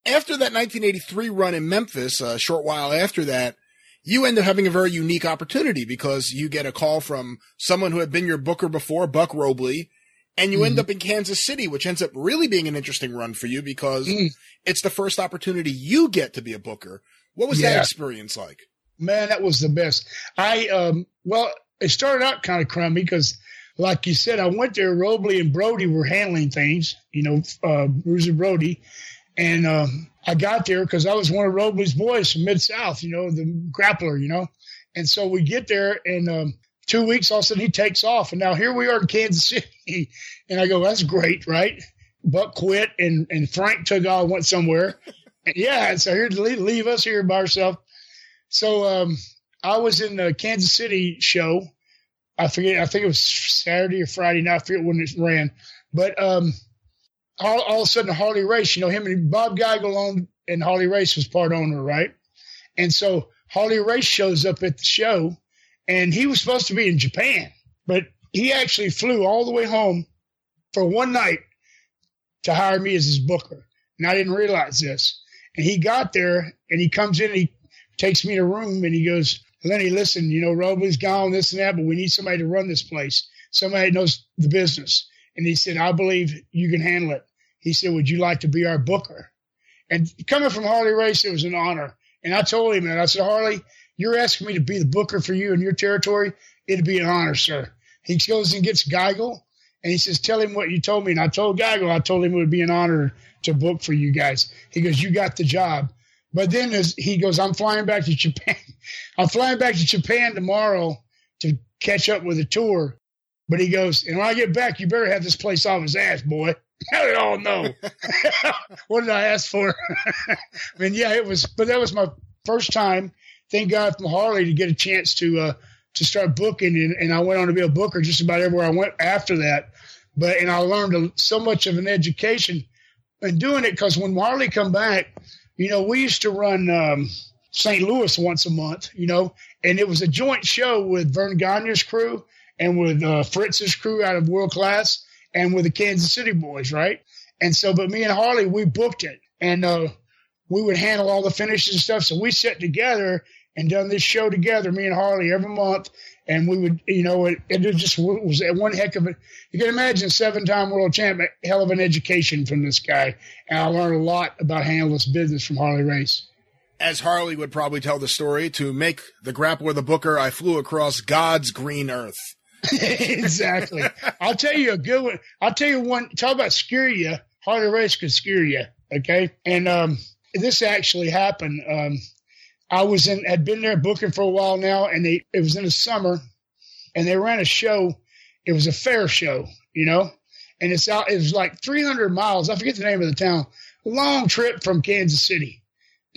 After that 1983 run in Memphis, a short while after that, you end up having a very unique opportunity because you get a call from someone who had been your booker before, Buck Robley, and you end Mhm. up in Kansas City, which ends up really being an interesting run for you because Mm. it's the first opportunity you get to be a booker. What was that experience like? Man, that was the best. I um well, it started out kind of crummy because, like you said, I went there. Robley and Brody were handling things, you know, uh, Bruiser Brody, and um, I got there because I was one of Robley's boys from Mid South, you know, the grappler, you know, and so we get there and. Um, Two weeks, all of a sudden he takes off, and now here we are in Kansas City, and I go, "That's great, right?" Buck quit, and and Frank took off, went somewhere, and yeah, so here leave, leave us here by ourselves. So um, I was in the Kansas City show. I forget. I think it was Saturday or Friday night. I forget when it ran. But um, all, all of a sudden, Harley Race. You know him and Bob Geigel owned, and Harley Race was part owner, right? And so Harley Race shows up at the show, and he was supposed to be in Japan, but he actually flew all the way home for one night to hire me as his booker. And I didn't realize this. And he got there, and he comes in, and he takes me to a room and he goes, Lenny, listen, you know, Robley's gone, this and that, but we need somebody to run this place. Somebody knows the business. And he said, I believe you can handle it. He said, Would you like to be our booker? And coming from Harley Race, it was an honor. And I told him that. I said, Harley, you're asking me to be the booker for you in your territory. It'd be an honor, sir. He goes and gets Geigel and he says, Tell him what you told me. And I told Geigel, I told him it would be an honor to book for you guys. He goes, You got the job. But then as he goes, I'm flying back to Japan. [LAUGHS] I'm flying back to Japan tomorrow to catch up with a tour. But he goes, and when I get back, you better have this place off his ass, boy. [LAUGHS] How did all know? [LAUGHS] what did I ask for? I mean, yeah, it was, but that was my first time. Thank God from Harley to get a chance to uh, to start booking, and, and I went on to be a booker just about everywhere I went after that. But and I learned so much of an education in doing it because when Harley come back, you know, we used to run um, St. Louis once a month, you know, and it was a joint show with Verne Gagne's crew and with uh, Fritz's crew out of World Class and with the Kansas City boys, right? And so, but me and Harley, we booked it and uh, we would handle all the finishes and stuff. So we sat together and done this show together, me and Harley, every month. And we would, you know, it, it just was one heck of a, you can imagine seven time world champion, hell of an education from this guy. And I learned a lot about handling this business from Harley Race. As Harley would probably tell the story, to make the grappler the booker, I flew across God's green earth. [LAUGHS] exactly. I'll tell you a good one. I'll tell you one. Talk about scare you. Harley race could scare you. Okay. And um, this actually happened. Um, I was in, had been there booking for a while now, and they, it was in the summer, and they ran a show. It was a fair show, you know, and it's out. It was like 300 miles. I forget the name of the town. Long trip from Kansas City.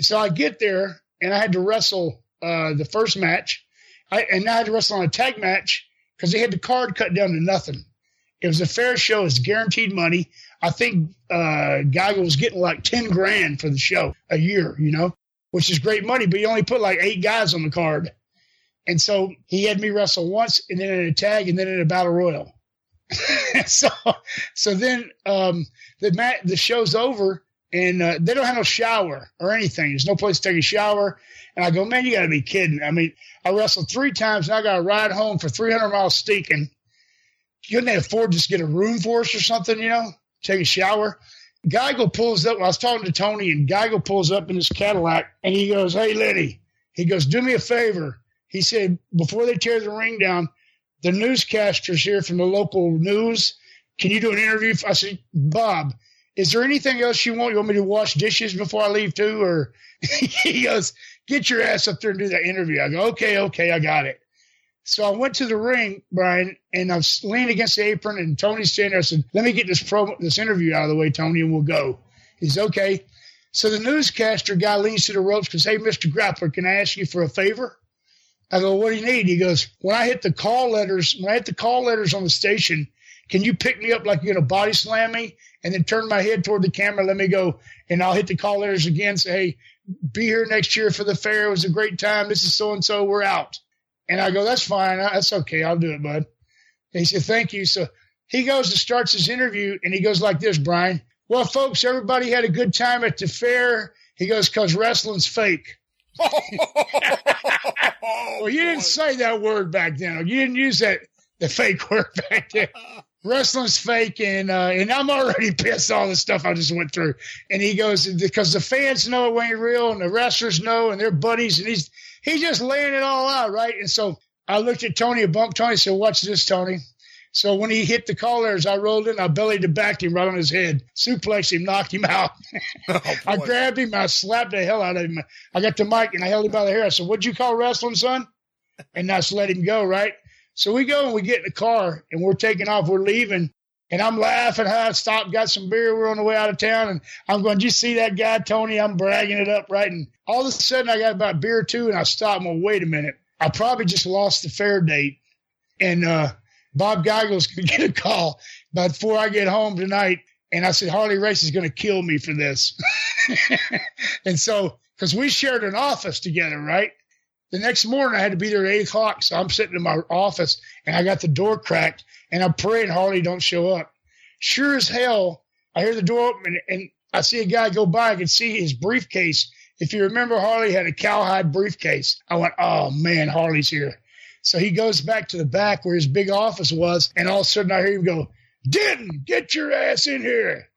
So I get there, and I had to wrestle uh, the first match, I, and I had to wrestle on a tag match because they had the card cut down to nothing. It was a fair show. It's guaranteed money. I think uh, Geigel was getting like 10 grand for the show a year, you know, which is great money, but he only put like eight guys on the card. And so he had me wrestle once and then in a tag and then in a battle royal. [LAUGHS] so, so then um, the mat, the show's over and uh, they don't have no shower or anything. There's no place to take a shower. And I go, man, you got to be kidding. I mean, I wrestled three times and I got to ride home for 300 miles stinking. Couldn't they afford to just get a room for us or something, you know, take a shower? Geigel pulls up. I was talking to Tony, and Geigel pulls up in his Cadillac, and he goes, "Hey, Lenny," he goes, "Do me a favor." He said, "Before they tear the ring down, the newscasters here from the local news, can you do an interview?" I said, "Bob, is there anything else you want? You want me to wash dishes before I leave too?" Or [LAUGHS] he goes, "Get your ass up there and do that interview." I go, "Okay, okay, I got it." So I went to the ring, Brian, and I was leaning against the apron, and Tony's standing there. I said, "Let me get this pro this interview out of the way, Tony, and we'll go." He's okay. So the newscaster guy leans to the ropes because, "Hey, Mister Grappler, can I ask you for a favor?" I go, "What do you need?" He goes, "When I hit the call letters, when I hit the call letters on the station, can you pick me up like you're gonna body slam me, and then turn my head toward the camera, let me go, and I'll hit the call letters again, say, hey, be here next year for the fair. It was a great time. This is so and so. We're out." And I go, that's fine. That's okay. I'll do it, bud. And he said, thank you. So he goes and starts his interview and he goes like this, Brian. Well, folks, everybody had a good time at the fair. He goes, cause wrestling's fake. [LAUGHS] well, you didn't say that word back then. You didn't use that, the fake [LAUGHS] word back then. Wrestling's fake, and uh, and I'm already [LAUGHS] pissed all the stuff I just went through. And he goes because the fans know it ain't real, and the wrestlers know, and they're buddies, and he's he's just laying it all out, right? And so I looked at Tony, a bump Tony, said, "Watch this, Tony." So when he hit the collars, I rolled in, I bellied it back him right on his head, suplexed him, knocked him out. [LAUGHS] Oh, I grabbed him, I slapped the hell out of him. I got the mic and I held him by the hair. I said, "What'd you call wrestling, son?" And I just let him go, right? So we go and we get in the car and we're taking off. We're leaving. And I'm laughing. I stopped, got some beer. We're on the way out of town. And I'm going, Did you see that guy, Tony? I'm bragging it up, right? And all of a sudden, I got about beer too. And I stopped went, Wait a minute. I probably just lost the fair date. And uh, Bob Geigel's [LAUGHS] to get a call before I get home tonight. And I said, Harley Race is going to kill me for this. [LAUGHS] and so, because we shared an office together, right? The next morning, I had to be there at eight o'clock. So I'm sitting in my office and I got the door cracked and I'm praying Harley don't show up. Sure as hell, I hear the door open and I see a guy go by. I can see his briefcase. If you remember, Harley had a cowhide briefcase. I went, oh man, Harley's here. So he goes back to the back where his big office was, and all of a sudden I hear him go, Denton, get your ass in here.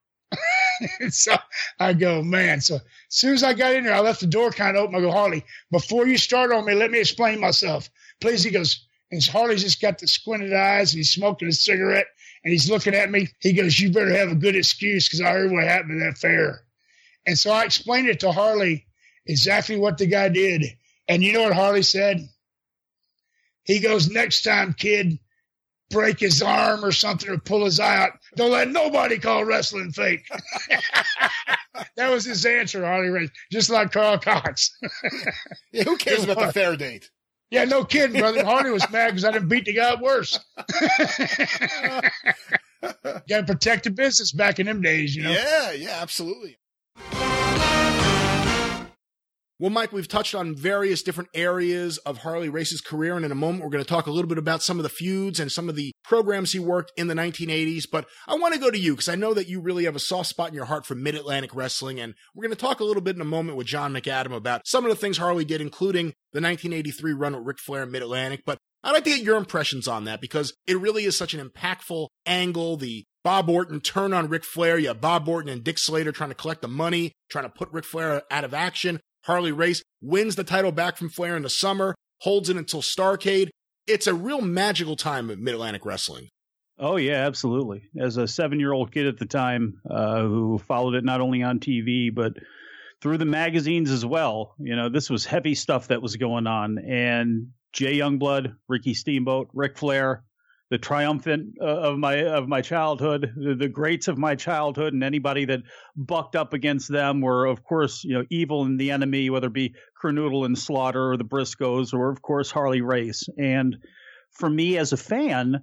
[LAUGHS] so I go, man. So as soon as I got in there, I left the door kind of open. I go, Harley, before you start on me, let me explain myself. Please. He goes, and Harley's just got the squinted eyes and he's smoking a cigarette and he's looking at me. He goes, You better have a good excuse because I heard what happened at that fair. And so I explained it to Harley exactly what the guy did. And you know what Harley said? He goes, Next time, kid, break his arm or something or pull his eye out. Don't let nobody call wrestling fake. [LAUGHS] that was his answer, Harley Race, just like Carl Cox. yeah, who cares [LAUGHS] about the fair date? Yeah, no kidding, brother. Harley was mad because I didn't beat the guy worse. [LAUGHS] Got to protect the business back in them days, you know? Yeah, yeah, absolutely. Well, Mike, we've touched on various different areas of Harley Race's career, and in a moment, we're going to talk a little bit about some of the feuds and some of the programs he worked in the 1980s. But I want to go to you because I know that you really have a soft spot in your heart for Mid Atlantic wrestling, and we're going to talk a little bit in a moment with John McAdam about some of the things Harley did, including the 1983 run with Ric Flair in Mid Atlantic. But I'd like to get your impressions on that because it really is such an impactful angle. The Bob Orton turn on Ric Flair. You have Bob Orton and Dick Slater trying to collect the money, trying to put Ric Flair out of action. Harley Race wins the title back from Flair in the summer, holds it until Starcade. It's a real magical time of Mid Atlantic Wrestling. Oh yeah, absolutely. As a seven-year-old kid at the time, uh, who followed it not only on TV but through the magazines as well. You know, this was heavy stuff that was going on, and Jay Youngblood, Ricky Steamboat, Ric Flair, the triumphant uh, of my of my childhood, the, the, greats of my childhood, and anybody that bucked up against them were, of course, you know, evil and the enemy, whether it be Kernodle and Slaughter or the Briscos, or of course Harley Race. And for me as a fan,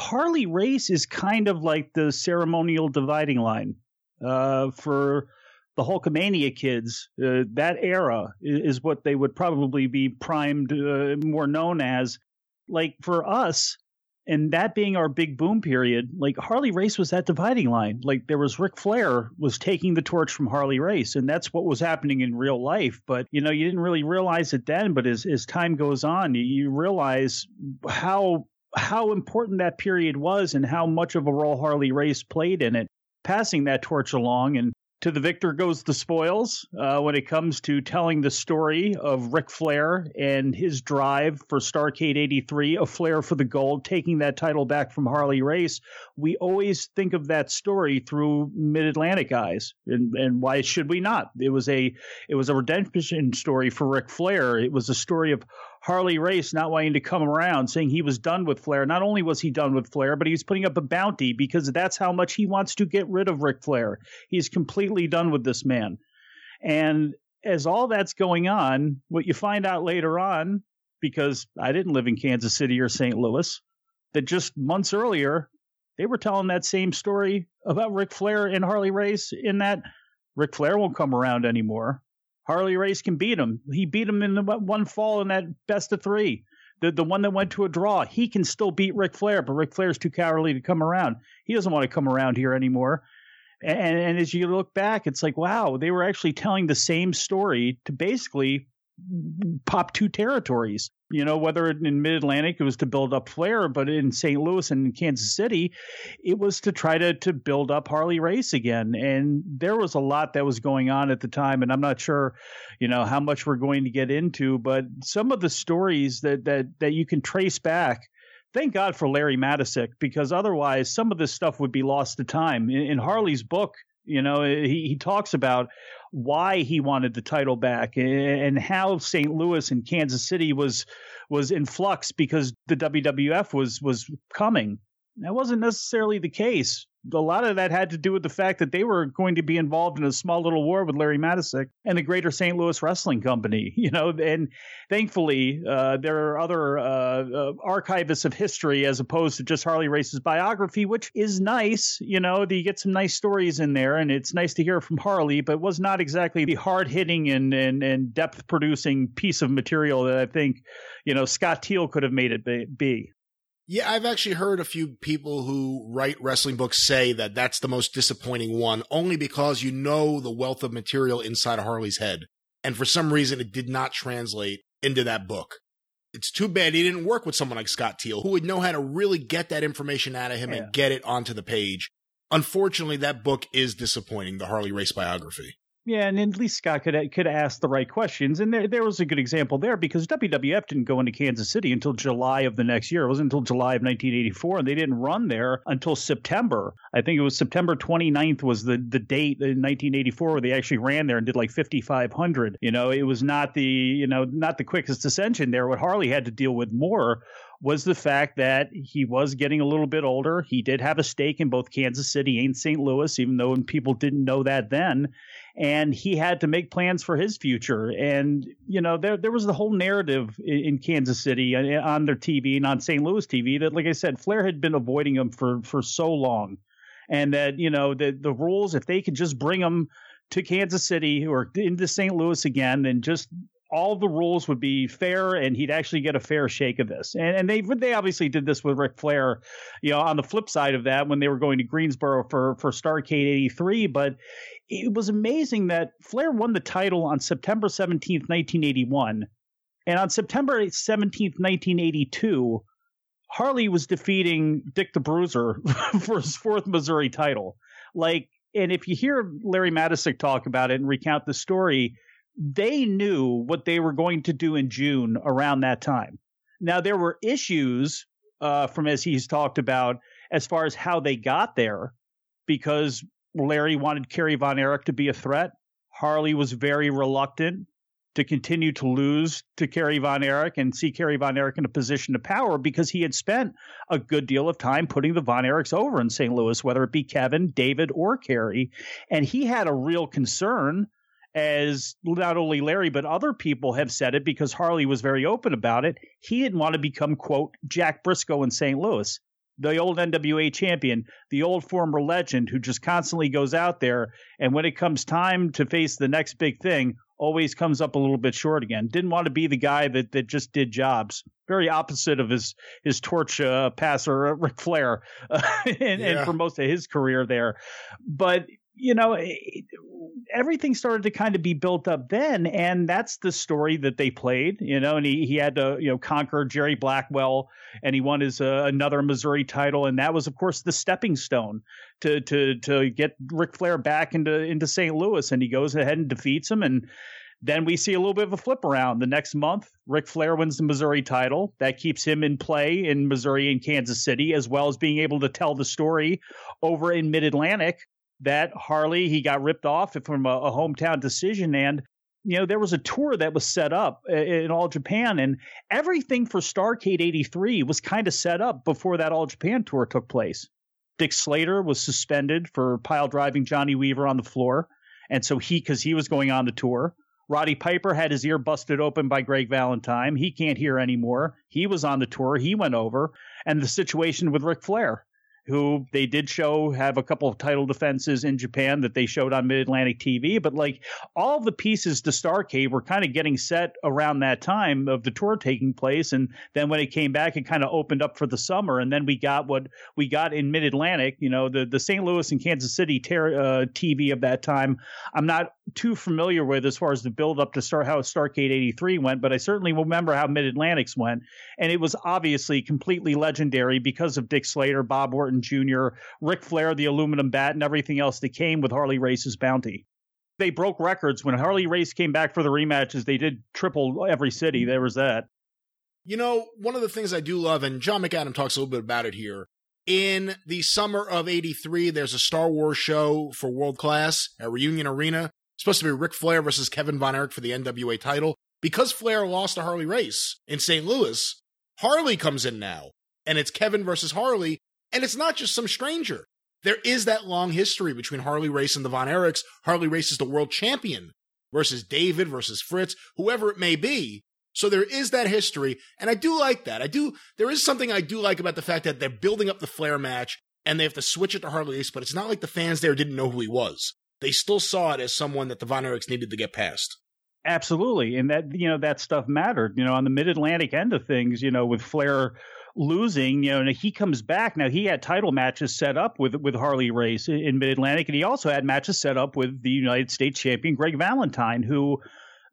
Harley Race is kind of like the ceremonial dividing line uh, for the Hulkamania kids. Uh, that era is, what they would probably be primed uh, more known as. Like for us, and that being our big boom period, like Harley Race was that dividing line. Like there was Ric Flair was taking the torch from Harley Race, and that's what was happening in real life. But you know, you didn't really realize it then. But as as time goes on, you, you realize how how important that period was and how much of a role Harley Race played in it, passing that torch along. And to the victor goes the spoils uh, when it comes to telling the story of Ric Flair and his drive for Starcade 83, a Flair for the gold, taking that title back from Harley Race. We always think of that story through Mid Atlantic eyes, and, and why should we not? It was a it was a redemption story for Ric Flair. It was a story of Harley Race not wanting to come around, saying he was done with Flair. Not only was he done with Flair, but he was putting up a bounty because that's how much he wants to get rid of Ric Flair. He's completely done with this man. And as all that's going on, what you find out later on, because I didn't live in Kansas City or St. Louis, that just months earlier, they were telling that same story about Ric Flair and Harley Race in that Ric Flair won't come around anymore. Harley Race can beat him. He beat him in the one fall in that best of three. The the one that went to a draw. He can still beat Ric Flair, but Ric Flair's too cowardly to come around. He doesn't want to come around here anymore. And, and as you look back, it's like, wow, they were actually telling the same story to basically pop two territories. You know, whether in Mid Atlantic it was to build up Flair, but in St. Louis and in Kansas City, it was to try to to build up Harley Race again. And there was a lot that was going on at the time, and I'm not sure, you know, how much we're going to get into, but some of the stories that that that you can trace back. Thank God for Larry Matysik, because otherwise some of this stuff would be lost to time. In, in Harley's book, you know, he, he talks about why he wanted the title back and how St. Louis and Kansas City was was in flux because the WWF was was coming. That wasn't necessarily the case a lot of that had to do with the fact that they were going to be involved in a small little war with Larry Matysik and the Greater St. Louis Wrestling Company, [LAUGHS] you know, and thankfully uh, there are other uh, uh, archivists of history as opposed to just Harley Race's biography, which is nice, you know, you get some nice stories in there and it's nice to hear from Harley, but was not exactly the hard hitting and, and, and depth producing piece of material that I think, you know, Scott Teal could have made it be. Yeah, I've actually heard a few people who write wrestling books say that that's the most disappointing one, only because you know the wealth of material inside of Harley's head. And for some reason, it did not translate into that book. It's too bad he didn't work with someone like Scott Teal, who would know how to really get that information out of him yeah. and get it onto the page. Unfortunately, that book is disappointing, the Harley Race biography. Yeah, and at least Scott could could ask the right questions, and there there was a good example there because WWF didn't go into Kansas City until July of the next year. It wasn't until July of 1984, and they didn't run there until September. I think it was September 29th was the the date in 1984 where they actually ran there and did like 5,500. You know, it was not the you know not the quickest ascension there. What Harley had to deal with more was the fact that he was getting a little bit older. He did have a stake in both Kansas City and St. Louis, even though people didn't know that then and he had to make plans for his future. And you know, there there was the whole narrative in, in, Kansas City uh, on their TV and on St. Louis TV that, like I said, Flair had been avoiding him for for so long, and that you know the the rules if they could just bring him to Kansas City or into St. Louis again, then just all the rules would be fair and he'd actually get a fair shake of this. And, and they they obviously did this with Ric Flair, you know, on the flip side of that when they were going to Greensboro for for Starcade 83, but it was amazing that Flair won the title on September 17th, 1981. And on September 17th, 1982, Harley was defeating Dick the Bruiser [LAUGHS] for his fourth Missouri title. Like, and if you hear Larry Matysik talk about it and recount the story, they knew what they were going to do in June around that time. Now, there were issues uh, from as he's talked about as far as how they got there, because Larry wanted Kerry Von Erich to be a threat. Harley was very reluctant to continue to lose to Kerry Von Erich and see Kerry Von Erich in a position of power because he had spent a good deal of time putting the Von Erichs over in St. Louis, whether it be Kevin, David, or Kerry. And he had a real concern as not only Larry, but other people have said it because Harley was very open about it. He didn't want to become, quote, Jack Brisco in St. Louis, the old NWA champion, the old former legend who just constantly goes out there. And when it comes time to face the next big thing, always comes up a little bit short again. Didn't want to be the guy that, that just did jobs. Very opposite of his his torch uh, passer, uh, Ric Flair, [LAUGHS] uh, and, yeah. and for most of his career there. But you know, everything started to kind of be built up then, and that's the story that they played. You know, and he he had to you know conquer Jerry Blackwell, and he won his uh, another Missouri title, and that was of course the stepping stone to to to get Ric Flair back into into St. Louis, and he goes ahead and defeats him and. Then we see a little bit of a flip around. The next month, Ric Flair wins the Missouri title. That keeps him in play in Missouri and Kansas City, as well as being able to tell the story over in Mid Atlantic that Harley he got ripped off from a, a hometown decision. And you know there was a tour that was set up uh, in all japan and everything for starcade 83 was kind of set up before that all japan tour took place. Dick slater was suspended for pile driving johnny weaver on the floor and so he because he was going on the tour. Roddy piper had his ear busted open by greg valentine. He can't hear anymore. He was on the tour. He went over. And the situation with Ric flair who they did show have a couple of title defenses in Japan that they showed on Mid Atlantic TV. But like all the pieces to Starcade were kind of getting set around that time of the tour taking place. And then when it came back, it kind of opened up for the summer. And then we got what we got in Mid Atlantic, you know, the, the St. Louis and Kansas City ter- uh, TV of that time. I'm not too familiar with as far as the build up to start how Starcade 83 went, but I certainly remember how Mid Atlantics went. And it was obviously completely legendary because of Dick Slater, Bob Orton, Jr., Ric Flair, the aluminum bat, and everything else that came with Harley Race's bounty. They broke records when Harley Race came back for the rematches. They did triple every city. There was that. You know, one of the things I do love, and John McAdam talks a little bit about it here. In the summer of '83, there's a Star Wars show for World Class at Reunion Arena. It's supposed to be Ric Flair versus Kevin Von Erich for the NWA title. Because Flair lost to Harley Race in St. Louis, Harley comes in now, and it's Kevin versus Harley. And it's not just some stranger. There is that long history between Harley Race and the Von Erichs. Harley Race is the world champion versus David versus Fritz, whoever it may be. So there is that history, and I do like that. I do. There is something I do like about the fact that they're building up the Flair match, and they have to switch it to Harley Race. But it's not like the fans there didn't know who he was. They still saw it as someone that the Von Erichs needed to get past. Absolutely, and that you know that stuff mattered. You know, on the Mid Atlantic end of things, you know, with Flair losing, you know, he comes back. Now he had title matches set up with with Harley Race in Mid Atlantic, and he also had matches set up with the United States champion Greg Valentine, who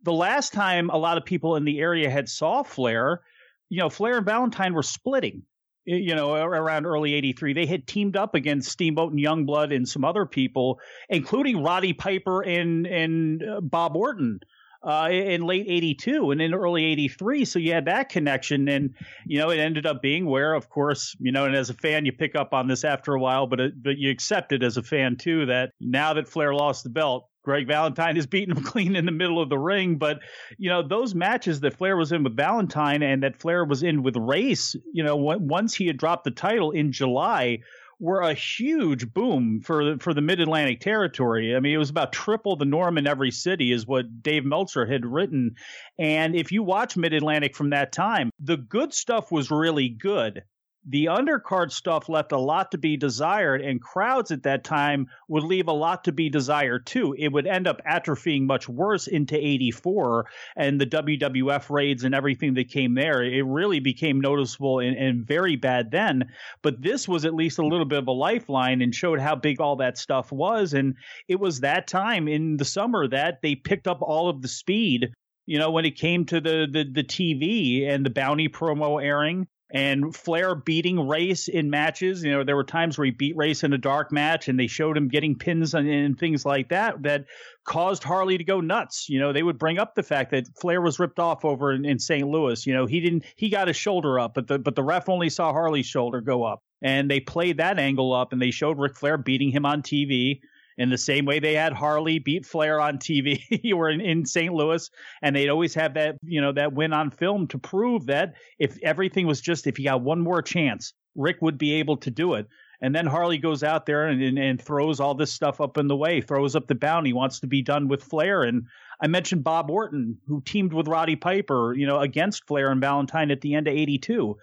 the last time a lot of people in the area had saw Flair, you know, Flair and Valentine were splitting. You know, around early '83, they had teamed up against Steamboat and Youngblood and some other people, including Roddy Piper and and uh, Bob Orton uh, in late 82 and in early 83. So you had that connection. And, you know, it ended up being where, of course, you know, and as a fan, you pick up on this after a while, but, it, but you accept it as a fan too that now that Flair lost the belt, Greg Valentine is [LAUGHS] beating him clean in the middle of the ring. But, you know, those matches that Flair was in with Valentine and that Flair was in with Race, you know, once he had dropped the title in July, were a huge boom for for the Mid Atlantic territory. I mean, it was about triple the norm in every city, is what Dave Meltzer had written. And if you watch Mid Atlantic from that time, the good stuff was really good the undercard stuff left a lot to be desired, and crowds at that time would leave a lot to be desired too. It would end up atrophying much worse into 84 and the WWF raids and everything that came there. It really became noticeable and, and very bad then. But this was at least a little bit of a lifeline and showed how big all that stuff was. And it was that time in the summer that they picked up all of the speed you know, when it came to the, the the TV and the bounty promo airing, and Flair beating Race in matches. You know, there were times where he beat Race in a dark match, and they showed him getting pins and, and, things like that that caused Harley to go nuts. You know, they would bring up the fact that Flair was ripped off over in, in St. Louis. You know, he didn't he got his shoulder up, but the but the ref only saw Harley's shoulder go up, and they played that angle up, and they showed Ric Flair beating him on TV in the same way they had Harley beat Flair on TV [LAUGHS] or in, in St. Louis, and they'd always have that you know that win on film to prove that if everything was just if he got one more chance, Rick would be able to do it. And then Harley goes out there and, and, and throws all this stuff up in the way, throws up the bounty, wants to be done with Flair. And I mentioned Bob Orton, who teamed with Roddy Piper, you know, against Flair and Valentine at the end of '82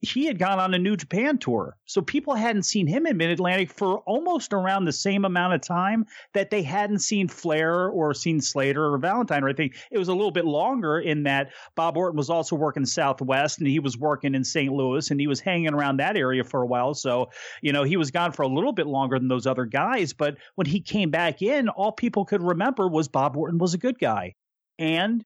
he had gone on a New Japan tour. So people hadn't seen him in Mid Atlantic for almost around the same amount of time that they hadn't seen Flair or seen Slater or Valentine or anything. It was a little bit longer in that Bob Orton was also working Southwest and he was working in St. Louis and he was hanging around that area for a while. So, you know, he was gone for a little bit longer than those other guys. But when he came back in, all people could remember was Bob Orton was a good guy. And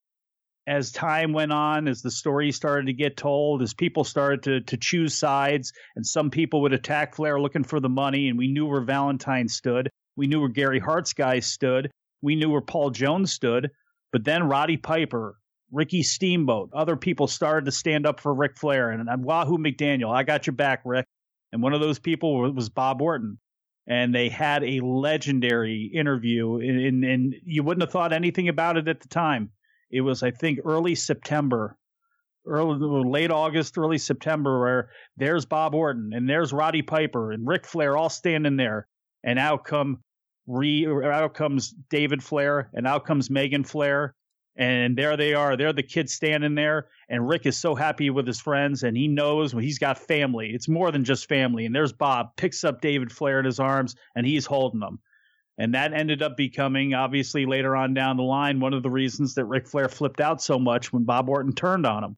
as time went on, as the story started to get told, as people started to to choose sides, and some people would attack Flair looking for the money, and we knew where Valentine stood, we knew where Gary Hart's guys stood, we knew where Paul Jones stood, but then Roddy Piper, Ricky Steamboat, other people started to stand up for Ric Flair, and, and Wahoo McDaniel, I got your back, Rick. And one of those people was Bob Orton. And they had a legendary interview and, and, you wouldn't have thought anything about it at the time it was, I think, early September, early late August, early September, where there's Bob Orton and there's Roddy Piper and Ric Flair all standing there, and out come re out comes David Flair and out comes Megan Flair. And there they are. They're the kids standing there. And Rick is so happy with his friends and he knows he's got family. It's more than just family. And there's Bob, picks up David Flair in his arms and he's holding them. And that ended up becoming, obviously, later on down the line, one of the reasons that Ric Flair flipped out so much when Bob Orton turned on him.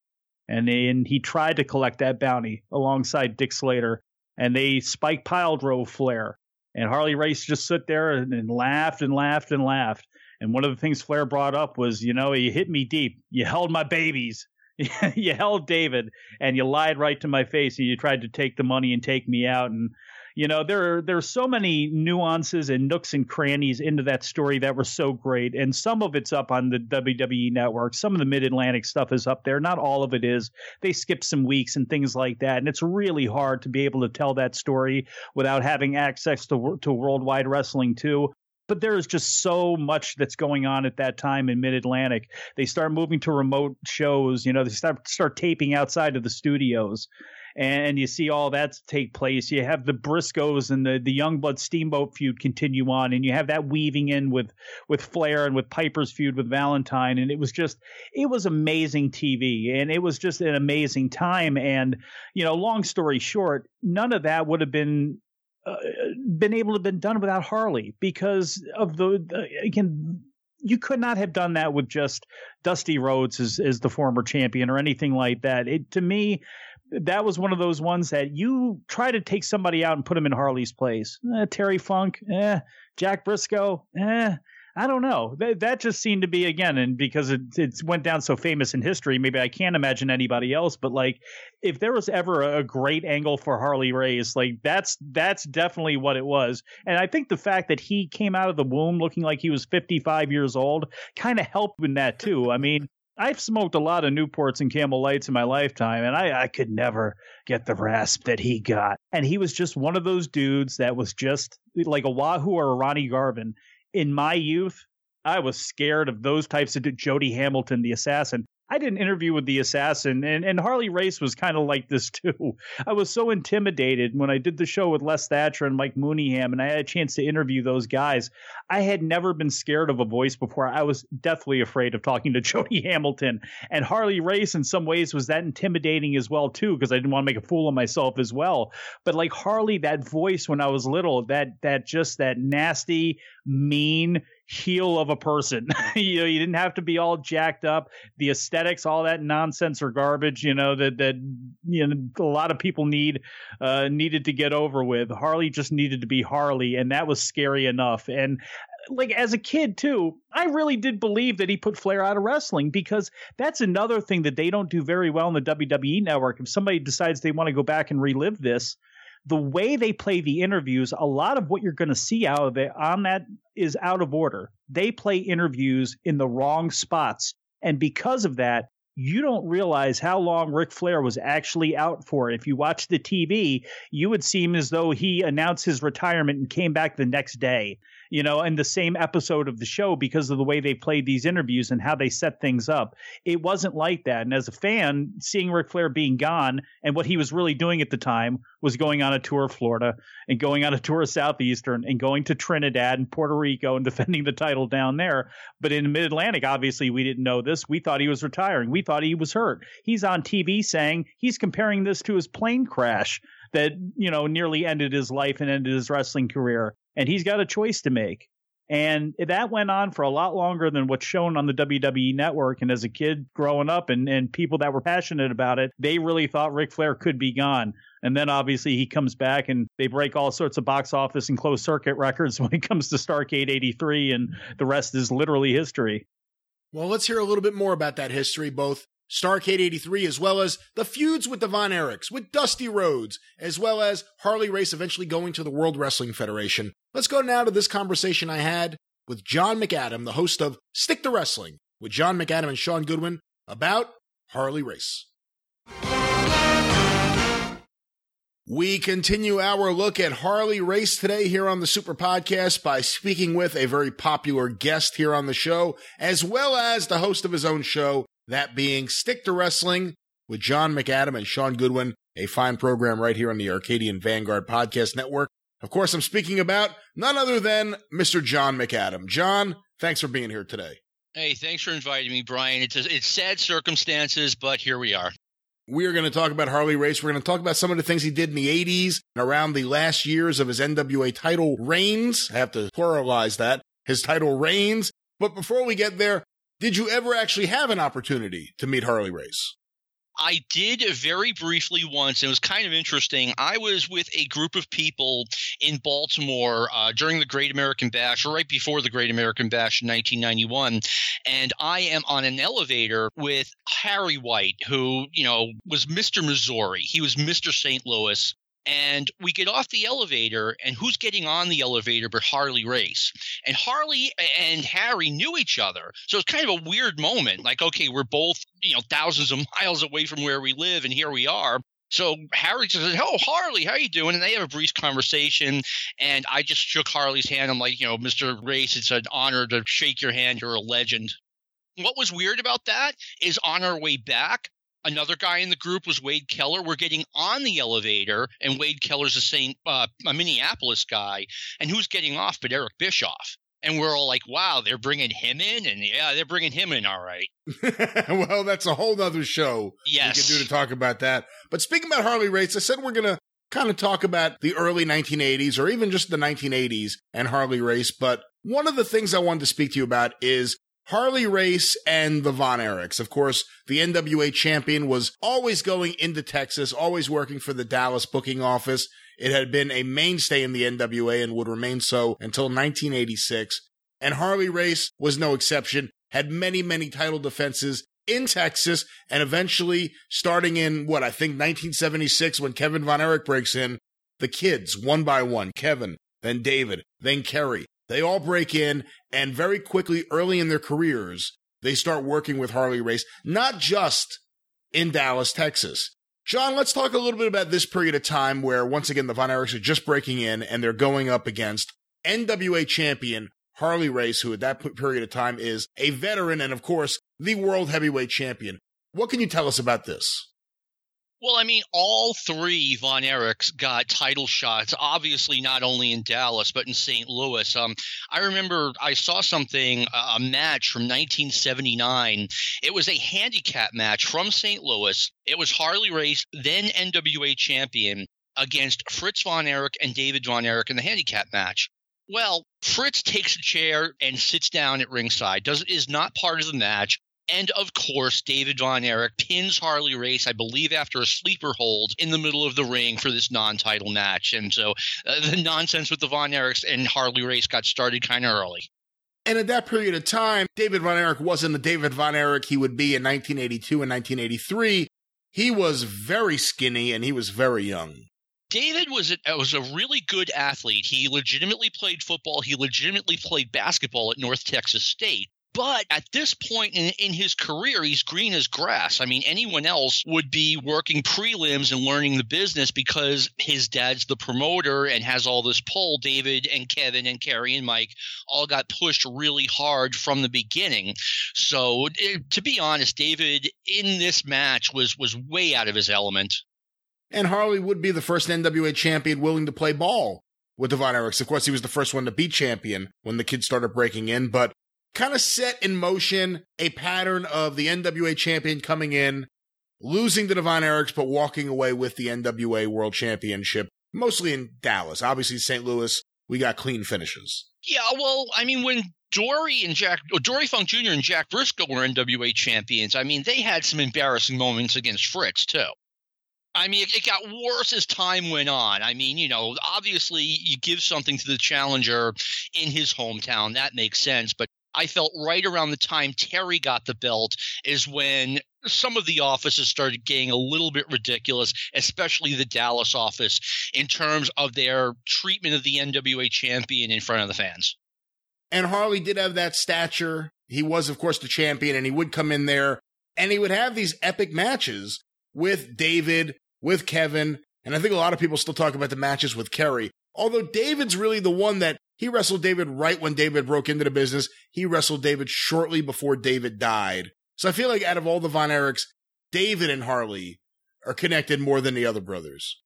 And, and he tried to collect that bounty alongside Dick Slater. And they spike pile drove Flair. And Harley Race just stood there and, and laughed and laughed and laughed. And one of the things Flair brought up was, you know, you hit me deep. You held my babies. [LAUGHS] you held David and you lied right to my face and you tried to take the money and take me out. And you know there there are so many nuances and nooks and crannies into that story that were so great and some of it's up on the WWE network. Some of the mid-Atlantic stuff is up there. Not all of it is. They skip some weeks and things like that and it's really hard to be able to tell that story without having access to to worldwide wrestling too. But there is just so much that's going on at that time in mid Atlantic. They start moving to remote shows, you know, they start start taping outside of the studios and you see all that take place. You have the Briscos and the the Youngblood Steamboat feud continue on, and you have that weaving in with with Flair and with Piper's feud with Valentine, and it was just it was amazing TV, and it was just an amazing time. And you know, long story short, none of that would have been uh, been able to been done without Harley because of the, the again you could not have done that with just Dusty Rhodes as, as the former champion or anything like that. It to me, that was one of those ones that you try to take somebody out and put him in Harley's place. Eh, Terry Funk, eh, Jack Brisco, eh. I don't know. That, that just seemed to be again, and because it, it went down so famous in history, maybe I can't imagine anybody else. But like, if there was ever a great angle for Harley Race, like that's that's definitely what it was. And I think the fact that he came out of the womb looking like he was 55 years old kind of helped in that too. I mean, I've smoked a lot of Newports and Camel Lights in my lifetime, and I, I could never get the rasp that he got. And he was just one of those dudes that was just like a Wahoo or a Ronnie Garvin. In my youth, I was scared of those types of Jody Hamilton, the assassin. I did an interview with the assassin, and, and Harley Race was kind of like this [LAUGHS] too. I was so intimidated when I did the show with Les Thatcher and Mike Mooneyham, and I had a chance to interview those guys. I had never been scared of a voice before. I was deathly afraid of talking to [LAUGHS] Jody Hamilton, and Harley Race in some ways was that intimidating as well too, because I didn't want to make a fool of myself as well. But like Harley, that voice when I was little, that that just that nasty, mean heel of a person. [LAUGHS] you know, you didn't have to be all jacked up. The aesthetics, all that nonsense or garbage, you know, that that you know a lot of people need uh needed to get over with. Harley just needed to be Harley, and that was scary enough. And like as a kid too, I really did believe that he put Flair out of wrestling because that's another thing that they don't do very well in the WWE network. If somebody decides they want to go back and relive this, the way they play the interviews, a lot of what you're going to see out of it on that is out of order. They play interviews in the wrong spots. And because of that, you don't realize how long Ric Flair was actually out for. If you watch the TV, you would seem as though he announced his retirement and came back the next day you know, in the same episode of the show because of the way they played these interviews and how they set things up. It wasn't like that. And as a fan, seeing Ric Flair being gone and what he was really doing at the time was going on a tour of Florida and going on a tour of Southeastern and going to Trinidad and Puerto Rico and [LAUGHS] defending the title down there. But in Mid Atlantic, obviously, we didn't know this. We thought he was retiring. We thought he was hurt. He's on TV saying he's comparing this to his plane crash that you know nearly ended his life and ended his wrestling career and he's got a choice to make. And that went on for a lot longer than what's shown on the WWE network. And as a kid growing up and, and people that were passionate about it, they really thought Ric Flair could be gone. And then obviously he comes back and they break all sorts of box office and closed circuit [LAUGHS] records when it comes to Starcade 83. And the rest is literally history. Well, let's hear a little bit more about that history, both Starcade 83, as well as the feuds with the Von Erichs, with Dusty Rhodes, as well as Harley Race eventually going to the World Wrestling Federation. Let's go now to this conversation I had with John McAdam, the host of Stick to Wrestling, with John McAdam and Sean Goodwin about Harley Race. We continue our look at Harley Race today here on the Super Podcast by speaking with a very popular guest here on the show, as well as the host of his own show, that being Stick to Wrestling with John McAdam and Sean Goodwin, a fine program right here on the Arcadian Vanguard Podcast Network. Of course, I'm speaking about none other than Mr. John McAdam. John, thanks for being here today. Hey, thanks for inviting me, Brian. It's a, it's sad circumstances, but here we are. We are going to talk about Harley Race. We're going to talk about some of the things he did in the 80s and around the last years of his NWA title reigns. I have to pluralize that. His title reigns. But before we get there, did you ever actually have an opportunity to meet Harley Race? I did very briefly once. And it was kind of interesting. I was with a group of people in Baltimore uh, during the Great American Bash, or right before the Great American Bash in 1991, and I am on an elevator with Harry White, who you know was Mr. Missouri. He was Mr. St. Louis. And we get off the elevator, and who's getting on the elevator but Harley Race? And Harley and Harry knew each other. So it's kind of a weird moment. Like, okay, we're both, you know, thousands of [LAUGHS] miles away from where we live, and here we are. So Harry says, "Oh, Harley, how you doing?" And they have a brief conversation, and I just shook Harley's hand. I'm like, you know, Mr. Race, it's an honor to shake your hand. You're a legend. What was weird about that is on our way back, Another guy in the group was Wade Keller. We're getting on the elevator, and Wade Keller's a Saint, uh, a Minneapolis guy, and who's getting off but Eric Bischoff. And we're all like, "Wow, they're bringing him in," and yeah, they're bringing him in, all right. [LAUGHS] well, that's a whole other show yes. we can do to talk about that. But speaking about Harley Race, I said we're gonna kind of talk about the early 1980s or even just the 1980s and Harley Race. But one of the things I wanted to speak to you about is Harley Race and the Von Erichs. Of course, the NWA champion was always going into Texas, always working for the Dallas booking office. It had been a mainstay in the NWA and would remain so until 1986. And Harley Race was no exception, had many, many title defenses in Texas, and eventually, starting in what I think 1976, when Kevin Von Erich breaks in, the kids, one by one, Kevin, then David, then Kerry, they all break in, and very quickly, early in their careers, they start working with Harley Race, not just in Dallas, Texas. John, let's talk a little bit about this period of time where, once again, the Von Erichs are just breaking in and they're going up against NWA champion Harley Race, who at that period of time is a veteran and, of course, the world heavyweight champion. What can you tell us about this? Well, I mean, all three Von Erichs got title shots, obviously not only in Dallas, but in St. Louis. Um, I remember I saw something, a match from 1979. It was a handicap match from St. Louis. It was Harley Race, then NWA champion, against Fritz Von Erich and David Von Erich in the handicap match. Well, Fritz takes a chair and sits down at ringside. Does is not part of the match. And of course, David Von Erich pins Harley Race, I believe, after a sleeper hold in the middle of the ring for this non title match. And so uh, [LAUGHS] the nonsense with the Von Erichs and Harley Race got started kind of early. And at that period of time, David Von Erich wasn't the David Von Erich he would be in 1982 and 1983. He was very skinny and he was very young. David was a, was a really good athlete. He legitimately played football. He legitimately played basketball at North Texas State. But at this point in, in his career, he's green as grass. I mean, anyone else would be working prelims and learning the business because his dad's the promoter and has all this pull. David and Kevin and Kerry and Mike all got pushed really hard from the beginning. So, it, eh, to be honest, David in this match was was way out of his element. And Harley would be the first NWA champion willing to play ball with the Von Erichs. Of course, he was the first one to be champion when the kids started breaking in, but kind of set in motion a pattern of the NWA champion coming in, losing to the Von Erichs, but walking away with the NWA World Championship, mostly in Dallas. Obviously, St. Louis, we got clean finishes. Yeah, well, I mean, when Dory and Jack, Dory Funk Jr. and Jack Brisco were NWA champions, I mean, they had some embarrassing moments against Fritz, too. I mean, it, it got worse as time went on. I mean, you know, obviously you give something to the challenger in his hometown. That makes sense. But I felt right around the time Terry got the belt is when some of the offices started getting a little bit ridiculous, especially the Dallas office, in terms of their treatment of the NWA champion in front of the fans. And Harley did have that stature. He was, of course, the champion, and he would come in there and he would have these epic matches with David, with Kevin. And I think a lot of people still talk about the matches with Kerry. Although David's really the one that he wrestled David right when David broke into the business. He wrestled David shortly before David died. So I feel like out of all the Von Erichs, David and Harley are connected more than the other brothers.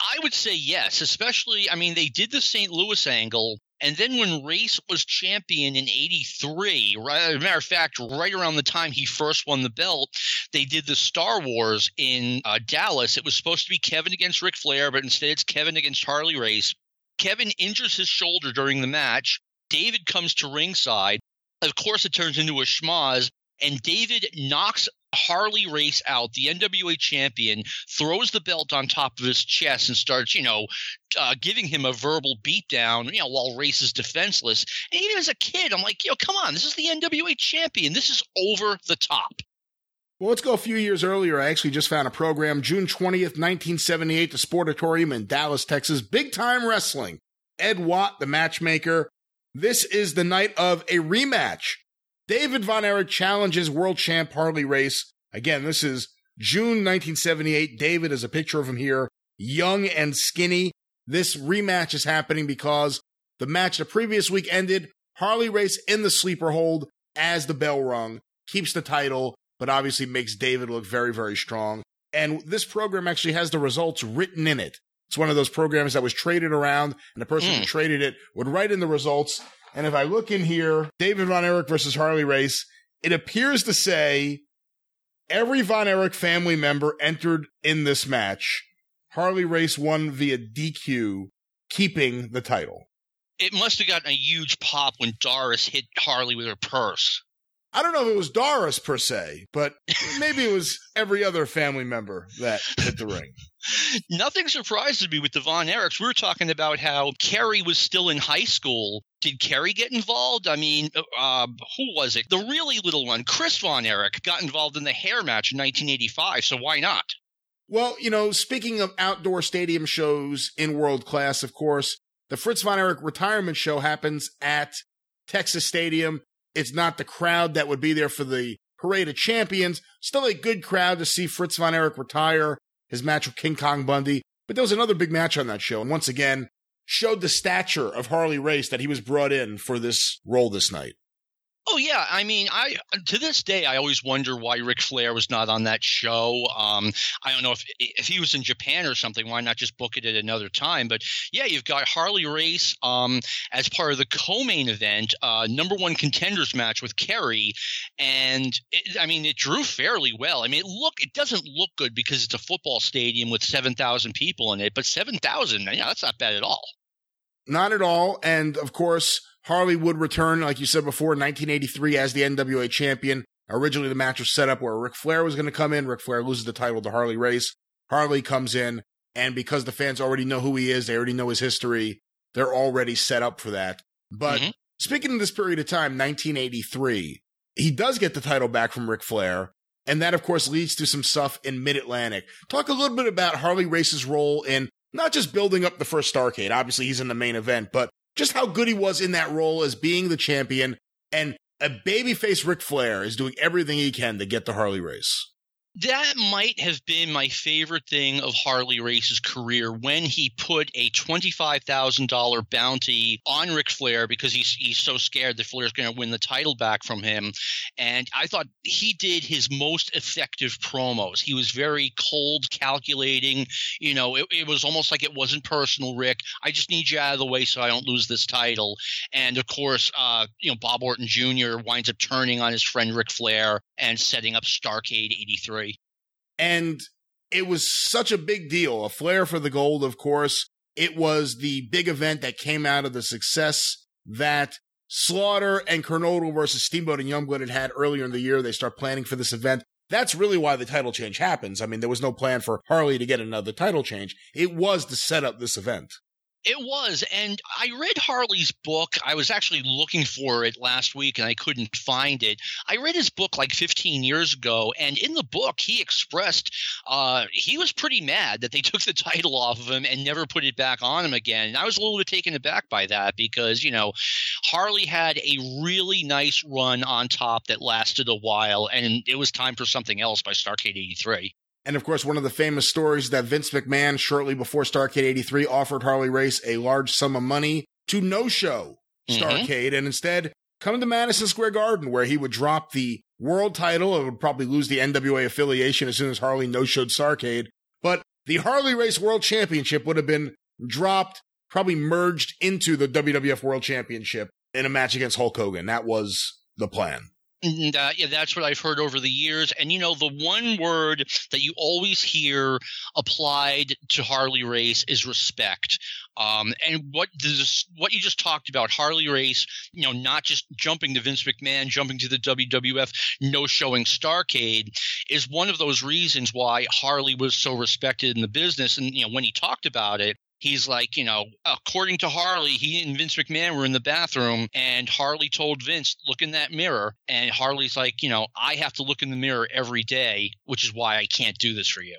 I would say yes, especially, I mean, they did the St. Louis angle. And then when Race was champion in 83, right, as a matter of fact, right around the time he first won the belt, they did the Star Wars in uh, Dallas. It was supposed to be Kevin against Ric Flair, but instead it's Kevin against Harley Race. Kevin injures his shoulder during the match. David comes to ringside. Of course, it turns into a schmoz, and David knocks Harley Race out, the NWA champion, throws the belt on top of his chest and starts, you know, uh, giving him a verbal beatdown, you know, while Race is defenseless. And even as a kid, I'm like, yo, come on, this is the NWA champion. This is over the top. Well, let's go a few years earlier. I actually just found a program, June 20th, 1978, the Sportatorium in Dallas, Texas. Big time wrestling. Ed Watt, the matchmaker. This is the night of a rematch. David Von Erich challenges world champ Harley Race. Again, this is June 1978. David is a picture of him here, young and skinny. This rematch is happening because the match the previous week ended. Harley Race in the sleeper hold as the bell rung, keeps the title but obviously makes David look very, very strong. And this program actually has the results written in it. It's one of those programs that was traded around, and the person mm. who traded it would write in the results. And if I look in here, David Von Erich versus Harley Race, it appears to say every Von Erich family member entered in this match. Harley Race won via DQ, keeping the title. It must have gotten a huge pop when Doris hit Harley with her purse. I don't know if it was Doris per se, but maybe it was every other family member that hit the ring. [LAUGHS] Nothing surprises me with the Von Erichs. We were talking about how Kerry was still in high school. Did Kerry get involved? I mean, uh, who was it? The really little one, Chris Von Erich, got involved in the hair match in 1985. So why not? Well, you know, speaking of outdoor stadium shows in world class, of course, the Fritz Von Erich retirement show happens at Texas Stadium it's not the crowd that would be there for the Parade of Champions. Still a good crowd to see Fritz von Erich retire his match with King Kong Bundy. But there was another big match on that show. And once again, showed the stature of Harley Race that he was brought in for this role this night. Oh yeah, I mean, I to this day I always wonder why Ric Flair was not on that show. Um, I don't know if if he was in Japan or something. Why not just book it at another time? But yeah, you've got Harley Race um, as part of the co-main event, uh, number one contenders match with Kerry, and it, I mean it drew fairly well. I mean, it look it doesn't look good because it's a football stadium with seven thousand people in it, but seven thousand, yeah, that's not bad at all. Not at all, and of course Harley would return, like you said before, 1983 as the NWA champion. Originally, the match was set up where Ric Flair was going to come in. Ric Flair loses the title to Harley Race. Harley comes in, and because the fans already know who he is, they already know his history, they're already set up for that. But mm-hmm. speaking of this period of time, 1983, he does get the title back from Ric Flair. And that, of course, leads to some stuff in Mid Atlantic. Talk a little bit about Harley Race's role in not just building up the first Starcade. Obviously, he's in the main event, but just how good he was in that role as being the champion. And a babyface Ric Flair is doing everything he can to get the Harley Race that might have been my favorite thing of Harley Race's career when he put a $25,000 bounty on Ric Flair because he's, he's so scared that Flair's going to win the title back from him. And I thought he did his most effective promos. He was very cold, calculating. You know, it, it was almost like it wasn't personal, Rick. I just need you out of the way so I don't lose this title. And of course, uh, you know, Bob Orton Jr. winds up turning on his friend Ric Flair and setting up Starcade 83. And it was such a big deal. A flare for the gold, of course. It was the big event that came out of the success that Slaughter and Kernodle versus Steamboat and Youngblood had had earlier in the year. They start planning for this event. That's really why the title change happens. I mean, there was no plan for Harley to get another title change. It was to set up this event. It was. And I read Harley's book. I was actually looking for it last week and I couldn't find it. I read his book like 15 years ago. And in the book, he expressed uh, he was pretty mad that they [LAUGHS] took the title off of him and never put it back on him again. And I was a little bit taken aback by that because, you know, Harley had a really nice run on top that lasted a while. And it was time for something else by Starcade 83. And of course, one of the famous stories that Vince McMahon, shortly before Starcade 83, offered Harley Race a large sum of money to no show mm-hmm. Starcade mm-hmm. and instead come to Madison Square Garden, where he would drop the world title and would probably lose the NWA affiliation as soon as Harley no showed Starcade. But the Harley Race World Championship would have been dropped, probably merged into the WWF World Championship in a match against Hulk Hogan. That was the plan. And uh, yeah, that's what I've heard over the years. And you know, the one word that you always hear applied to Harley Race is respect. Um, and what this, what you just talked about, Harley Race, you know, not just jumping to Vince McMahon, jumping to the WWF, no showing Starcade, is one of those reasons why Harley was so respected in the business. And you know, when he talked about it, he's like, you know, according to Harley, he and Vince McMahon were in the bathroom, and Harley told Vince, look in that mirror. And Harley's like, you know, I have to look in the mirror every day, which is why I can't do this for you.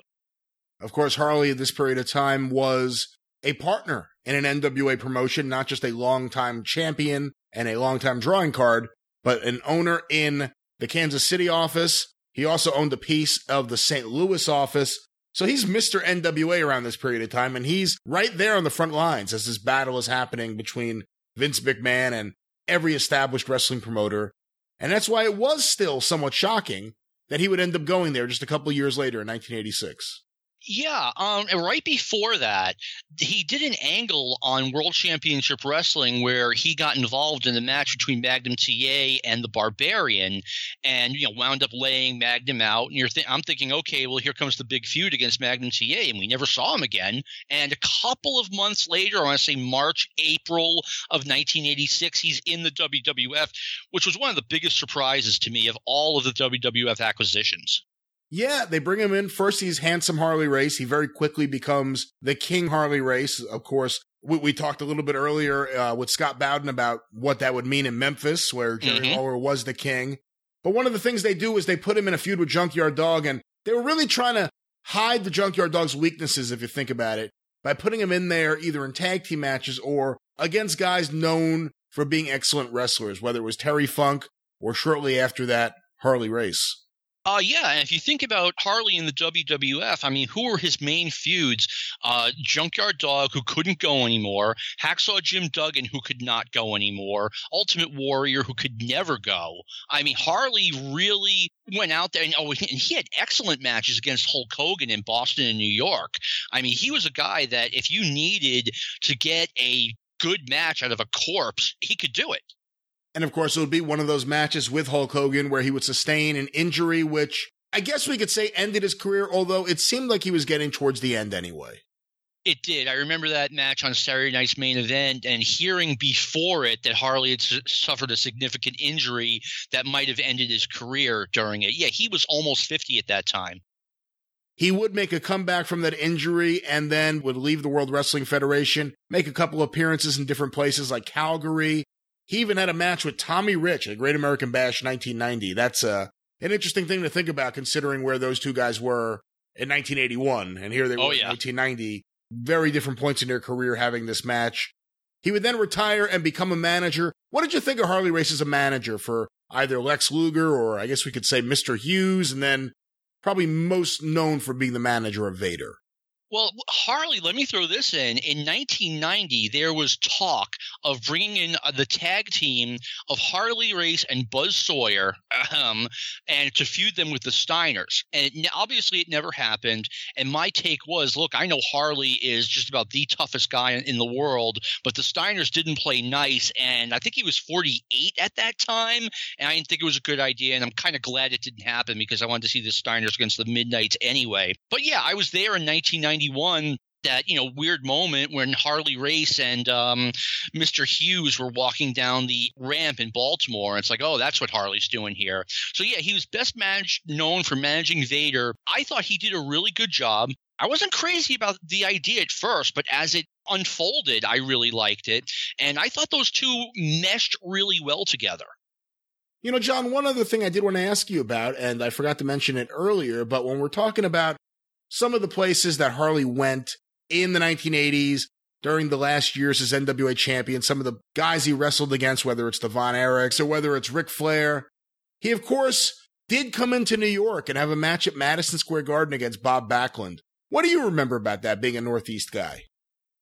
Of course, Harley at this period of time was a partner in an NWA promotion, not just a longtime champion and a longtime drawing card, but an owner in the Kansas City office. He also owned a piece of the St. Louis office so he's Mr. NWA around this period of time, and he's right there on the front lines as this battle is happening between Vince McMahon and every established wrestling promoter. And that's why it was still somewhat shocking that he would end up going there just a couple years later in 1986. Yeah, um, right before that, he did an angle on World Championship Wrestling where he got involved in the match between Magnum TA and the Barbarian, and you know wound up laying Magnum out. And you're th- I'm thinking, okay, well here comes the big feud against Magnum TA, and we never saw him again. And a couple of months later, I want to say March, April of 1986, he's in the WWF, which was one of the biggest surprises to me of all of the WWF acquisitions. Yeah, they bring him in. First, he's handsome Harley Race. He very quickly becomes the King Harley Race. Of course, we, we talked a little bit earlier uh, with Scott Bowden about what that would mean in Memphis, where Jerry mm-hmm. Lawler was the king. But one of the things they do is they put him in a feud with Junkyard Dog, and they were really trying to hide the Junkyard Dog's weaknesses, if you think about it, by putting him in there either in tag team matches or against guys known for being excellent wrestlers, whether it was Terry Funk or shortly after that, Harley Race. Uh, yeah, and if you think about Harley in the WWF, I mean, who were his main feuds? Uh, Junkyard Dog, who couldn't go anymore, Hacksaw Jim Duggan, who could not go anymore, Ultimate Warrior, who could never go. I mean, Harley really went out there and, oh, and he had excellent matches against Hulk Hogan in Boston and New York. I mean, he was a guy that if you needed to get a good match out of a corpse, he could do it. And of course, it would be one of those matches with Hulk Hogan where he would sustain an injury, which I guess we could say ended his career, although it seemed like he was getting towards the end anyway. It did. I remember that match on Saturday night's main event and hearing before it that Harley had su- suffered a significant injury that might have ended his career during it. Yeah, he was almost 50 at that time. He would make a comeback from that injury and then would leave the World Wrestling Federation, make a couple appearances in different places like Calgary, He even had a match with Tommy Rich at Great American Bash 1990. That's uh, an interesting thing to think about considering where those two guys were in 1981. And here they were Oh, in 1990. Very different points in their career having this match. He would then retire and become a manager. What did you think of Harley Race as a manager for either Lex Luger or I guess we could say Mr. Hughes and then probably most known for being the manager of Vader? Well, Harley, let me throw this in. In 1990, there was talk of bringing in uh, the tag team of Harley Race and Buzz Sawyer, um, and to feud them with the Steiners. And it, obviously, it never happened. And my take was, look, I know Harley is just about the toughest guy in, in the world, but the Steiners didn't play nice, and I think he was 48 at that time, and I didn't think it was a good idea. And I'm kind of glad it didn't happen because I wanted to see the Steiners against the Midnights anyway. But yeah, I was there in 1991 that you know weird moment when Harley Race and um, Mr. Hughes were walking down the ramp in Baltimore. It's like, oh, that's what Harley's doing here. So yeah, he was best managed known for managing Vader. I thought he did a really good job. I wasn't crazy about the idea at first, but as it unfolded, I really liked it, and I thought those two meshed really well together. You know, John, one other thing I did want to ask you about, and I forgot to mention it earlier, but when we're talking about some of the places that Harley went in the 1980s during the last years as NWA champion, some of the guys he wrestled against, whether it's the Von Erichs or whether it's Ric Flair, he, of course, did come into New York and have a match at Madison Square Garden against Bob Backlund. What do you remember about that, being a Northeast guy?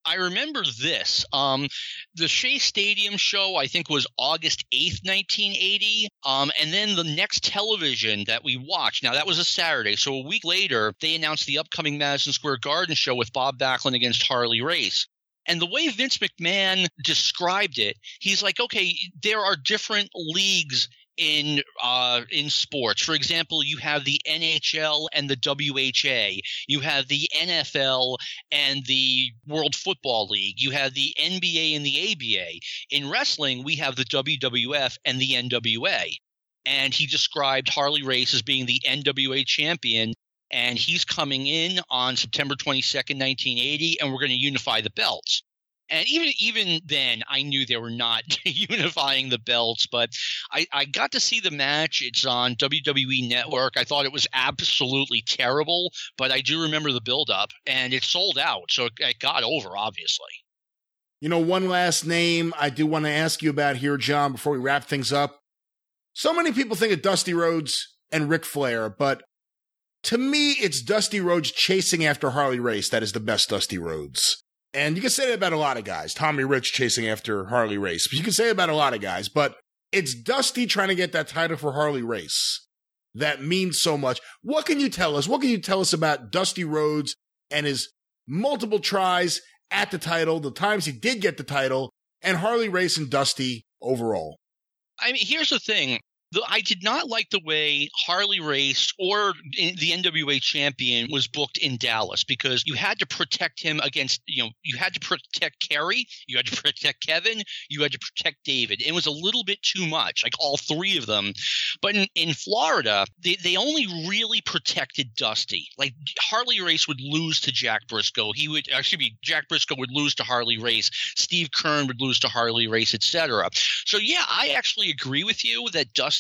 I remember this. Um, the Shea Stadium show, I think, was August 8th, 1980. Um, and then the next television that we watched, now that was a Saturday. So a week later, they announced the upcoming Madison Square Garden show with Bob Backlund against Harley Race. And the way Vince McMahon described it, he's like, okay, there are different leagues in uh, in sports. For example, you have the NHL and the WHA. You have the NFL and the World Football League. You have the NBA and the ABA. In wrestling, we have the WWF and the NWA. And he described Harley Race as being the NWA champion. And he's coming in on September 22nd, 1980, and we're going to unify the belts. And even even then, I knew they were not [LAUGHS] unifying the belts, but I, I got to see the match. It's on WWE Network. I thought it was absolutely terrible, but I do remember the build up, and it sold out, so it, it got over, obviously. You know, one last name I do want to ask you about here, John, before we wrap things up. So many people think of Dusty Rhodes and Ric Flair, but to me, it's Dusty Rhodes chasing after Harley Race that is the best Dusty Rhodes. And you can say that about a lot of guys. Tommy Rich chasing after Harley Race. But you can say about a lot of guys. But it's Dusty trying to get that title for Harley Race that means so much. What can you tell us? What can you tell us about Dusty Rhodes and his multiple tries at the title, the times he did get the title, and Harley Race and Dusty overall? I mean, here's the thing. The, I did not like the way Harley Race or the NWA champion was booked in Dallas because you had to protect him against, you know, you had to protect Kerry, you had to [LAUGHS] protect Kevin, you had to protect David. It was a little bit too much, like all three of them. But in, in Florida, they, they only really protected Dusty. Like Harley Race would lose to Jack Brisco. He would uh, actually be Jack Brisco would lose to Harley Race. Steve Keirn would lose to Harley Race, etc. So yeah, I actually agree with you that Dusty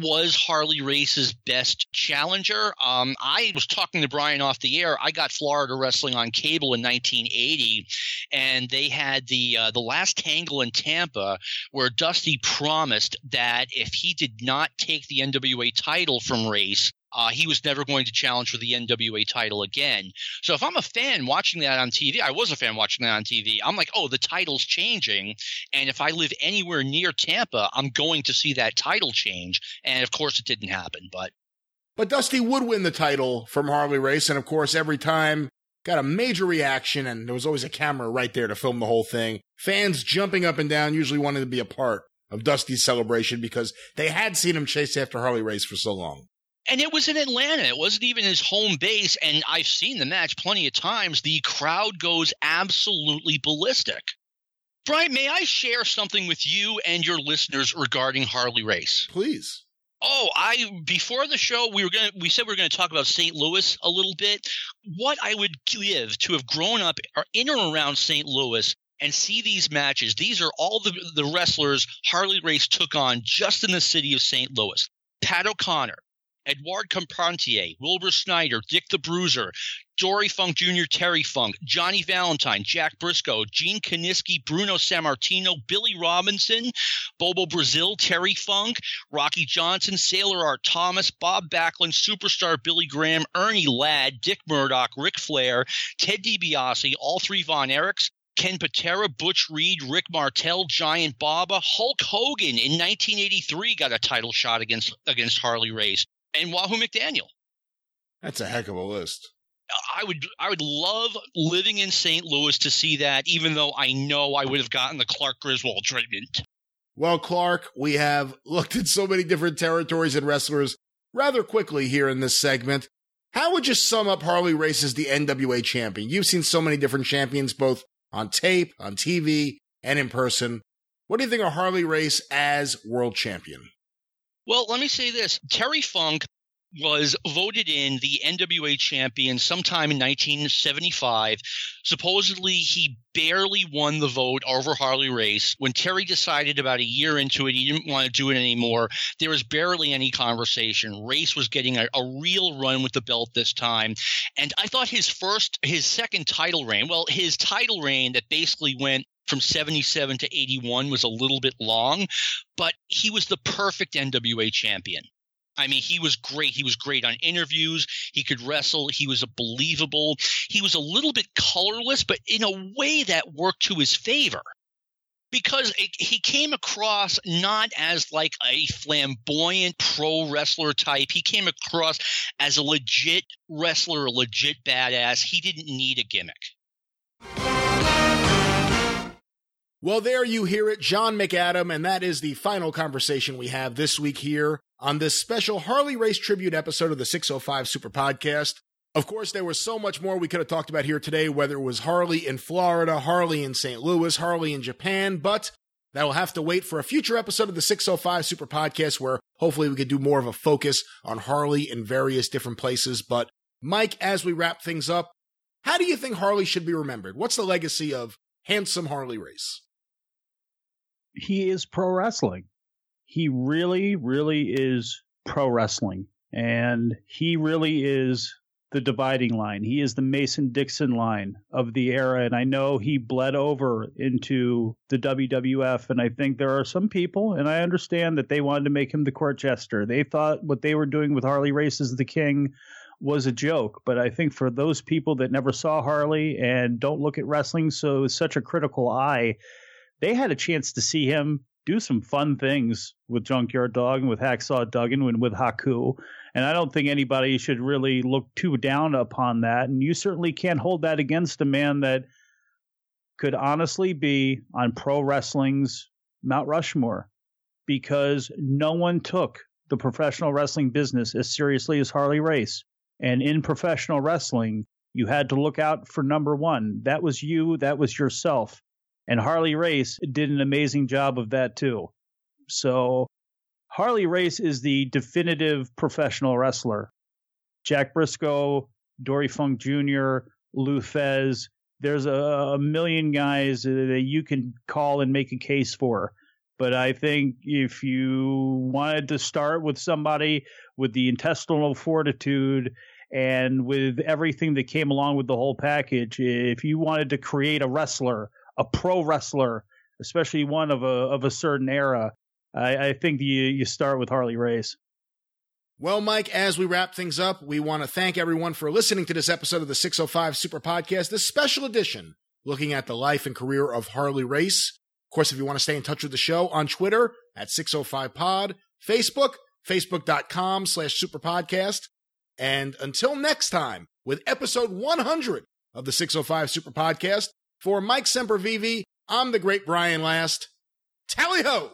was Harley Race's best challenger. Um, I was talking to Brian off the air. I got Florida Wrestling on cable in 1980, and they had the uh, the last Tangle in Tampa, where Dusty promised that if he did not take the NWA title from Race, uh, he was never going to challenge for the NWA title again. So if I'm a fan watching that on TV, I was a fan watching that on TV. I'm like, oh, the title's changing, and if I live anywhere near Tampa, I'm going to see that title change. And of course, it didn't happen. But But Dusty would win the title from Harley Race, and of course, every time got a major reaction, and there was always a camera right there to film the whole thing. Fans jumping up and down, usually wanting to be a part of Dusty's celebration because they had seen him chase after Harley Race for so long. And it was in Atlanta. It wasn't even his home base. And I've seen the match plenty of times. The crowd goes absolutely ballistic. Brian, may I share something with you and your listeners regarding Harley Race? Please. Oh, I before the show we were gonna we said we were gonna talk about St. Louis a little bit. What I would give to have grown up or in or around St. Louis and see these matches. These are all the, the wrestlers Harley Race took on just in the city of St. Louis. Pat O'Connor, Edouard Carpentier, Wilbur Snyder, Dick the Bruiser, Dory Funk Jr., Terry Funk, Johnny Valentine, Jack Brisco, Gene Kiniski, Bruno Sammartino, Billy Robinson, Bobo Brazil, Terry Funk, Rocky Johnson, Sailor Art Thomas, Bob Backlund, Superstar Billy Graham, Ernie Ladd, Dick Murdoch, Ric Flair, Ted DiBiase, all three Von Erichs, Ken Patera, Butch Reed, Rick Martel, Giant Baba, Hulk Hogan in 1983 got a title shot against against Harley Race, and Wahoo McDaniel. That's a heck of a list. I would I would love living in St. Louis to see that, even though I know I would have gotten the Clark Griswold treatment. Well, Clark, we have looked at so many different territories and wrestlers rather quickly here in this segment. How would you sum up Harley Race as the NWA champion? You've seen so many different champions, both on tape, on TV, and in person. What do you think of Harley Race as world champion? Well, let me say this Terry Funk was voted in the NWA champion sometime in 1975. Supposedly, he barely won the vote over Harley Race. When Terry decided about a year into it, he didn't want to do it anymore. There was barely any conversation. Race was getting a, a real run with the belt this time. And I thought his first, his second title reign, well, his title reign that basically went from 77 to 81 was a little bit long, but he was the perfect NWA champion. I mean, he was great. He was great on interviews. He could wrestle. He was a believable. He was a little bit colorless, but in a way that worked to his favor because it, he came across not as like a flamboyant pro wrestler type. He came across as a legit wrestler, a legit badass. He didn't need a gimmick. Well, there you hear it, John McAdam, and that is the final conversation we have this week here on this special Harley Race tribute episode of the 605 Super Podcast. Of course, there was so much more we could have talked about here today, whether it was Harley in Florida, Harley in St. Louis, Harley in Japan, but that will have to wait for a future episode of the 605 Super Podcast where hopefully we could do more of a focus on Harley in various different places. But Mike, as we wrap things up, how do you think Harley should be remembered? What's the legacy of handsome Harley Race? He is pro wrestling. He really, really is pro wrestling. And he really is the dividing line. He is the Mason Dixon line of the era. And I know he bled over into the WWF. And I think there are some people, and I understand that they wanted to make him the court jester. They thought what they were doing with Harley Race as the king was a joke. But I think for those people that never saw Harley and don't look at wrestling so such a critical eye, they had a chance to see him do some fun things with Junkyard Dog and with Hacksaw Duggan and with Haku. And I don't think anybody should really look too down upon that. And you certainly can't hold that against a man that could honestly be on pro wrestling's Mount Rushmore because no one took the professional wrestling business as seriously as Harley Race. And in professional wrestling, you had to look out for number one. That was you, that was yourself. And Harley Race did an amazing job of that too. So Harley Race is the definitive professional wrestler. Jack Brisco, Dory Funk Jr., Lou Thesz. There's a, a million guys that you can call and make a case for. But I think if you wanted to start with somebody with the intestinal fortitude and with everything that came along with the whole package, if you wanted to create a wrestler a pro wrestler, especially one of a of a certain era, I, I think you you start with Harley Race. Well, Mike, as we wrap things up, we want to thank everyone for listening to this episode of the 605 Super Podcast, this special edition looking at the life and career of Harley Race. Of course, if you want to stay in touch with the show on Twitter at 605pod, Facebook, facebook.com slash superpodcast. And until next time, with episode 100 of the 605 Super Podcast, for Mike Sempervive, I'm the great Brian Last. Tally ho!